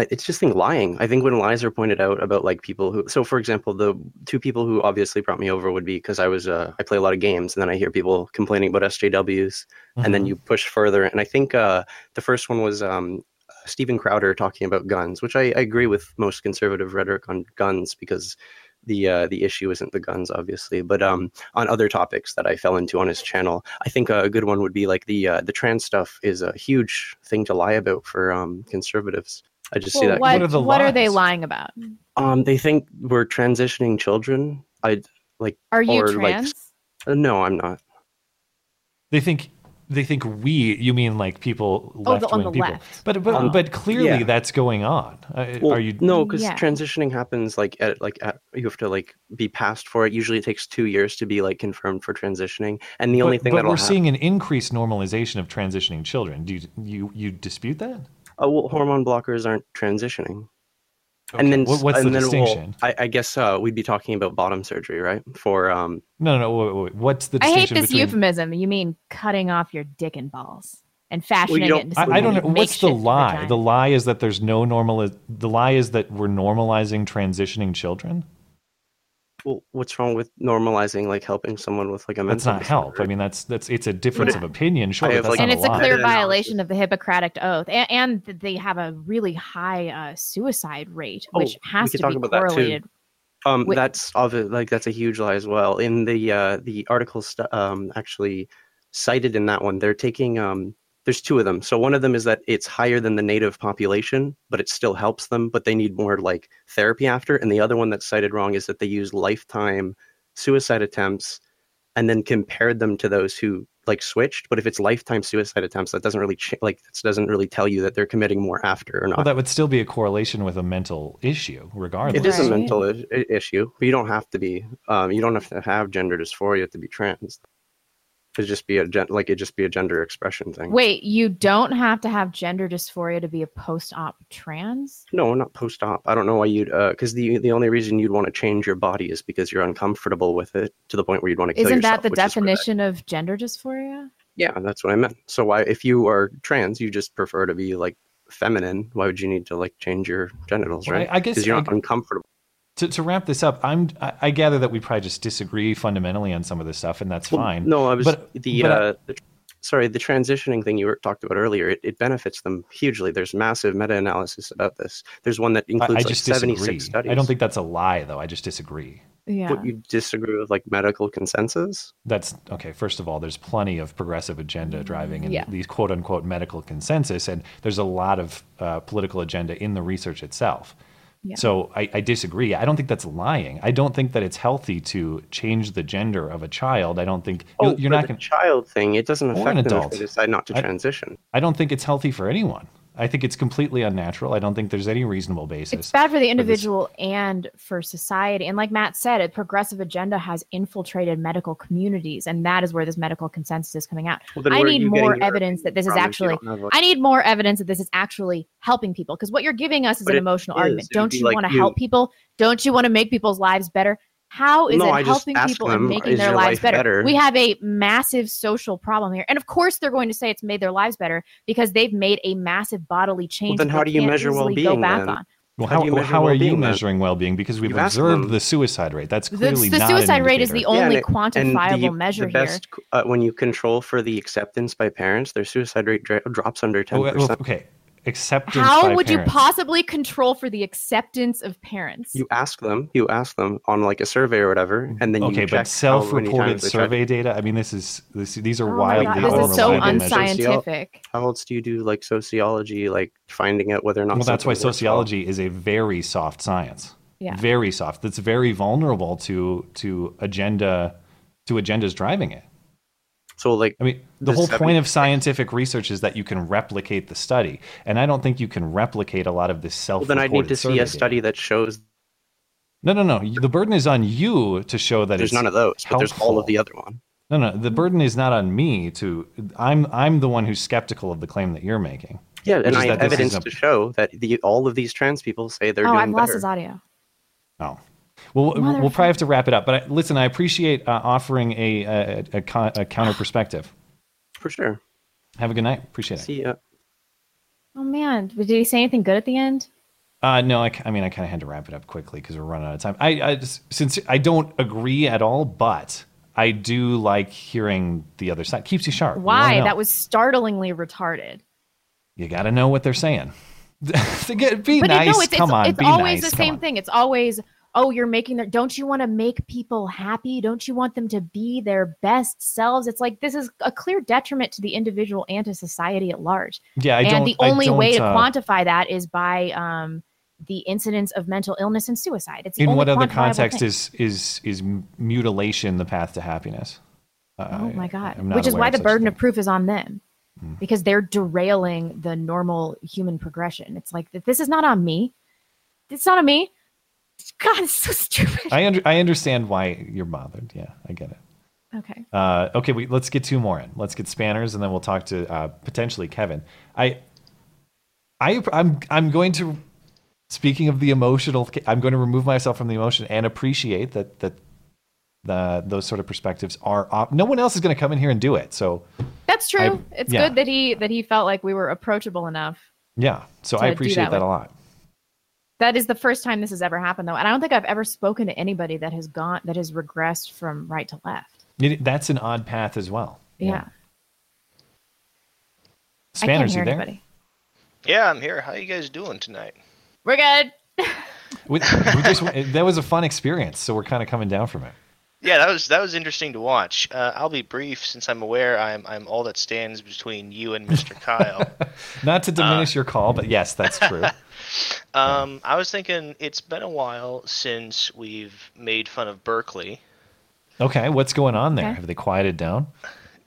it's just think lying. I think when lies are pointed out about like people who, so for example, the two people who obviously brought me over would be because I was uh, I play a lot of games, and then I hear people complaining about SJWs, and then Mhm. you push further. And I think uh, the first one was um, Steven Crowder talking about guns, which I, I agree with most conservative rhetoric on guns because the uh, the issue isn't the guns, obviously, but um, on other topics that I fell into on his channel, I think a good one would be like the uh, the trans stuff is a huge thing to lie about for um, conservatives. I just see that. what, what are they lying about? Um, they think we're transitioning children. I like. Are you or, like, trans? uh, no, I'm not. They think they think we. You mean like people Oh, left the- on wing the people? left. But but Um, but clearly yeah. that's going on. Uh, Well, are you? no? Because Yeah. transitioning happens like at like at, you have to like be passed for it. Usually, it takes two years to be like confirmed for transitioning. And the only thing that'll we're hap- seeing an increased normalization of transitioning children. Do you you, you dispute that? Uh, well, hormone blockers aren't transitioning. Okay, And then, what- what's and the then, well, distinction? I, I guess uh, we'd be talking about bottom surgery, right? For um, No, no. Wait, wait, wait. What's the I hate this between? euphemism. You mean cutting off your dick and balls and fashioning don't- it into I, I don't know. What's the lie? vagina. The lie is that there's no normal. The lie is that we're normalizing transitioning children. Well, what's wrong with normalizing like helping someone with like a mental? That's mental not help. I mean, that's that's it's a difference of opinion. Sure, I but have, that's like, not and it's a lie. clear violation of the Hippocratic Oath, and, and they have a really high uh, suicide rate, Oh, which we has to talk be about that, too. correlated. Um, Wait. that's of like that's a huge lie as well. In the uh, the article st- um, actually cited in that one, they're taking um, there's two of them. So one of them is that it's higher than the native population, but it still helps them, but they need more like therapy after. And the other one that's cited wrong is that they use lifetime suicide attempts and then compared them to those who like switched. But if it's lifetime suicide attempts, that doesn't really ch- like that doesn't really tell you that they're committing more after or not. Well, that would still be a correlation with a mental issue, regardless. It is a mental I- i- issue, but you don't have to be. Um, you don't have to have gender dysphoria to be trans. It'd just be a gen- like it'd just be a gender expression thing. Wait, you don't have to have gender dysphoria to be a post-op trans? No, not post-op. I don't know why you'd uh, because the the only reason you'd want to change your body is because you're uncomfortable with it to the point where you'd want to kill Isn't yourself. that the which is where that- definition of gender dysphoria? yeah, that's what I meant. So why, if you are trans, you just prefer to be like feminine. Why would you need to like change your genitals, Well, right? I- I guess because you're I- not uncomfortable. To, to wrap this up, I'm I, I gather that we probably just disagree fundamentally on some of this stuff, and that's Well, fine. No, I was But- the but I- uh, the, sorry, the transitioning thing you were, talked about earlier. It, it benefits them hugely. There's massive meta-analysis about this. There's one that I, includes I like just 76 disagree. studies. I don't think that's a lie, though. I just disagree. Yeah. What, you disagree with like medical consensus? That's okay. First of all, there's plenty of progressive agenda driving in Yeah. these quote unquote medical consensus, and there's a lot of uh, political agenda in the research itself. Yeah. So I, I disagree. I don't think that's lying. I don't think that it's healthy to change the gender of a child. I don't think Oh, you're, you're for not the going child thing. It doesn't Or an affect them if they decide not to I- transition. I don't think it's healthy for anyone. I think it's completely unnatural. I don't think there's any reasonable basis. It's bad for the this. individual and for society. And like Matt said, a progressive agenda has infiltrated medical communities, and that is where this medical consensus is coming out. Well, I need more evidence that this is from if you actually. don't have, like- I need more evidence that this is actually helping people. Because what you're giving us is But an emotional is. argument. It Don't you like want to help people? Don't you want to make people's lives better? How is No, it I helping people them, and making their lives better? better? We have a massive social problem here. And of course, they're going to say it's made their lives better because they've made a massive bodily change. then that how do you can't measure easily well-being Go back then? on. Well, How how, do you measure how are you measuring well-being? Because we've You've observed the suicide rate. That's clearly the not an suicide rate is the indicator. only and it- and quantifiable the, measure the best, Uh, when you control for the acceptance by parents, their suicide rate dra- drops under ten Oh, well, percent. okay, acceptance. How by would you possibly control for the acceptance of parents? You ask them. You ask them on like a survey or whatever, and then you Okay, check but self-reported times they tried- survey data. I mean, this is this, these are Oh my wildly God, this is so unscientific. How else do you do like sociology, like finding out whether or not? Well, that's why something works well? sociology is a very soft science. Yeah. Very soft. That's very vulnerable to to agenda to agendas driving it. So like I mean, the the whole seven- point of scientific research is that you can replicate the study, and I don't think you can replicate a lot of this self. Well, self. then I need to see a study that shows. No, no, no. The burden is on you to show that There's it's none of those, but there's all of the other one. No, no. The burden is not on me to. I'm I'm the one who's skeptical of the claim that you're making. Yeah, which and I have that this evidence is a- to show that the all of these trans people say they're oh, doing I've lost better. his audio. Oh. Well, we'll we'll probably have to wrap it up. But I, listen, I appreciate uh, offering a a, a, con- a counter perspective. For sure. Have a good night. Appreciate it. See ya. Oh man, did he say anything good at the end? Uh, no, I, I mean, I kind of had to wrap it up quickly because we're running out of time. I, I just, since I don't agree at all, but I do like hearing the other side. Keeps you sharp. Why? know. That was startlingly retarded. You got to know what they're saying. Get- be but nice. it, no, it's, Come it's, on, it's be always nice. the Come same on. thing. It's always, oh, you're making their. Don't you want to make people happy? Don't you want them to be their best selves? It's like this is a clear detriment to the individual and to society at large. Yeah, I and don't- the only way to uh, quantify that is by um, the incidence of mental illness and suicide. It's the In what other context thing. is is is mutilation the path to happiness? Uh, Oh my God. Which is why the burden of proof is on them Hmm. because they're derailing the normal human progression. It's like, this is not on me. It's not on me. God, it's so stupid. I under, I understand why you're bothered. Yeah, I get it. Okay. Uh, okay, we, let's get two more in. Let's get Spanners, and then we'll talk to uh, potentially Kevin. I, I, I'm, I'm going to. Speaking of the emotional, I'm going to remove myself from the emotion and appreciate that that the those sort of perspectives are. Op- no one else is going to come in here and do it. So That's true. I- it's yeah. good that he that he felt like we were approachable enough. yeah, so I appreciate that that, a lot. That is the first time this has ever happened though. And I don't think I've ever spoken to anybody that has gone that has regressed from right to left. It, that's an odd path as well. Yeah. I can't Spanners, hear you there? anybody. Yeah, I'm here. How are you guys doing tonight? We're good. We, we just, that was a fun experience, so we're kind of coming down from it. Yeah, that was that was interesting to watch. Uh, I'll be brief since I'm aware I'm I'm all that stands between you and Mr. Kyle. Not to Uh, diminish your call, but yes, that's true. Um, I was thinking it's been a while since we've made fun of Berkeley. Okay, what's going on there? Okay. Have they quieted down?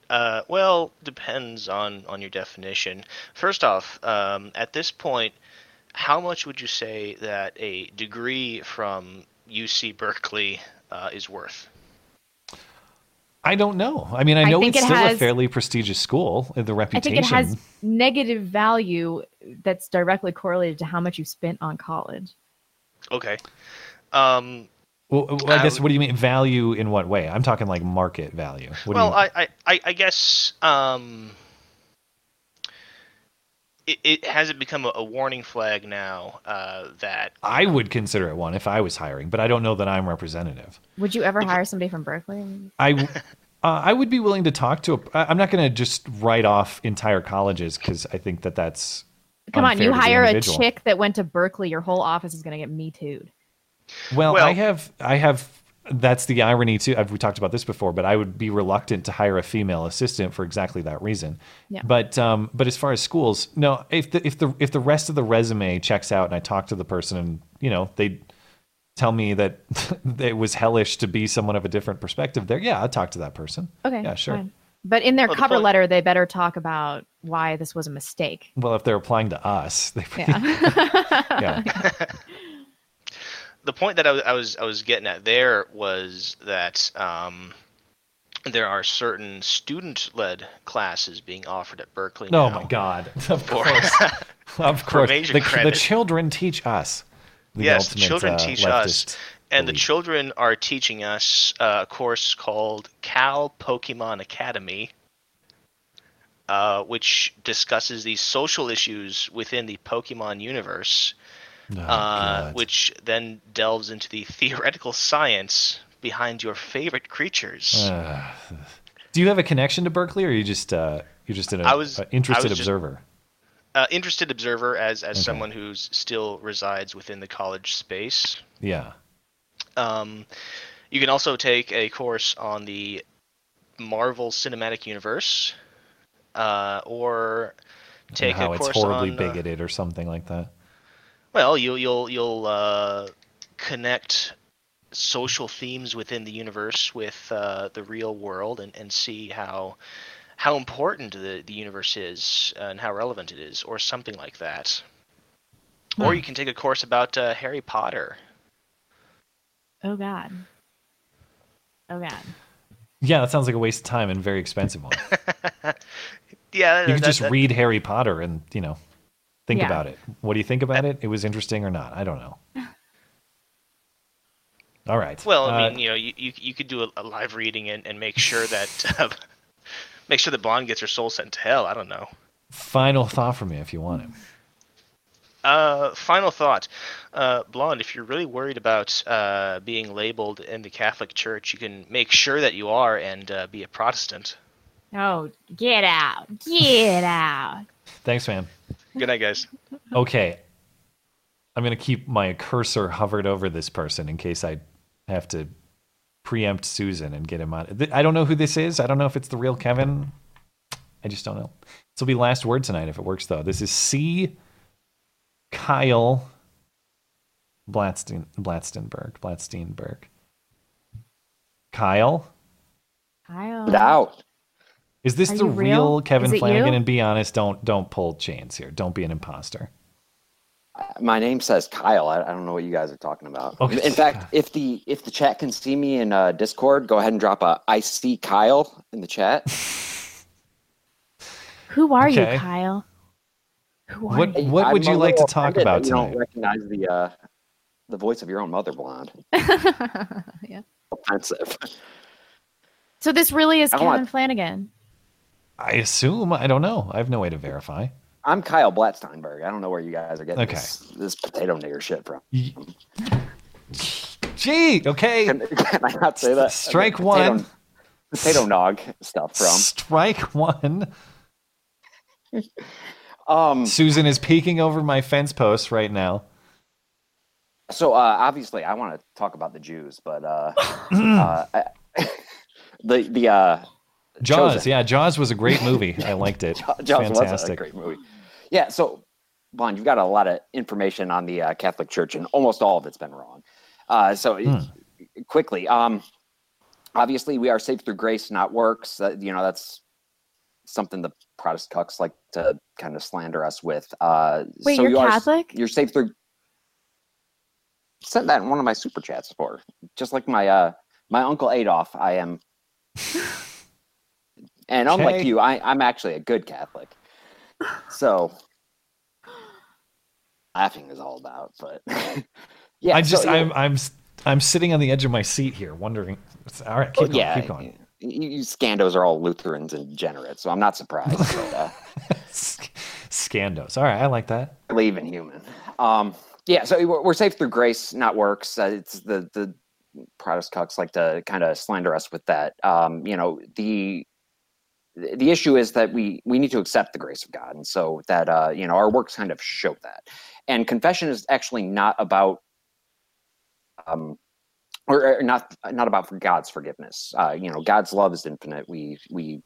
Uh, well, depends on on your definition. First off, um, at this point, how much would you say that a degree from UC Berkeley uh, is worth? I don't know. I mean, I I know think it's it still a fairly prestigious school. uh, The I reputation. think it has negative value that's directly correlated to how much you spent on college. Okay. Um, Well, well, I guess. Um, what do you mean value in what way? I'm talking like market value. What do well, you, I, I, I, I guess um, it, it has it become a, a warning flag now uh, that I would consider it one if I was hiring, but I don't know that I'm representative. Would you ever hire somebody from Berkeley? I, uh, I would be willing to talk to. A, I- I'm not going to just write off entire colleges because I think that that's. Come on, you hire a chick that went to Berkeley, your whole office is going to get me too'd. Well, Well- I have, I have. That's the irony too. I've, we talked about this before, but I would be reluctant to hire a female assistant for exactly that reason. Yeah. But, um, but as far as schools, no. If the if the if the rest of the resume checks out, and I talk to the person, and you know they tell me that it was hellish to be someone of a different perspective, there, yeah, I'd talk to that person. Okay. Yeah, sure. fine. But in their Well, cover point- letter, they better talk about why this was a mistake. Well, if they're applying to us, they, Yeah. yeah. the point that I was, I was I was getting at there was that um, there are certain student-led classes being offered at Berkeley. Oh now my God! Of course, of course. The, the children teach us. The yes, the children uh, teach us, and the children are teaching us uh, a course called Cal Pokemon Academy, uh, which discusses these social issues within the Pokemon universe, Oh, uh, which then delves into the theoretical science behind your favorite creatures. Uh, do you have a connection to Berkeley, or are you just uh, you're just an I was- interested I was just- observer? Uh, interested observer as as Okay. someone who still resides within the college space. Yeah. Um, you can also take a course on the Marvel Cinematic Universe, uh, or take how a it's course horribly on. uh, bigoted or something like that. Well, you'll you'll you'll uh, connect social themes within the universe with uh, the real world and, and see how how important the, the universe is and how relevant it is, or something like that. Or Hmm. you can take a course about uh, Harry Potter. Oh God. Oh God. Yeah, that sounds like a waste of time and very expensive one. Yeah, you can that- just that- read Harry Potter and you know think Yeah. about it. What do you think about it? It was interesting or not? I don't know. All right. Well, I Uh, mean, you know, you, you, you could do a, a live reading and, and make sure that uh, make sure that Blonde gets her soul sent to hell. I don't know. final thought from me, if you want it. Uh, final thought, uh, Blonde. If you're really worried about uh, being labeled in the Catholic Church, you can make sure that you are and uh, be a Protestant. Oh, get out. Get out. Thanks, man. Good night, guys. Okay. I'm going to keep my cursor hovered over this person in case I have to preempt Susan and get him on. I don't know who this is. I don't know if it's the real Kevin. I just don't know. This will be last word tonight if it works, though. This is C. Kyle Blatstein, Blatstenberg. Blatsteinberg. Kyle? Kyle. Out. Is this Are the real, real? Kevin Flanagan? you? And be honest, don't don't pull chains here. Don't be an imposter. My name says Kyle. I, I don't know what you guys are talking about. Okay. In fact, if the if the chat can see me in uh, Discord, go ahead and drop a I see Kyle in the chat. Who are Okay. you, Kyle? Who are What you? what would I'm you like to talk about that You tonight? don't recognize the uh, the voice of your own mother, blonde. yeah. Offensive. So this really is I Kevin want- Flanagan. I assume. I don't know. I have no way to verify. I'm Kyle Blatsteinberg. I don't know where you guys are getting Okay. this, this potato nigger shit from. Gee, okay. Can, can I not say that? Strike Potato- one. Potato nog stuff from. Strike one. Um, Susan is peeking over my fence post right now. So uh, obviously, I want to talk about the Jews, but uh, uh, I- the the uh, Jaws, Chosen. yeah, Jaws was a great movie. I liked it. Jaws was a Fantastic. great movie. Yeah, so Bond, you've got a lot of information on the uh, Catholic Church, and almost all of it's been wrong. Uh, so Hmm. quickly, um, obviously, we are saved through grace, not works. Uh, you know, that's something the Protestant cucks like to kind of slander us with. Uh, Wait, so you're you are- Catholic? you're saved through. Sent that in one of my super chats for. just like my uh my uncle Adolf. I am And unlike Okay. you, I, I'm actually a good Catholic. So laughing is all about, but yeah. I so, just you know, I'm I'm I'm sitting on the edge of my seat here, wondering. All right, keep going. yeah, keep going. You, you Scandos are all Lutherans and degenerates, so I'm not surprised. but, uh, Scandos. All right, I like that. believe in human. Um, yeah, so we're, safe through grace, not works. Uh, it's the the Protestant cucks like to kind of slander us with that. Um, you know, the the issue is that we we need to accept the grace of God, and so that uh, you know our works kind of show that. And confession is actually not about um, or, not not about God's forgiveness. Uh, you know, God's love is infinite. We we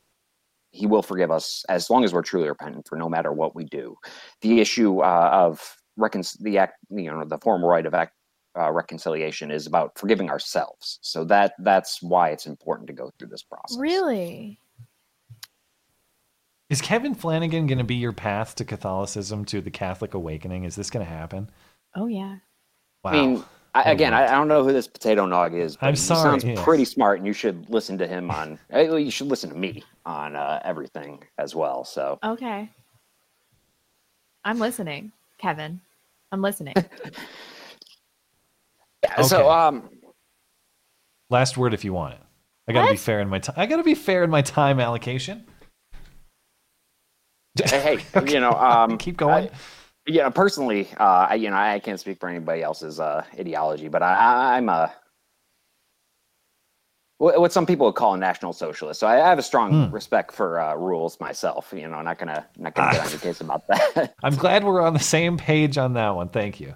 he will forgive us as long as we're truly repentant for no matter what we do. The issue uh, of recon- the act, you know, the formal rite of act, uh, reconciliation is about forgiving ourselves. So that that's why it's important to go through this process. Really? Is Kevin Flanagan going to be your path to Catholicism, to the Catholic awakening? Is this going to happen? Oh yeah. Wow. I mean, I, again, I, I don't know who this potato nog is, but I'm he sorry, sounds yes. pretty smart, and you should listen to him on. uh, You should listen to me on uh, everything as well. So Okay. I'm listening, Kevin. I'm listening. yeah, so um, Last word, if you want it. I got to be fair in my time. I got to be fair in my time allocation. Hey, you know, um, keep going. yeah, personally, uh, I, you know, I can't speak for anybody else's uh, ideology, but I, I, I'm a what some people would call a national socialist. So I have a strong Hmm. respect for uh, rules myself. You know, I'm not gonna not gonna get on your case about that. I'm glad we're on the same page on that one. Thank you.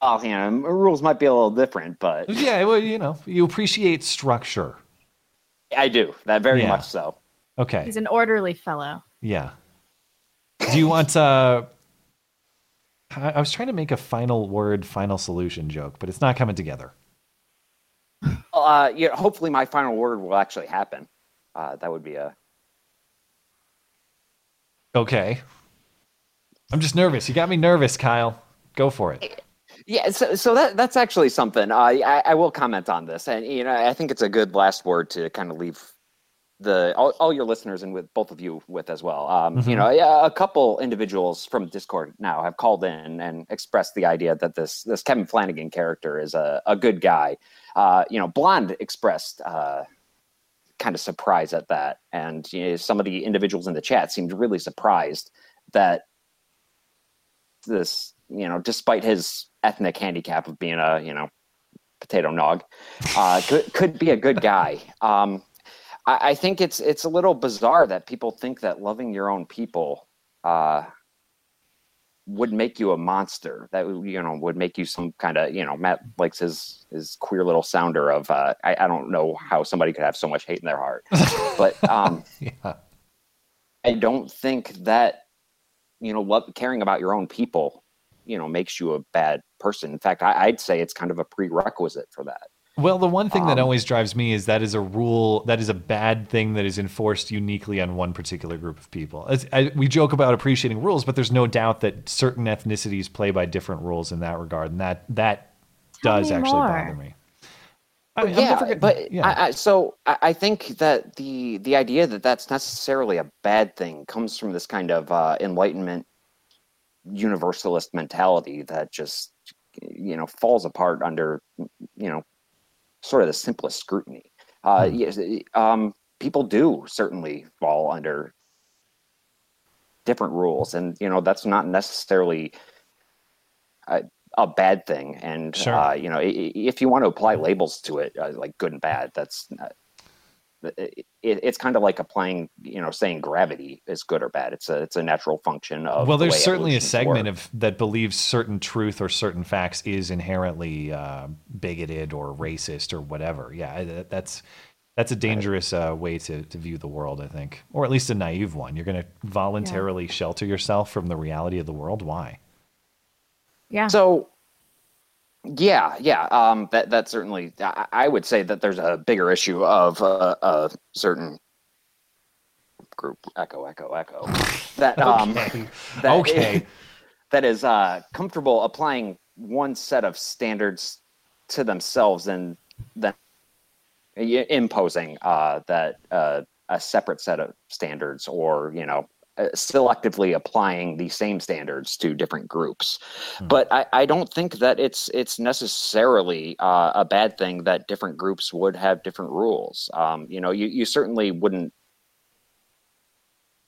oh, you know, rules might be a little different, but Yeah, well, you know, you appreciate structure. I do that very Yeah. much so. Okay. He's an orderly fellow. Yeah. Do you want uh I I was trying to make a final word, final solution joke, but it's not coming together. Uh, yeah, hopefully my final word will actually happen. Uh, that would be a Okay. I'm just nervous. You got me nervous, Kyle. Go for it. Yeah, so so that that's actually something. Uh, I I will comment on this, and you know I think it's a good last word to kind of leave the all, all your listeners and with both of you with as well. Um, You Mhm. know, a couple individuals from Discord now have called in and expressed the idea that this this Kevin Flanagan character is a a good guy. Uh, you know, Blonde expressed. Uh, kind of surprise at that and you know, some of the individuals in the chat seemed really surprised that this you know despite his ethnic handicap of being a you know potato nog uh could, could be a good guy um I, I think it's it's a little bizarre that people think that loving your own people uh would make you a monster that you know would make you some kind of you know matt likes his his queer little sounder of uh I, I don't know how somebody could have so much hate in their heart but um yeah. I don't think that you know love, caring about your own people you know makes you a bad person. In fact, I, I'd say it's kind of a prerequisite for that. Well, the one thing that Um, always drives me is that is a rule, that is a bad thing that is enforced uniquely on one particular group of people. I, we joke about appreciating rules, but there's no doubt that certain ethnicities play by different rules in that regard, and that that does actually more. bother me. I mean, yeah, but yeah. I, I, so I, I think that the the idea that that's necessarily a bad thing comes from this kind of uh, enlightenment universalist mentality that just you know falls apart under you know sort of the simplest scrutiny. Uh, Hmm. yes, um, people do certainly fall under different rules, and you know that's not necessarily a, a bad thing. And Sure. uh, you know, if you want to apply labels to it, uh, like good and bad, that's not, it, it, it's kind of like applying, you know, saying gravity is good or bad. It's a it's a natural function of. well, the there's way certainly a segment work. of that believes certain truth or certain facts is inherently uh, bigoted or racist or whatever. Yeah, that- that's that's a dangerous uh, way to, to view the world, I think, or at least a naive one. You're going to voluntarily shelter yourself from the reality of the world. Why? Yeah. So, yeah, yeah, um, that that certainly. I, I would say that there's a bigger issue of uh, a certain group. Echo, echo, echo. That um, Okay. that Okay. that is uh, comfortable applying one set of standards to themselves and then imposing uh, that uh, a separate set of standards or you know uh, selectively applying the same standards to different groups but I, I don't think that it's it's necessarily uh, a bad thing that different groups would have different rules um, you know you, you certainly wouldn't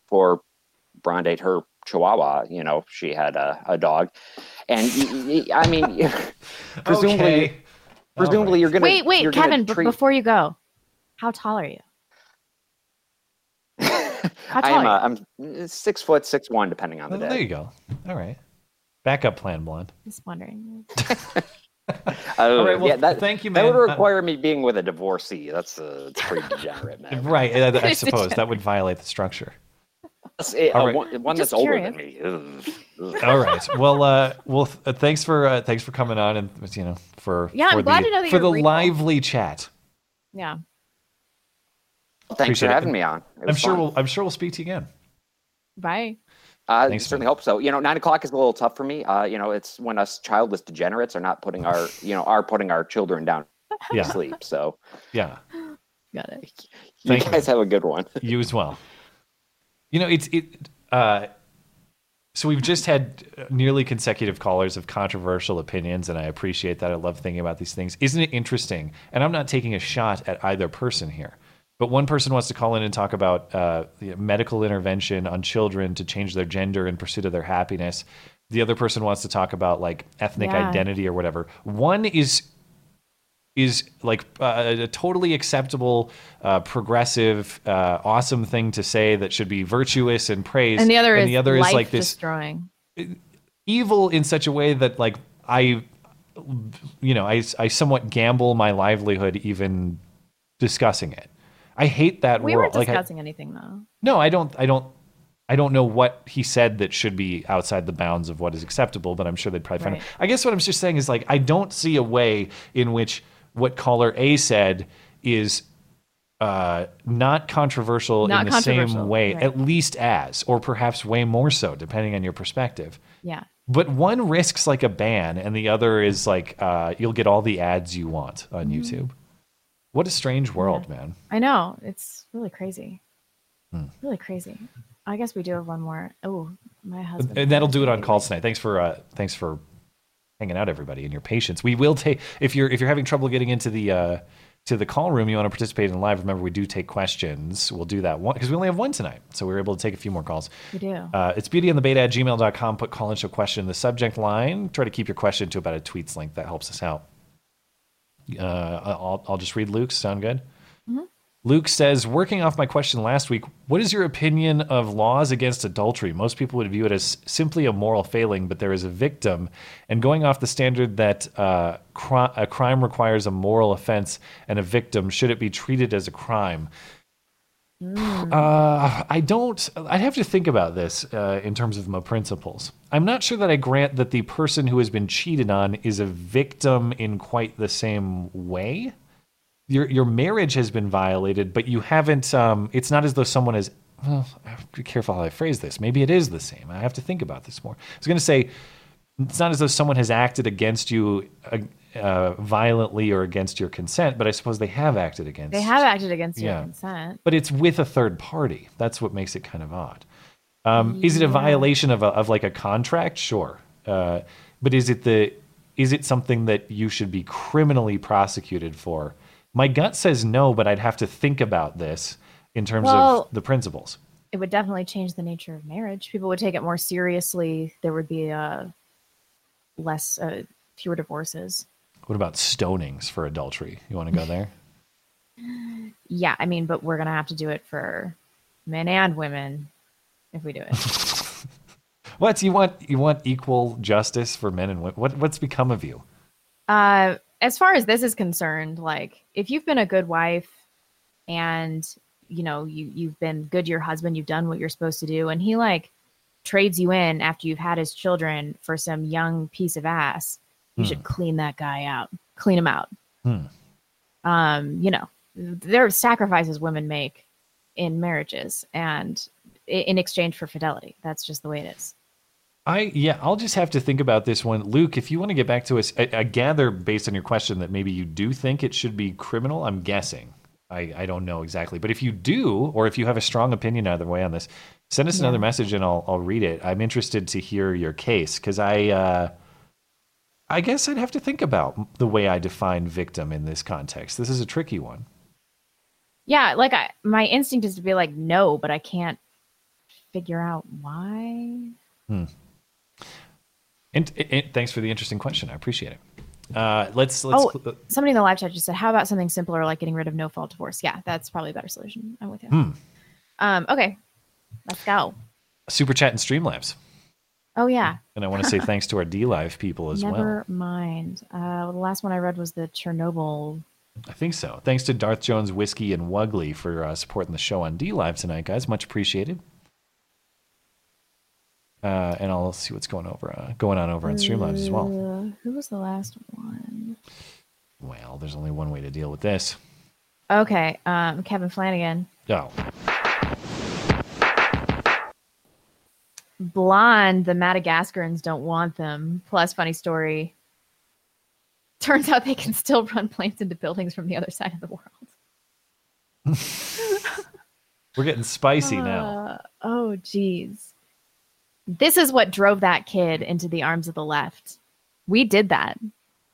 for Brondate her chihuahua you know she had a, a dog and i mean presumably Okay. presumably you're gonna wait, wait, you're gonna Kevin. b- treat- before you go, how tall are you? How I tall am. Uh, I'm six foot six one, depending on the Oh, day. there you go. All right. Backup plan, blonde. Just wondering. Oh, All right, well, yeah, that, thank you, That man. would Uh, require me being with a divorcee. That's uh, it's pretty degenerate, man. Right. I, I suppose that would violate the structure. It, All uh, one one Just that's older curious. than me. Ugh, ugh. All right. Well, uh, well, th- uh, thanks for uh, thanks for coming on and you know for Yeah, I'm for glad the to know that for you're the real. lively chat. Yeah. Thanks Appreciate for it. having me on. I'm sure fun. we'll I'm sure we'll speak to you again. Bye. I Thanks, certainly hope so. You know, nine o'clock is a little tough for me. Uh, you know, it's when us childless degenerates are not putting our, you know, are putting our children down Yeah. to sleep. So Yeah. Got it. you Thank you. guys have a good one. You as well. You know, it's it. Uh, so we've just had nearly consecutive callers of controversial opinions, and I appreciate that. I love thinking about these things. Isn't it interesting? And I'm not taking a shot at either person here, but one person wants to call in and talk about uh, medical intervention on children to change their gender in pursuit of their happiness. The other person wants to talk about like ethnic Yeah. identity or whatever. One is is like uh, a totally acceptable, uh, progressive, uh, awesome thing to say that should be virtuous and praised. And the other is the other is like this destroying. evil in such a way that like I, you know, I I somewhat gamble my livelihood even discussing it. I hate that We world. weren't Like, I- discussing anything though. no, I don't. I don't. I don't know what he said that should be outside the bounds of what is acceptable, but I'm sure they'd probably find Right. it. I guess what I'm just saying is like I don't see a way in which what caller A said is uh, not controversial Not in the same way, right. at least as, or perhaps way more so, depending on your perspective. Yeah. But one risks like a ban, and the other is like uh, you'll get all the ads you want on Mm-hmm. YouTube. What a strange world, man. I know. It's really crazy. Hmm. Really crazy. I guess we do have one more. Oh, my husband. And that'll do it on calls tonight. Thanks for uh, thanks for hanging out, everybody, and your patience. We will take if you're if you're having trouble getting into the uh, to the call room, you want to participate in live. Remember, we do take questions. We'll do that one because we only have one tonight, so we were able to take a few more calls. We do. Uh, it's beauty and the beta at gmail.com. Put call-in show question in the subject line. Try to keep your question to about a tweets length. That helps us out. Uh, I'll, I'll just read Luke's. Sound good? Mhm. Luke says, working off my question last week, what is your opinion of laws against adultery? Most people would view it as simply a moral failing, but there is a victim. And going off the standard that uh, cri- a crime requires a moral offense and a victim, should it be treated as a crime? Uh, I don't. I'd have to think about this uh, in terms of my principles. I'm not sure that I grant that the person who has been cheated on is a victim in quite the same way. Your your marriage has been violated, but you haven't. Um, it's not as though someone has. Well, I have to be careful how I phrase this. Maybe it is the same. I have to think about this more. I was going to say it's not as though someone has acted against you uh, violently or against your consent, but I suppose they have acted against. They have acted against your Yeah. consent. But it's with a third party. That's what makes it kind of odd. Um, Is it a violation of a, of like a contract? Sure. Uh, but is it the is it something that you should be criminally prosecuted for? My gut says no, but I'd have to think about this in terms Well- of the principles. It would definitely change the nature of marriage. People would take it more seriously. There would be uh, less, uh, fewer divorces. What about stonings for adultery? You want to go there? Yeah, I mean, but we're gonna have to do it for men and women if we do it. what you want? You want equal justice for men and women? What what's become of you? Uh, as far as this is concerned, like if you've been a good wife and you know you you've been good to your husband, you've done what you're supposed to do, and he like trades you in after you've had his children for some young piece of ass, you Hmm. should clean that guy out, clean him out. Hmm. Um, you know, there are sacrifices women make in marriages and in exchange for fidelity. That's just the way it is. I yeah, I'll just have to think about this one, Luke. If you want to get back to us, I, I gather based on your question that maybe you do think it should be criminal. I'm guessing. I, I don't know exactly. But if you do, or if you have a strong opinion either way on this, send us Yeah. another message and I'll I'll read it. I'm interested to hear your case because I uh, I guess I'd have to think about the way I define victim in this context. This is a tricky one. Yeah, like I, my instinct is to be like no, but I can't figure out why. Hmm. And, and thanks for the interesting question. I appreciate it. Uh, let's let's oh, somebody in the live chat just said, "How about something simpler like getting rid of no fault divorce?" Yeah, that's probably a better solution. I'm with you. hmm. Um, okay, let's go. super chat and Streamlabs. Oh yeah, And I want to say thanks to our DLive people as never well. Never mind. Uh, the last one I read was the Chernobyl. I think so. Thanks to Darth Jones Whiskey and Wuggly for uh, supporting the show on DLive tonight, guys. Much appreciated. Uh, and I'll see what's going over uh, going on over on Streamlabs as well. Uh, who was the last one? Well, there's only one way to deal with this. Okay, um, Kevin Flanagan. Oh, Blonde, the Madagascarans don't want them. Plus, funny story. Turns out they can still run planes into buildings from the other side of the world. we're getting spicy now. Uh, oh, geez. This is what drove that kid into the arms of the left. We did that.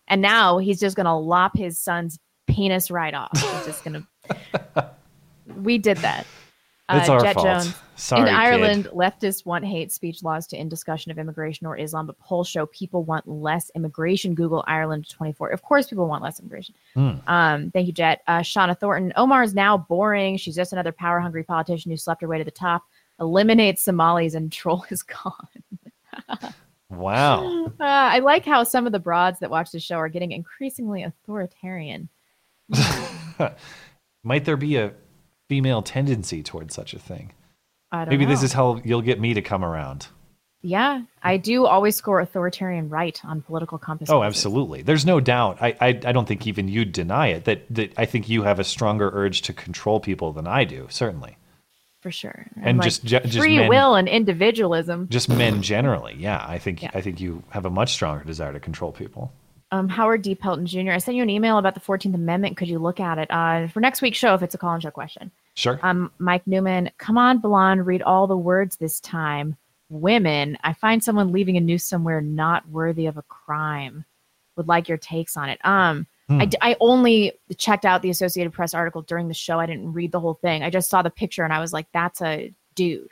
And now he's just going to lop his son's penis right off. He's just going to. We did that. Uh, It's our Jet fault. Jones. Sorry, in kid. Ireland, leftists want hate speech laws to end discussion of immigration or Islam, but polls show people want less immigration. Google Ireland 24. Of course, people want less immigration. Hmm. Um, thank you, Jet. Uh, Shauna Thornton. Omar is now boring. She's just another power hungry politician who slept her way to the top. Eliminate Somalis and troll is gone. Wow. Uh, I like how some of the broads that watch the show are getting increasingly authoritarian. Might there be a female tendency towards such a thing? I don't Maybe this is how you'll get me to come around. Yeah, I do always score authoritarian right on political compass. Oh, absolutely. There's no doubt. I, I I don't think even you'd deny it. That that I think you have a stronger urge to control people than I do. Certainly, for sure. And like, just- ju- just free men- will and individualism. just men generally. Yeah, I think Yeah. I think you have a much stronger desire to control people. Um, Howard D. Pelton Jr. I sent you an email about the Fourteenth Amendment. Could you look at it uh, for next week's show if it's a call-in show question? Sure. Um, Mike Newman, come on, Blonde, read all the words this time. Women, I find someone leaving a noose somewhere not worthy of a crime. Would like your takes on it. Um, Hmm. I, d- I only checked out the Associated Press article during the show. I didn't read the whole thing. I just saw the picture and I was like, that's a dude.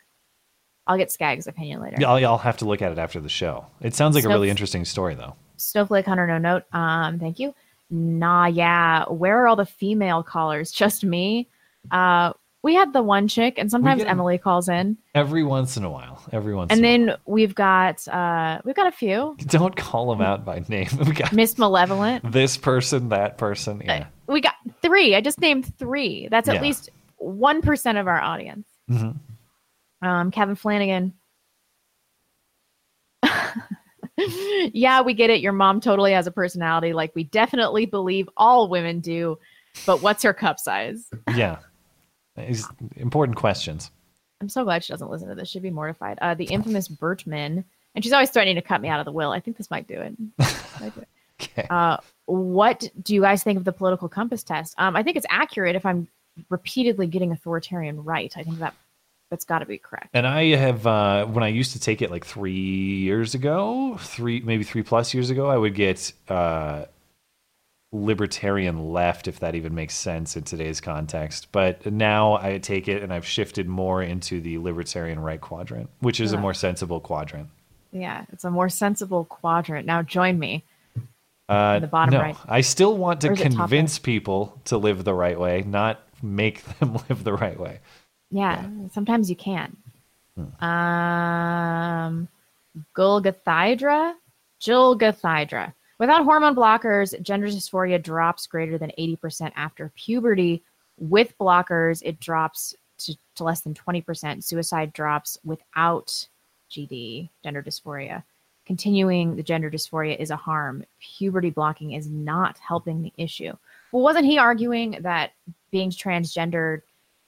I'll get Skag's opinion later. Yeah, I'll, I'll have to look at it after the show. It sounds like a really interesting story, though. Snowflake Hunter, no note. Um, thank you. Nah, yeah. Where are all the female callers? Just me. Uh, we had the one chick, and sometimes. Emily calls in, Every once in a while. Every once. and in then we've got uh, we've got a few. don't call them out by name. We got Miss Malevolent. this person, that person. Yeah. We got three. I just named three. That's at Yeah. least one percent of our audience. Mhm. Um, Kevin Flanagan. yeah, we get it. Your mom totally has a personality. Like we definitely believe all women do. But what's her cup size? Yeah. These important questions. I'm so glad she doesn't listen to this. She'd be mortified. Uh, the infamous Birchman, and she's always threatening to cut me out of the will. I think this might do it. Might do it. Uh, what do you guys think of the political compass test? Um, I think it's accurate if I'm repeatedly getting authoritarian right. I think that that's got to be correct. And I have, uh, when I used to take it like three years ago, three maybe three plus years ago, I would get uh, libertarian left, if that even makes sense in today's context. But now I take it and I've shifted more into the libertarian right quadrant, which is a more sensible quadrant. Yeah, it's a more sensible quadrant. Now join me. Uh, In the bottom no, right. I still want to Or is it top convince people to live the right way, not make them live the right way. Yeah, sometimes you can. Hmm. Um. Without hormone blockers, gender dysphoria drops greater than 80% after puberty. With blockers, it drops to, to less than 20%. Suicide drops without GD, gender dysphoria. Continuing the gender dysphoria is a harm. Puberty blocking is not helping the issue. Well, wasn't he arguing that being transgendered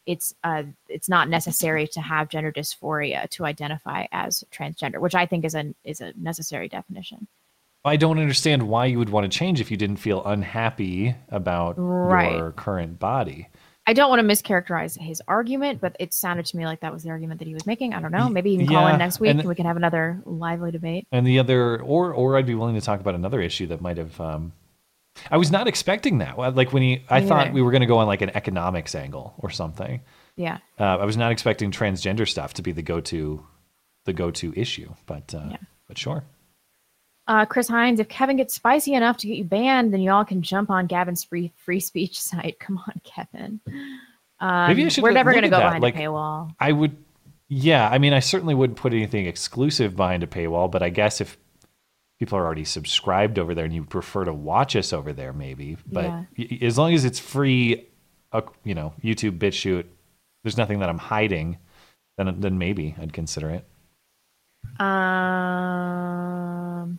it's uh it's not necessary to have gender dysphoria to identify as transgender, which I think is a is a necessary definition. I don't understand why you would want to change if you didn't feel unhappy about Right. your current body. I don't want to mischaracterize his argument, but it sounded to me like that was the argument that he was making. I don't know. Maybe you can call yeah, in next week and- and we can have another lively debate. And the other, or or I'd be willing to talk about another issue that might have. Um, I was not expecting that. Like when he, I thought we were going to go on like an economics angle or something. Yeah. Uh, I was not expecting transgender stuff to be the go-to, the go-to issue. But uh, but sure. Uh, Chris Hines, if Kevin gets spicy enough to get you banned, then y'all can jump on Gavin's free free speech site. Come on, Kevin. Um, Maybe I should we're never going to go that. behind Like, a paywall. I would, yeah. I mean, I certainly wouldn't put anything exclusive behind a paywall, but I guess if people are already subscribed over there and you prefer to watch us over there, maybe. But Yeah. as long as it's free, uh, you know, YouTube BitChute, there's nothing that I'm hiding. Then, then maybe I'd consider it. Um,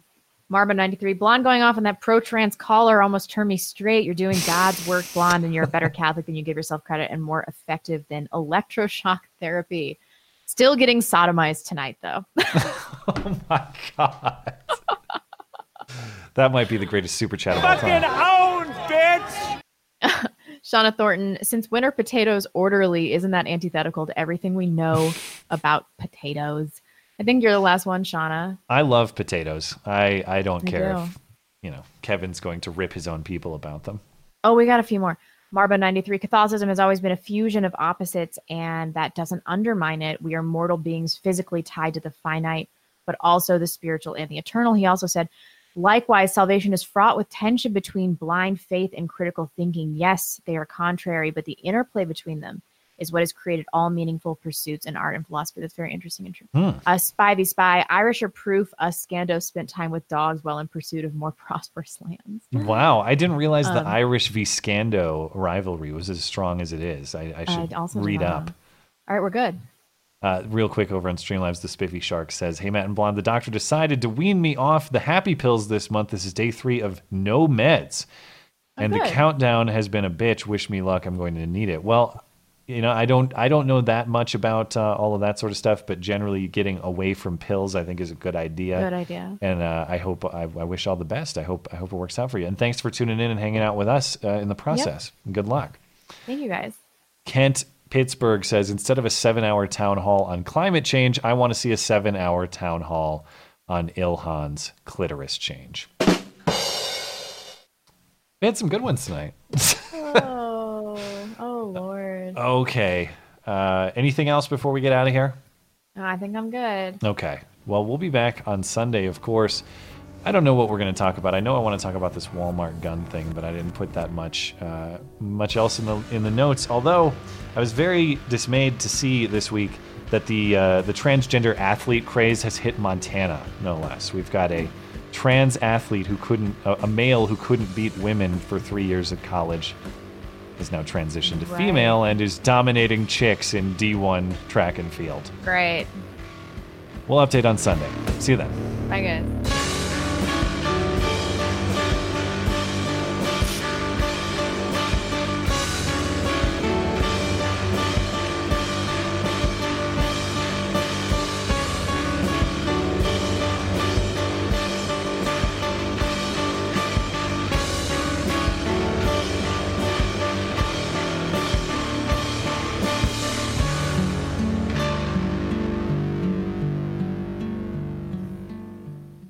Marba ninety three, blonde going off on that pro trans caller almost turned me straight. You're doing God's work, blonde, and you're a better Catholic than you give yourself credit, and more effective than electroshock therapy. Still getting sodomized tonight, though. Oh my God. that might be the greatest super chat of all time. Fucking own, bitch. Shauna Thornton, since winter potatoes orderly, isn't that antithetical to everything we know about potatoes? I think you're the last one, Shauna. I love potatoes. I, I don't I care do. if, you know, Kevin's going to rip his own people about them. Oh, we got a few more. Marba 93 Catholicism has always been a fusion of opposites, and that doesn't undermine it. We are mortal beings physically tied to the finite, but also the spiritual and the eternal. He also said, likewise, salvation is fraught with tension between blind faith and critical thinking. Yes, they are contrary, but the interplay between them is what has created all meaningful pursuits in art and philosophy. That's very interesting and true. Hmm. A spy v spy, Irish are proof us Scando spent time with dogs while in pursuit of more prosperous lands. Wow, I didn't realize the Um, Irish v Scando rivalry was as strong as it is. I, I should I also read up. know. All right, we're good. Uh, real quick over on Streamlabs, the Spiffy Shark says, Hey, Matt and Blonde, the doctor decided to wean me off the happy pills this month. This is day three of no meds. And the countdown has been a bitch. Wish me luck. I'm going to need it. Well, you know, I don't, I don't know that much about uh, all of that sort of stuff, but generally getting away from pills, I think, is a good idea. Good idea. And uh, I hope, I, I wish all the best. I hope, I hope it works out for you. And thanks for tuning in and hanging out with us uh, in the process. Good luck. Thank you guys. Kent Pittsburgh says instead of a seven hour town hall on climate change, I want to see a seven hour town hall on Ilhan's clitoris change. We had some good ones tonight. oh, oh Lord. Okay. Uh, anything else before we get out of here? No, I think I'm good. Okay. Well, we'll be back on Sunday, of course. I don't know what we're going to talk about. I know I want to talk about this Walmart gun thing, but I didn't put that much uh, much else in the in the notes. Although I was very dismayed to see this week that the uh, the transgender athlete craze has hit Montana, no less. We've got a trans athlete who couldn't, a, a male who couldn't beat women for three years at college, is now transitioned to Right. female and is dominating chicks in D1 track and field. Great. We'll update on Sunday. See you then. Bye, guys.